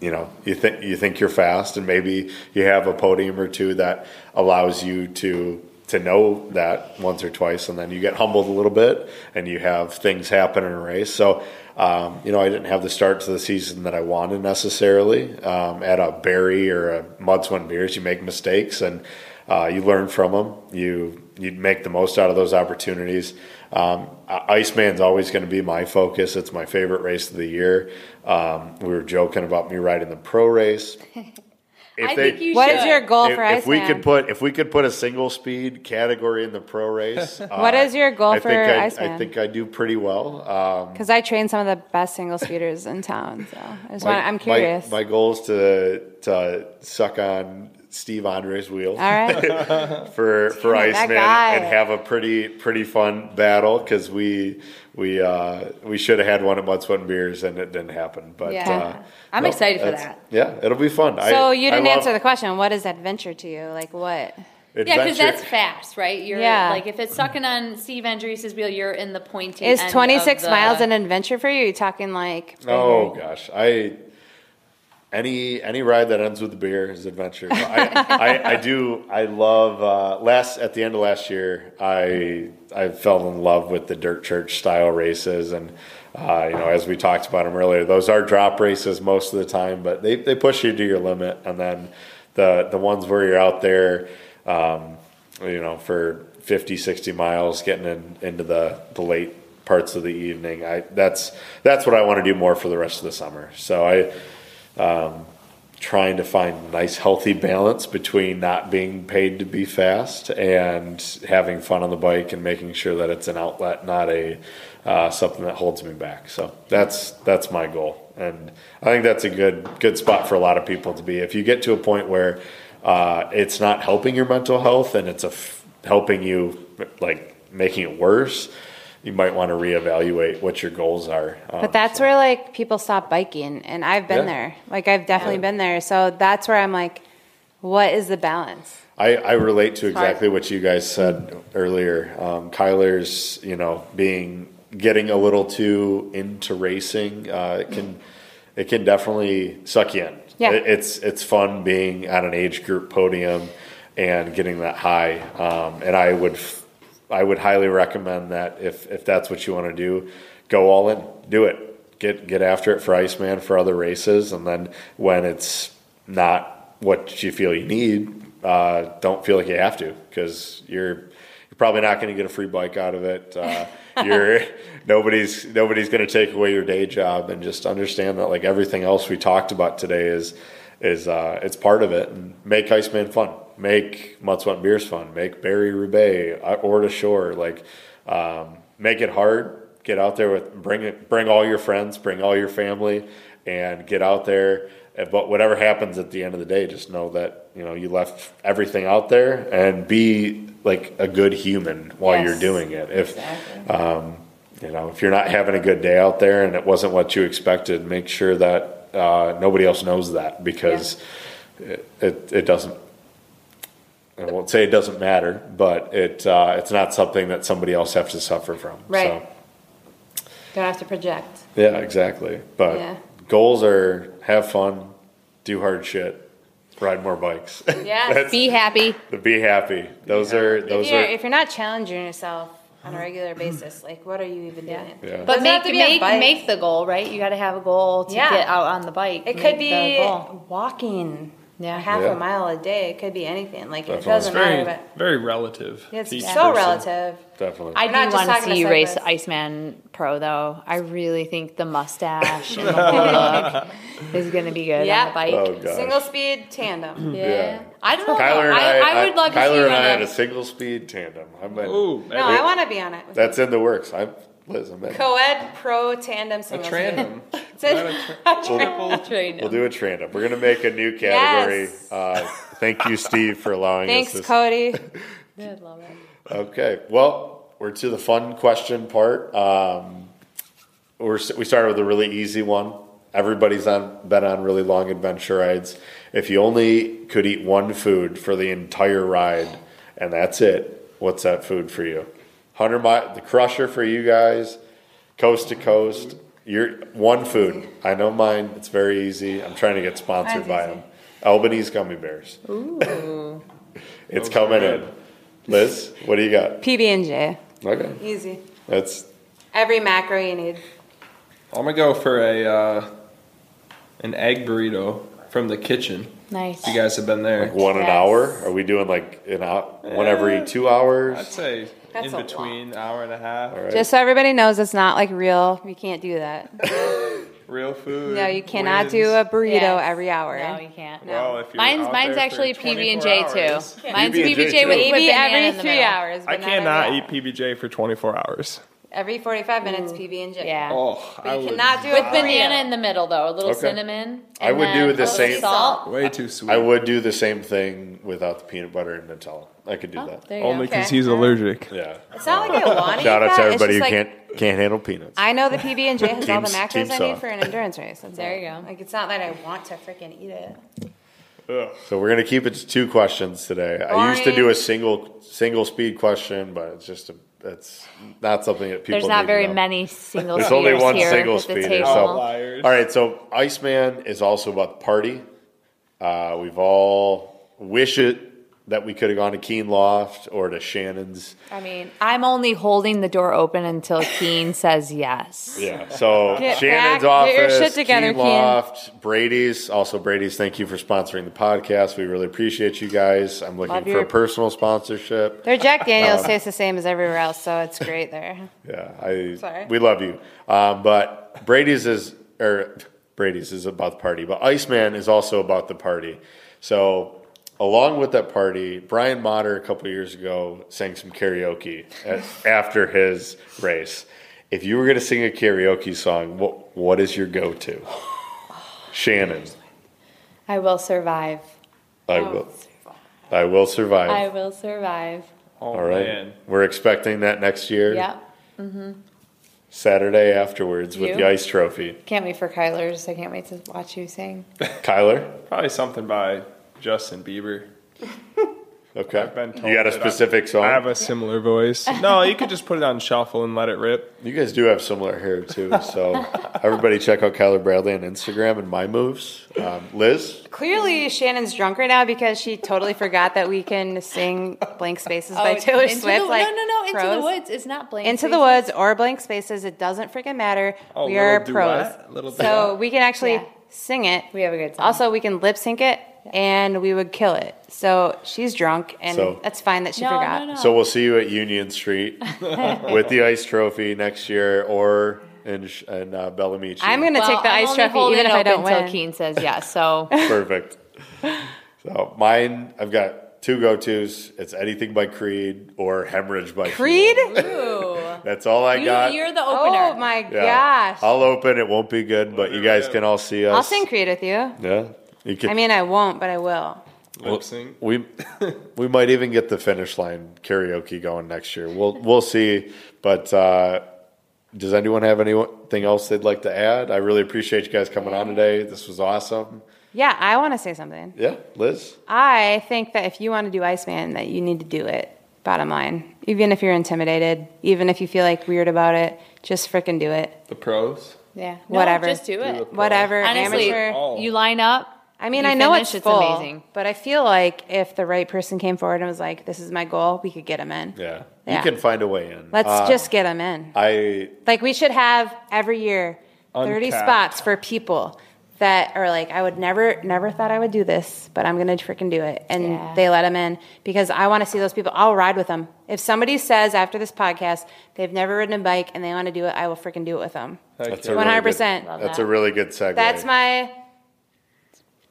you know you think you think you're fast, and maybe you have a podium or two that allows you to to know that once or twice, and then you get humbled a little bit, and you have things happen in a race. So, um, you know, I didn't have the start to the season that I wanted necessarily. Um, at a Barry or a Mud Sweat Beers, you make mistakes, and uh, you learn from them. You you make the most out of those opportunities. Um, Iceman's always going to be my focus. It's my favorite race of the year. Um, we were joking about me riding the pro race. If I think you What should. is your goal if, for if we could put if we could put a single speed category in the pro race, uh, What is your goal I for think I, Iceman? I think I do pretty well. Um, Because I train some of the best single speeders in town, so I just my- want, I'm my- curious. My, goal is to to suck on Steve Andre's wheel All right. for for Damn it, Iceman and have a pretty pretty fun battle because we we uh, we should have had one at Mud Sweat and Beers and it didn't happen. But Yeah. uh, I'm excited for that. Yeah, it'll be fun. So I, you didn't love answer the question. What is adventure to you? Like what? Yeah, because that's fast, right? You're Yeah. like if it's sucking on Steve Andrews' wheel, you're in the pointy. Is end 26 of the- miles an adventure for you? Are you talking like? Oh gosh, I any any ride that ends with beer is adventure. I, I, I do. I love uh, last at the end of last year. I I fell in love with the dirt church style races, and uh, you know, as we talked about them earlier, those are drop races most of the time, but they they push you to your limit, and then the the ones where you're out there, um, you know, for 50, 60 miles, getting in, into the the late parts of the evening. I that's that's what I want to do more for the rest of the summer. So I um, trying to find nice healthy balance between not being paid to be fast and having fun on the bike and making sure that it's an outlet, not a uh, something that holds me back. So that's that's my goal, and I think that's a good good spot for a lot of people to be. If you get to a point where uh, it's not helping your mental health and it's a f- helping you like making it worse. You might want to reevaluate what your goals are. Um, But that's where like people stop biking, and I've been Yeah. there. Like I've definitely been there. So that's where I'm like, what is the balance? I, I relate to It's hard. exactly what you guys said earlier. Um, Kyler's, you know, being getting a little too into racing, uh, it can it can definitely suck you in. Yeah. It- it's it's fun being at an age group podium and getting that high. Um, and I would f- I would highly recommend that if if that's what you want to do, go all in, do it. Get get after it for Iceman for other races, and then when it's not what you feel you need, uh, don't feel like you have to because you're you're probably not going to get a free bike out of it. Uh, you're nobody's nobody's going to take away your day job, and just understand that like everything else we talked about today is is uh, it's part of it. And make Iceman fun. Make and Beers fun. Make Barry Roubaix uh, or to shore. Like um, make it hard. Get out there with bring it. Bring all your friends. Bring all your family, and get out there. But whatever happens at the end of the day, just know that you know you left everything out there, and be like a good human while Yes. you're doing it. If um, you know if you're not having a good day out there and it wasn't what you expected, make sure that uh, nobody else knows that because it, it it doesn't. I won't say it doesn't matter, but it uh, it's not something that somebody else has to suffer from. Right. So, Don't have to project. yeah, exactly. But Yeah. goals are have fun, do hard shit, ride more bikes. Yes. That's- Be happy. The be happy. Those are If those you're, if you're not challenging yourself on a regular basis, like what are you even doing? Yeah. But make to be a make make the goal, right? You got to have a goal to Yeah. get out on the bike. It Make could be walking Yeah. half Yeah. a mile a day. It could be anything. Like it Definitely. doesn't matter, Very, but very relative. it's to each so person. relative. definitely. I We're not do just want to talking see you race cyclists. Iceman Pro, though. I really think the mustache and the whole look is going to be good Yeah. on the bike. oh gosh. Single speed tandem. yeah. Yeah. I don't know. Kyler and I, I, I, would love to see you and I on had a, a single speed tandem. I've been, Ooh, No, I want to be on it. that's in the works. I'm Liz. I'm in. Co-ed pro tandem a single tandem. speed. Not a tra- triple. train. We'll do a tandem. We're gonna make a new category. Yes. Uh, thank you, Steve, for allowing Thanks, us. This. Cody. I love it. Okay. Well, we're to the fun question part. Um, we're, we started with a really easy one. Everybody's on been on really long adventure rides. If you only could eat one food for the entire ride, and that's it, what's that food for you? Hundred mile, the Crusher for you guys, coast to coast. You're one food. I know mine. It's very easy. I'm trying to get sponsored by them. Albanese gummy bears. Ooh. It's coming in. Liz, what do you got? PB and J. Okay, Easy. that's Every macro you need. I'm gonna go for a uh, an egg burrito from the kitchen. Nice. You guys have been there. like one an hour. Are we doing like an hour, one every two hours? I'd say That's in a between hour and a half. All right. Just so everybody knows, it's not like real. You can't do that. Real food. No, you cannot wins. do a burrito Yes. every hour. No, you can't. Well, if you're Mine's out mine's there actually for PB and J too. Mine's PB&J PB J too. with, with Maybe every three hours. I but not cannot every eat PBJ for 24 hours. Every 45 minutes, mm. PB and J. Yeah. Oh, I you would cannot do it With a banana burrito. in the middle though, a little Okay. cinnamon. I and would then do the a little same- salt. way too sweet. I would do the same thing without the peanut butter and Nutella. I could do Oh, that. there you Only go. because Okay. he's allergic. Yeah. It's not like I want to Shout eat out to. It's everybody who just like, can't can't handle peanuts. I know the PB and J has all the Team- macros team I saw. need for an endurance race. That's There it. you go. Like it's not that I want to freaking eat it. So we're gonna keep it to two questions today. I used to do Boring. a single single speed question, but it's just a it's not something that people. There's not need to very know. many single There's only one here single at speeder. So, all right. So Iceman is also about the party. Uh, we've all wish it that we could have gone to Keen Loft or to Shannon's. I mean, I'm only holding the door open until Keen says yes. Yeah. So Get Shannon's back, office, get your shit together, Keen Keen. Loft, Brady's. Also, Brady's. Thank you for sponsoring the podcast. We really appreciate you guys. I'm looking Love for your- a personal sponsorship. Their Jack Uh, Daniels tastes the same as everywhere else, so it's great there. Yeah, I Sorry. we love you. Um, but Brady's is or Brady's is about the party, but Iceman is also about the party. So along with that party, Brian Matter a couple years ago sang some karaoke at, after his race. If you were going to sing a karaoke song, what what is your go to? Shannon, I will survive. I oh. will. I will survive. I will survive. Oh, All right, man. we're expecting that next year. Yeah. Mm-hmm. Saturday afterwards with the ice trophy. Can't wait for Kyler's. I can't wait to watch you sing. Kyler, Probably something by Justin Bieber. okay. I've been told you got a that I- specific song? I have a similar voice. No, you could just put it on shuffle and let it rip. You guys do have similar hair too, so everybody check out Kyler Bradley on Instagram and my moves. Um, Liz, Clearly, Shannon's drunk right now because she totally forgot that we can sing "Blank Spaces" by Taylor Oh, Into Swift. The, like no, no, no. Into pros. the woods. It's not blank. Into the spaces. woods or blank spaces. It doesn't freaking matter. Oh, we are little pros. Little so duet? we can actually Yeah. Sing it. We have a good song. Also, we can lip sync it, and we would kill it. So she's drunk, and So- that's fine that she No, forgot. no, no. so we'll see you at Union Street with the ice trophy next year, or in Sh- in uh, Bellamici. I'm gonna Well, take the I'm ice only trophy holding even if I don't open till win. Keen says yes. So perfect. So mine, I've got two go tos. It's anything by Creed or Hemorrhage by Creed? Fuel. That's all I you, got. you're the opener. Oh my Yeah. gosh! I'll open. It won't be good, but you guys can all see us. I'll sing Creed with you. Yeah, you can. I mean, I won't, but I will. Lip sync. We we might even get the finish line karaoke going next year. We'll we'll see. But uh, does anyone have anything else they'd like to add? I really appreciate you guys coming on today. This was awesome. Yeah, I want to say something. Yeah, Liz. I think that if you want to do Iceman, that you need to do it. Bottom line, even if you're intimidated, even if you feel like weird about it, just frickin' do it. The pros. yeah. No, Whatever. just do it. the- Whatever, Honestly, amateur. You line up. I mean, you I know finish, it's it's full, amazing. but I feel like if the right person came forward and was like, "This is my goal," we could get him in. Yeah, Yeah. you can find a way in. Let's Uh, just get him in. I Like we should have every year thirty Uncapped. spots for people that are like, I would never, never thought I would do this, but I'm gonna freaking do it, and Yeah. they let them in because I want to see those people. I'll ride with them. If somebody says after this podcast they've never ridden a bike and they want to do it, I will freaking do it with them. Heck that's yeah. a really good- 100%. That's that. a really good segue. That's my.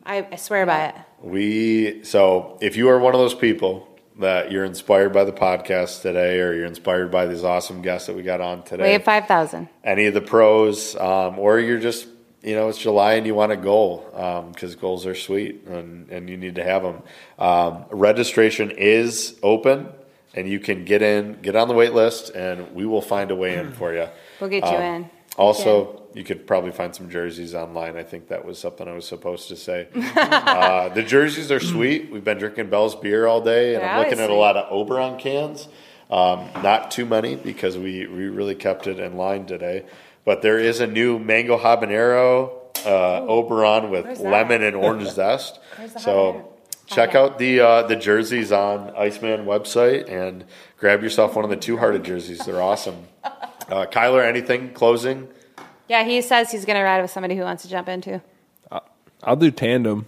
I, I swear by it. We so if you are one of those people that you're inspired by the podcast today, or you're inspired by these awesome guests that we got on today, Wave five thousand. any of the pros, um, or you're just you know it's July and you want a goal because goals are sweet and, and you need to have them. Um, registration is open. and you can get in, get on the wait list, and we will find a way in for you. We'll get you in. Also, you could probably find some jerseys online. I think that was something I was supposed to say. uh, the jerseys are sweet. We've been drinking Bell's beer all day, and They're I'm looking at a lot of Oberon cans. Um, not too many because we, we really kept it in line today. But there is a new mango habanero uh, Oberon with lemon and orange zest. Where's the habanero? So check out the uh, the jerseys on Iceman website and grab yourself one of the two hearted jerseys. They're awesome. Uh, Kyler, anything closing? Yeah, he says he's going to ride with somebody who wants to jump into. I'll do tandem.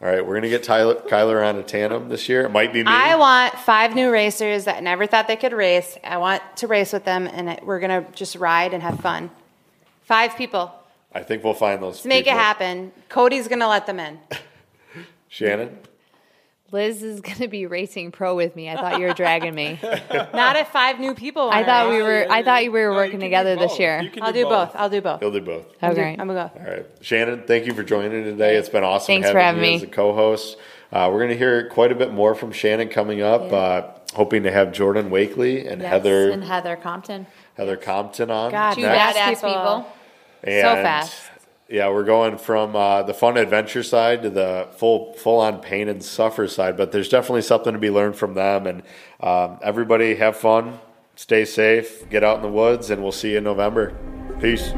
All right, we're gonna get Tyler, Kyler on a tandem this year. It might be me. I want five new racers that never thought they could race. I want to race with them, and we're going to just ride and have fun. Five people. I think we'll find those. Let's make it happen. Cody's going to let them in. Shannon, Liz is going to be racing pro with me. I thought you were dragging me. Not if five new people. I thought we were. I thought you we were No, working can together this year. You I'll do both. I'll do both. he'll do both. Okay. I'm going to go. All right, Shannon, thank you for joining today. It's been awesome Thanks having, for having you me. as a co-host. Uh, we're gonna hear quite a bit more from Shannon coming up. Uh, hoping to have Jordan Wakeley and Yes, Heather and Heather Compton. Heather Compton on. God, Two next. Next. badass people. And, So fast. Yeah, we're going from uh, the fun adventure side to the full full on pain and suffer side, but there's definitely something to be learned from them. And um, everybody have fun, stay safe, get out in the woods, and we'll see you in November. Peace.